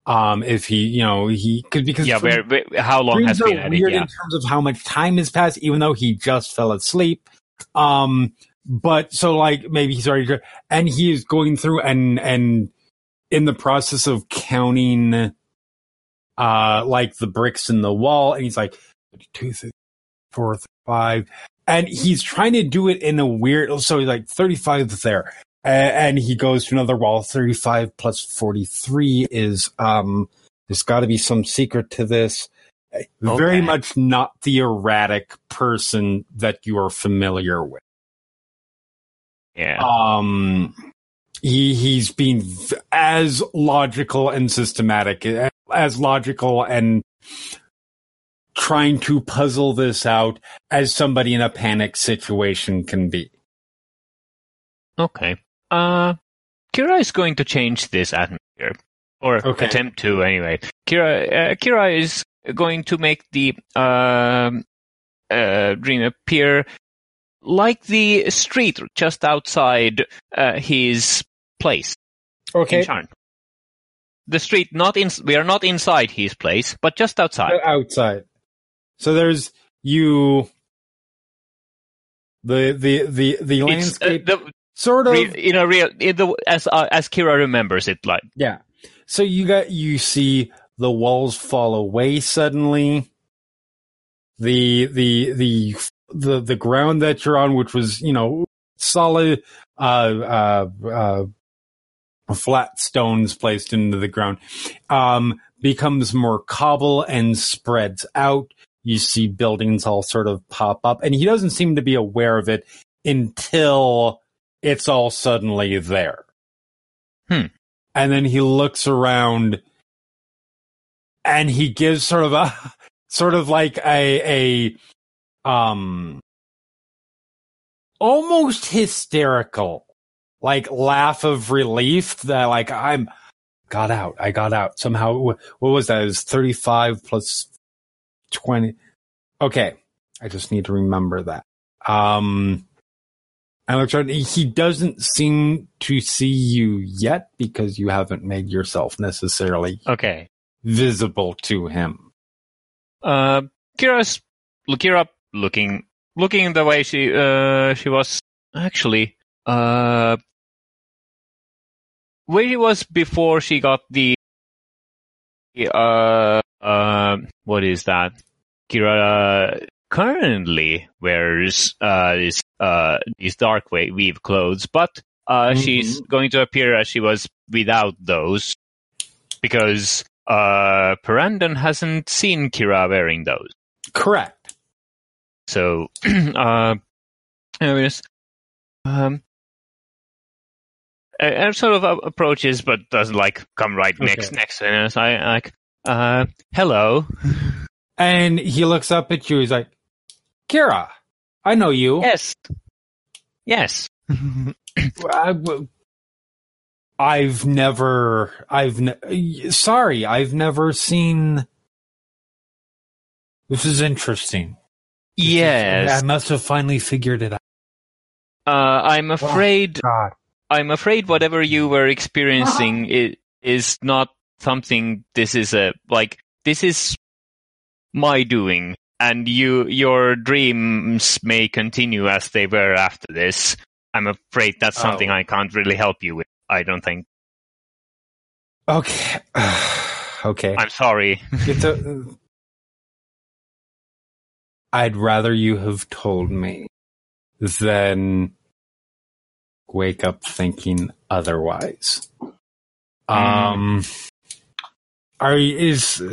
Um, if he, you know, he could because Yeah. Where, where- how long has been it? weird Yeah. in terms of how much time has passed, even though he just fell asleep. Um, but so like maybe he's already and he is going through and and in the process of counting, uh, like the bricks in the wall, and he's like two, three, four, five, and he's trying to do it in a weird. So he's like thirty five there. And he goes to another wall. Thirty-five plus forty-three is um. There's got to be some secret to this. Very much not the erratic person that you are familiar with. Yeah. Um, he he's been v- as logical and systematic, as logical and trying to puzzle this out as somebody in a panic situation can be. Okay. Uh, Kira is going to change this atmosphere, or Okay. attempt to anyway. Kira, uh, Kira is going to make the um, uh, dream appear like the street just outside uh, his place in Sharn. The street, not in. We are not inside his place, but just outside. outside. So there's you. The the the the uh, landscape the, sort of re, in a real in the, as uh, as Kira remembers it, like Yeah. So you got you see the walls fall away suddenly. The the the the the ground that you're on, which was you know solid, uh, uh, uh, flat stones placed into the ground, um, becomes more cobble and spreads out. You see buildings all sort of pop up, and he doesn't seem to be aware of it until it's all suddenly there. Hmm. And then he looks around and he gives sort of a sort of like a a um almost hysterical like laugh of relief that like I'm got out. I got out somehow. What was that? It was 35 plus 20. Okay. I just need to remember that. Um, Around. He doesn't seem to see you yet because you haven't made yourself necessarily Okay. visible to him. Uh, Kira's Kira looking looking the way she uh she was actually uh where she was before she got the uh uh what is that Kira uh, currently wears uh this uh these dark weave clothes but uh she's going to appear as she was without those because uh Parandon hasn't seen Kira wearing those Correct. so, uh, anyways, um, and and sort of approaches, but doesn't like come right next Okay. next. And it's I like, uh, hello. And he looks up at you. He's like, Kira, I know you. Yes, yes. I've never, I've, ne- sorry, I've never seen. This is interesting. This is- yes. I must have finally figured it out. Uh, I'm afraid. God. I'm afraid whatever you were experiencing is, is not something. This is a like. This is my doing, and you your dreams may continue as they were after this. I'm afraid that's something Oh. I can't really help you with. I don't think. Okay. okay. I'm sorry. It's a, I'd rather you have told me than wake up thinking otherwise. Um, are you, is,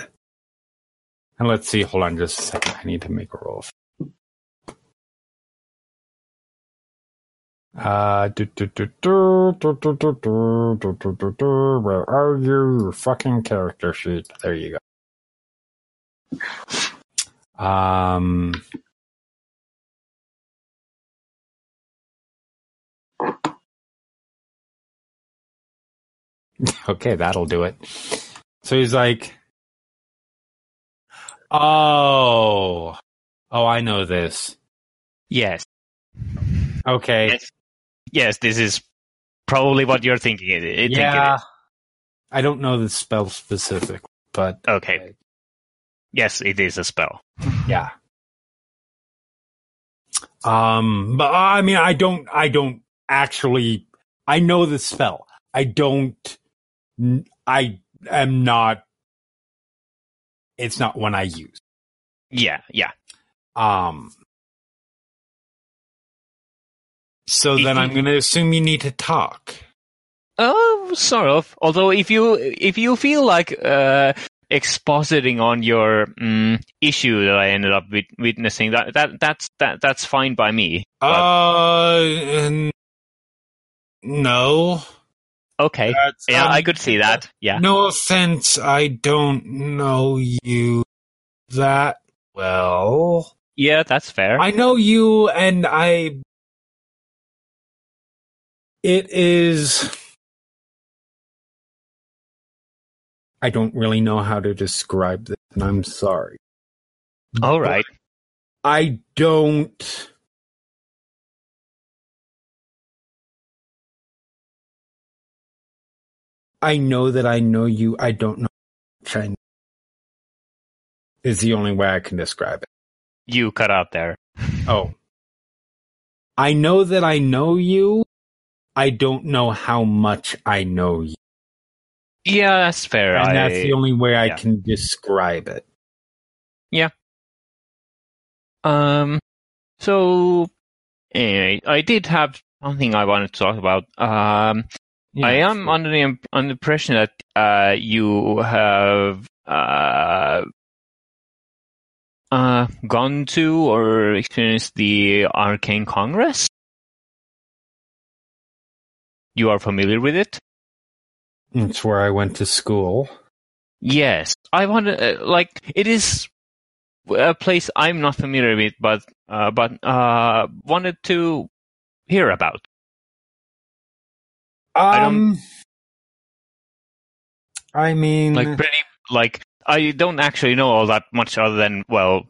and let's see, hold on just a second. I need to make a roll. Uh, where are you? Your fucking character sheet. There you go. Um, okay, that'll do it. So he's like, oh, oh, I know this. Yes. Okay. Yes. Yes. This is probably what you're thinking. It, it, yeah. I don't know the spell specific, but Okay. Yes, it is a spell. yeah. Um, but I mean, I don't, I don't actually, I know the spell. I don't, I am not, it's not one I use. Yeah. Yeah. Um, so If then you- I'm going to assume you need to talk. Oh, sort of. Although, if you if you feel like uh, expositing on your mm, issue that I ended up wit- witnessing, that that that's that that's fine by me. But, Uh, n- no. Okay. That's, Yeah, um, I could see that. Yeah. No offense, I don't know you that well. Yeah, that's fair. I know you, and I. It is. I don't really know how to describe this, and I'm sorry. All right. I don't. I know that I know you. I don't know. China is the only way I can describe it. You cut out there. Oh. I know that I know you. I don't know how much I know you. Yeah, that's fair. And I, that's the only way I yeah. can describe it. Yeah. Um, so anyway, I did have something I wanted to talk about. Um, I am sure. under the imp- under the impression that uh, you have uh, uh, gone to or experienced the Arcane Congress. You are familiar with it? It's where I went to school. Yes, I want to uh, like it is a place I'm not familiar with, but uh, but uh, wanted to hear about. Um, don't- I mean, Like pretty like I don't actually know all that much other than well,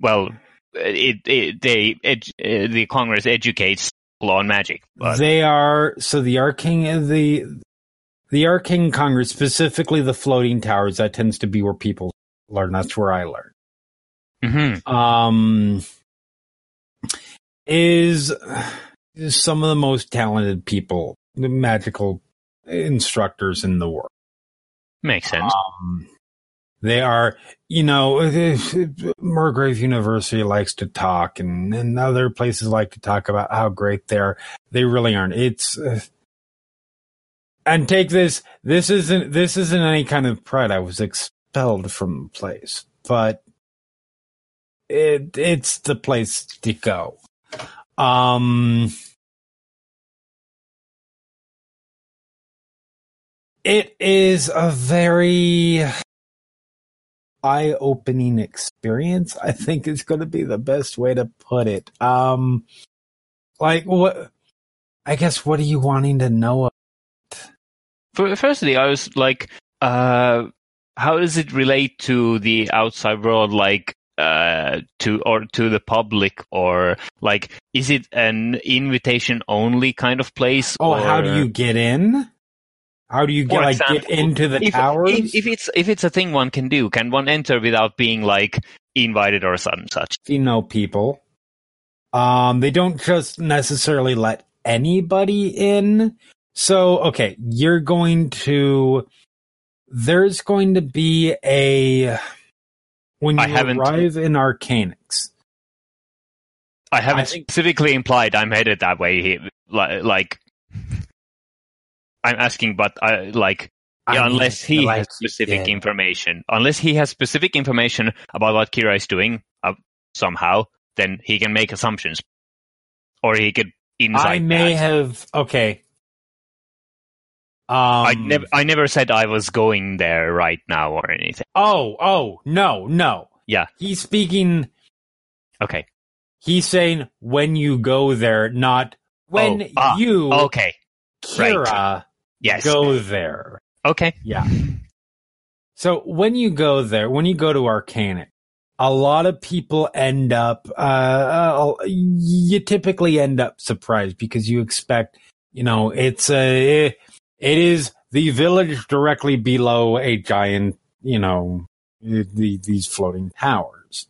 well, it, it they ed, uh, the Congress educates law and magic. But They are so the arcane the the arcane congress, specifically the floating towers. That tends to be where people learn. That's where I learn. Mhm. Um, is is some of the most talented people, magical instructors in the world. makes sense. Um, they are, you know, Morgrave University likes to talk, and, and other places like to talk about how great they are. They really aren't. It's uh, and take this. This isn't. This isn't any kind of pride. I was expelled from the place, but it it's the place to go. Um. It is a very eye-opening experience. I think is going to be the best way to put it. Um, like what? I guess what are you wanting to know? For, firstly, I was like, uh, how does it relate to the outside world? Like, uh, to or to the public, or like, is it an invitation only kind of place? Oh, how do you get in? How do you get like get into the if, towers? If, if it's if it's a thing one can do, can one enter without being like invited or some such? you know people. Um, they don't just necessarily let anybody in. So, okay, you're going to, there's going to be a, when you I haven't- arrive in Arcanix, I haven't I think- specifically implied I'm headed that way. Here. Like, like I'm asking, but I like yeah, I unless he like has specific did. information, unless he has specific information about what Kira is doing uh, somehow, then he can make assumptions, or he could insight. I may that. have, okay. Um, I never, I never said I was going there right now or anything. oh, oh, no, no. Yeah. He's speaking, Okay, he's saying when you go there, not when Oh, ah, you, okay, right. Yes, go there. okay, Yeah. So when you go there, when you go to Arcanix, a lot of people end up, uh, uh, you typically end up surprised because you expect, you know, it's a, it is the village directly below a giant, you know, the, these floating towers.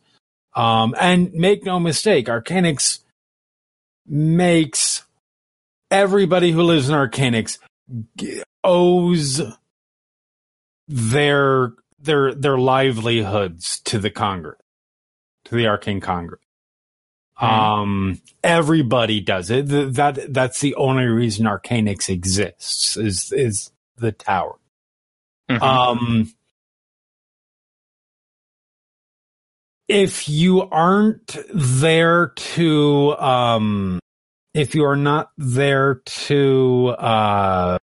Um, and make no mistake, Arcanix makes everybody who lives in Arcanix g- owes their their their livelihoods to the Congress, to the Arcane Congress. Um, everybody does it. Th- That that's the only reason Arcanix exists is is the tower. Mhm. Um, if you aren't there to, um, if you are not there to, uh,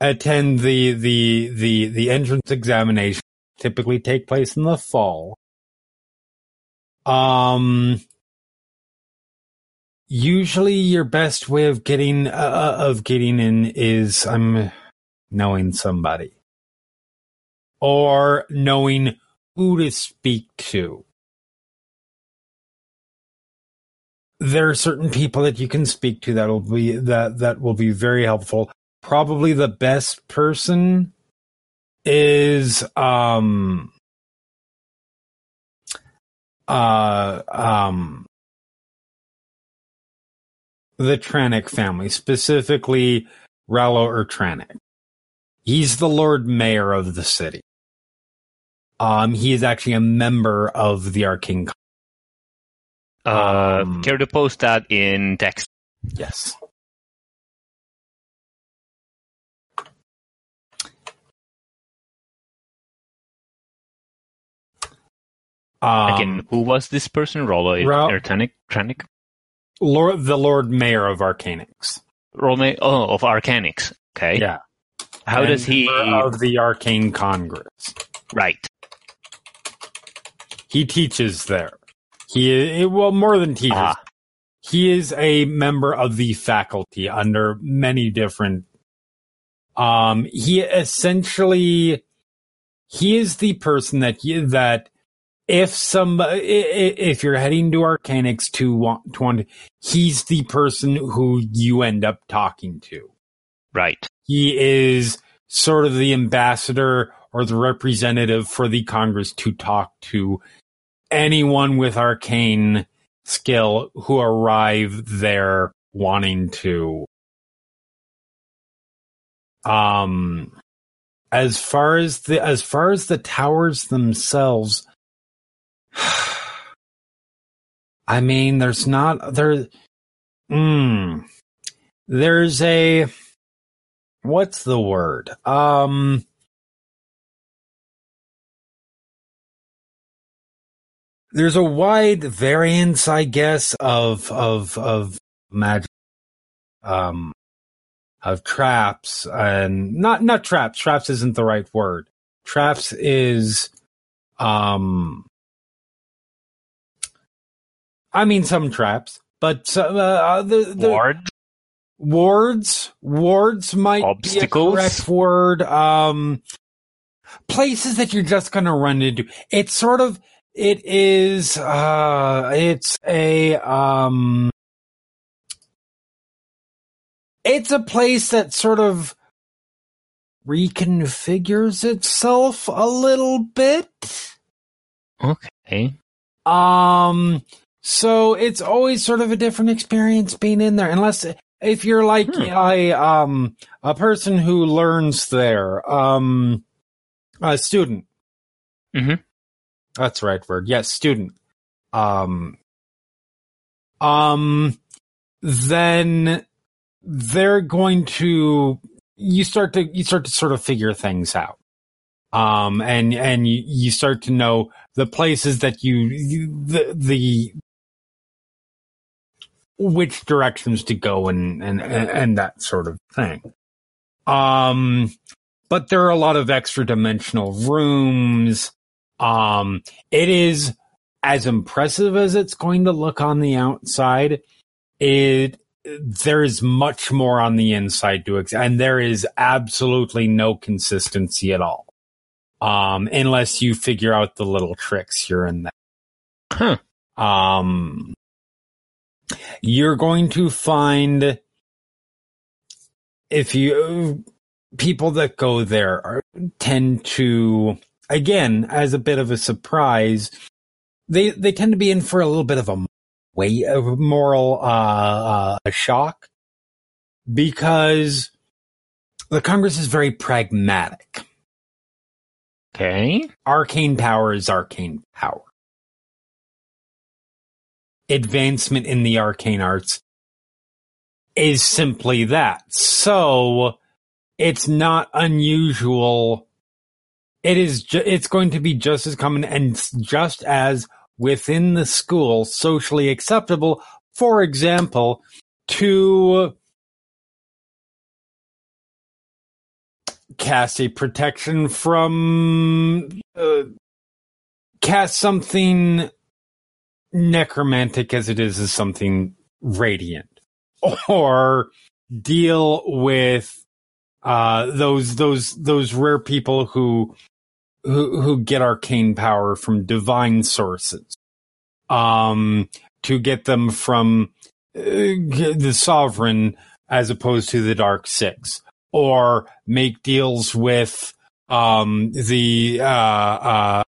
attend the, the, the, the entrance examination, typically take place in the fall. Um, usually your best way of getting, uh, of getting in is, I'm knowing somebody or knowing who to speak to. There are certain people that you can speak to that'll be that that will be very helpful. Probably the best person is um uh um the Tranic family, specifically Rallo or Tranic. He's the Lord Mayor of the city. Um, he is actually a member of the Arcane. Uh, um, care to post that in text? Yes. Um, Again, who was this person? Rollo Ertanic? Tranic? Lord, the Lord Mayor of Arcanix. Rolme? Oh, of Arcanix. Okay. Yeah. How And does he? of the Arcane Congress? Right. He teaches there. He well more than teaches. Ah. He is a member of the faculty under many different. Um, he essentially, he is the person that you, that if some if you're heading to Arcanix to want to want, he's the person who you end up talking to. Right. He is sort of the ambassador or the representative for the Congress to talk to anyone with arcane skill who arrive there wanting to. Um as far as the as far as the towers themselves I mean there's not there mm, there's a what's the word? Um there's a wide variance I guess of of of magic um of traps and not not traps. Traps isn't the right word. Traps is um i mean some traps but uh, the, the Ward. wards? Wards might Obstacles? be a correct word. Um places that you're just gonna run into. It's sort of it is uh it's a um it's a place that sort of reconfigures itself a little bit Okay. um so it's always sort of a different experience being in there unless if you're like Hmm. a um a person who learns there um a student Mhm. That's right word yes student. Um um then they're going to you start to you start to sort of figure things out. Um and and you, you start to know the places that you, you the the which directions to go and and and, and that sort of thing. Um but there are a lot of extra dimensional rooms um it is as impressive as it's going to look on the outside. It there is much more on the inside to ex- and there is absolutely no consistency at all. Um unless you figure out the little tricks here and there. Huh. um you're going to find if you people that go there are, tend to again as a bit of a surprise they they tend to be in for a little bit of a way of moral uh, uh a shock because the congress is very pragmatic Okay. arcane power is arcane power. Advancement in the arcane arts is simply that. So it's not unusual. It is. Ju- it's going to be just as common and just as within the school socially acceptable. For example, to cast a protection from uh, cast something necromantic as it is as something radiant or deal with uh those those those rare people who who who get arcane power from divine sources. Um to get them from uh, the sovereign as opposed to the dark six. Or make deals with um the uh uh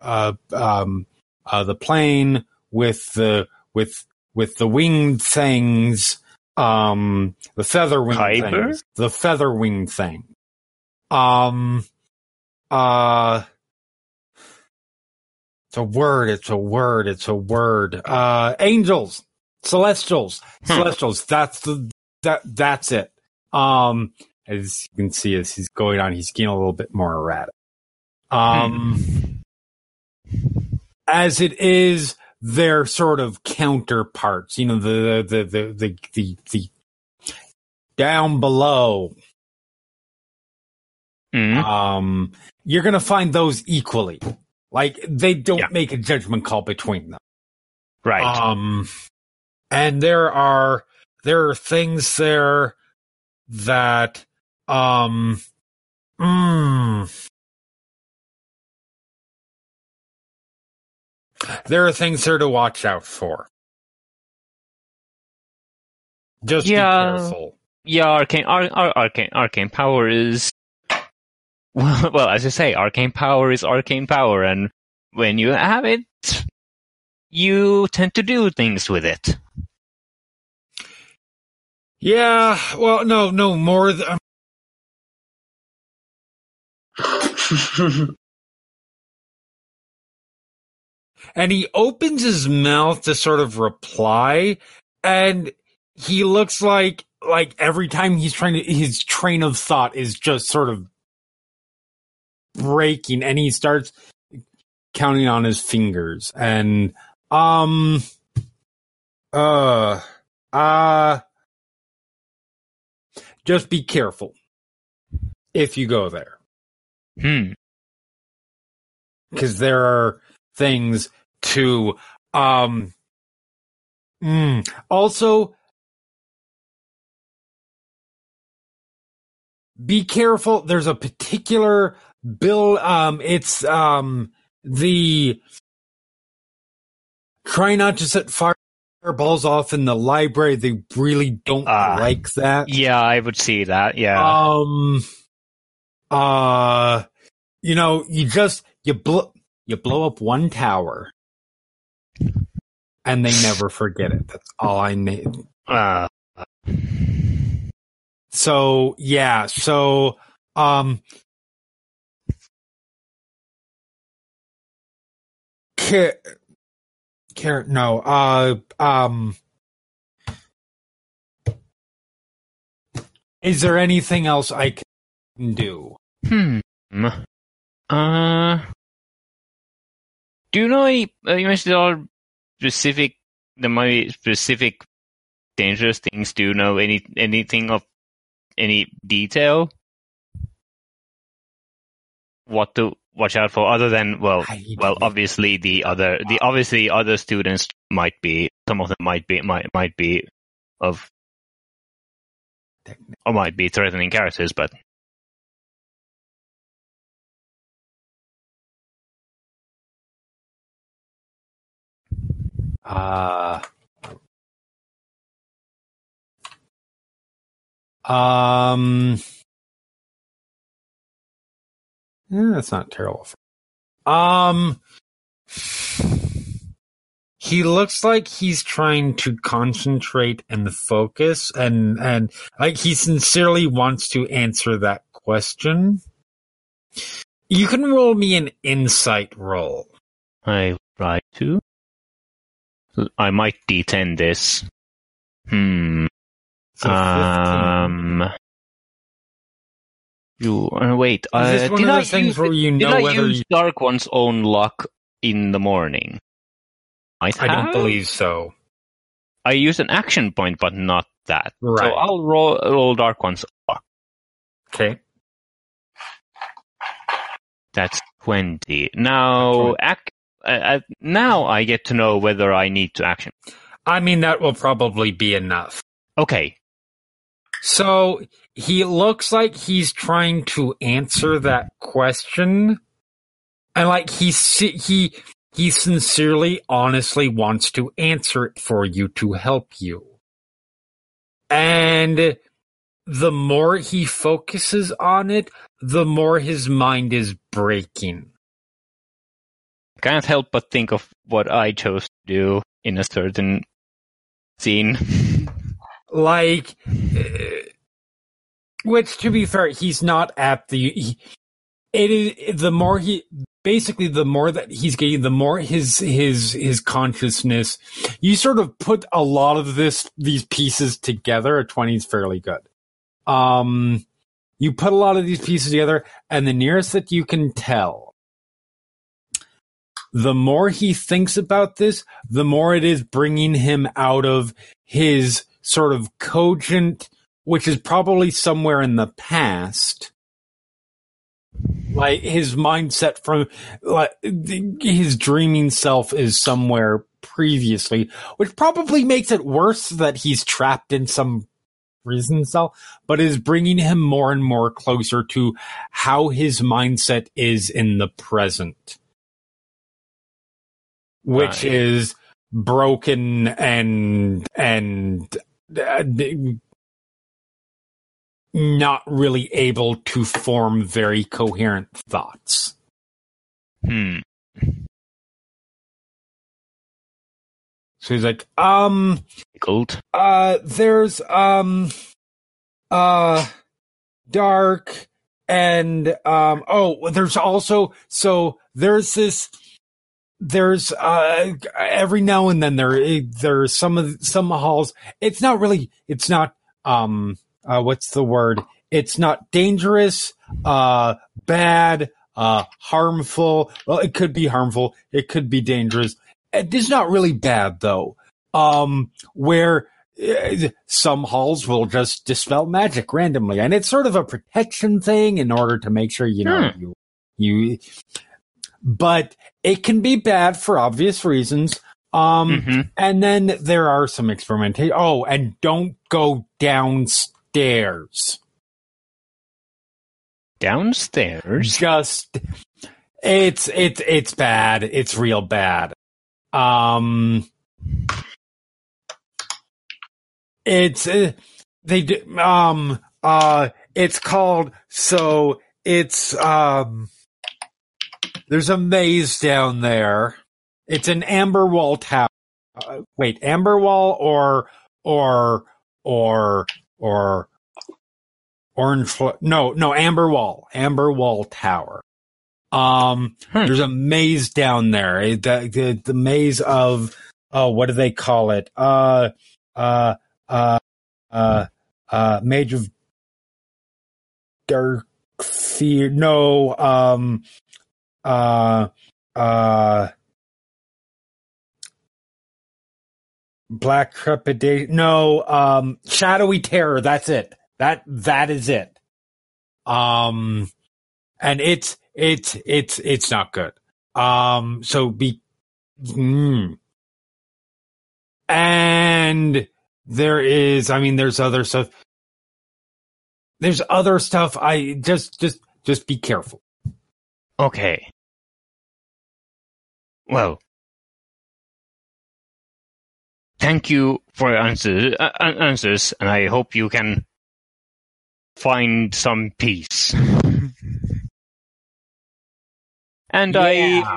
uh um uh the plane with the with with the winged things um the feather wing things the feather wing thing. Um uh it's a word it's a word it's a word. Uh angels celestials Hmm. celestials that's the that that's it. Um as you can see as he's going on he's getting a little bit more erratic. Um as it is their sort of counterparts you know the the the the the, the down below Mm. um you're gonna find those equally like they don't Yeah. make a judgment call between them Right. um, and there are there are things there that um, mm, there are things there to watch out for. Just Yeah. be careful. Yeah, arcane, ar- ar- arcane, arcane power is. Well, well, as you say, arcane power is arcane power, and when you have it, you tend to do things with it. Yeah, well, no, no, more. Th- um, and he opens his mouth to sort of reply, and he looks like like every time he's trying to, his train of thought is just sort of breaking, and he starts counting on his fingers, and um, uh, uh. Just be careful if you go there, Hmm. because there are things to. Um. mm, also, be careful. There's a particular bill. Um. It's um the. Try not to set fireballs off in the library. They really don't Ah. like that. Yeah, I would see that. Yeah. Um. Uh. You know, you just you blow you blow up one tower, and they never forget it. That's all I need. Uh, So yeah. So um. Ca- Car- no. Uh. Um. Is there anything else I can do? hmm. Uh. Do you know any? Uh, you mentioned there are specific. There might be specific dangerous things. Do you know any anything of any detail? What to watch out for, other than well, well, obviously the other, the obviously other students might be. Some of them might be might might be of or might be threatening characters, but Uh, um, yeah, that's not terrible. Um, he looks like he's trying to concentrate and focus, and and like he sincerely wants to answer that question. You can roll me an insight roll. I try to. I might D10 this. Hmm. So Um. You uh, wait. Is Uh, this one did of I those things use, where you know whether use you, Dark One's own luck in the morning? Might I don't believe so. I used an action point, but not that. Right. So I'll roll roll Dark One's luck. Okay. That's twenty. Now, ac- uh, uh, now I get to know whether I need to action. I mean, that will probably be enough. Okay. So he looks like he's trying to answer that question, and like he he he sincerely, honestly wants to answer it for you to help you. And the more he focuses on it, the more his mind is breaking. Can't help but think of what I chose to do in a certain scene. like uh, which to be fair he's not at the he, it is the more he basically the more that he's getting the more his his his consciousness you sort of put a lot of this these pieces together a 20 is fairly good. Um you put a lot of these pieces together and the nearest that you can tell the more he thinks about this the more it is bringing him out of his sort of cogent, which is probably somewhere in the past. Like his mindset from like his dreaming self is somewhere previously, which probably makes it worse that he's trapped in some prison cell, but is bringing him more and more closer to how his mindset is in the present. which Right. is broken and and not really able to form very coherent thoughts. Hmm. So he's like, um, Gold. uh, there's um, uh, dark and um, oh, there's also so there's this. There's uh every now and then there there's some of some halls. It's not really. It's not um uh what's the word? It's not dangerous, uh bad, uh harmful. Well, it could be harmful. It could be dangerous. It is not really bad though. Um, where uh, some halls will just dispel magic randomly, and it's sort of a protection thing in order to make sure you know you you. But it can be bad for obvious reasons. Um, Mhm. and then there are some experimentation. Oh, and don't go downstairs. Downstairs. Just it's it's it's bad. It's real bad. Um, it's uh, they do, um uh it's called so it's um there's a maze down there. It's an amber wall tower. Uh, wait, amber wall or or or or orange fl- no no amber wall amber wall tower um Hmm. there's a maze down there Eh, the, the the maze of oh what do they call it uh uh uh uh uh mage of dark fear no um uh uh black trepidation no um shadowy terror. That's it. That that is it. Um and it's it's it's it's not good. Um so be mm. and there is i mean there's other stuff. There's other stuff. I just just just be careful. Okay. Well, thank you for your answer, uh, answers, and I hope you can find some peace. and I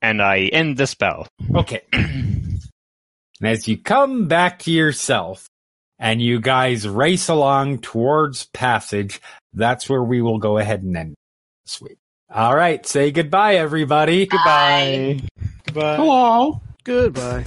and I end the spell. okay and as you come back to yourself and you guys race along towards passage that's where we will go ahead and end this week all right say goodbye everybody Goodbye. Goodbye. Hello. Goodbye.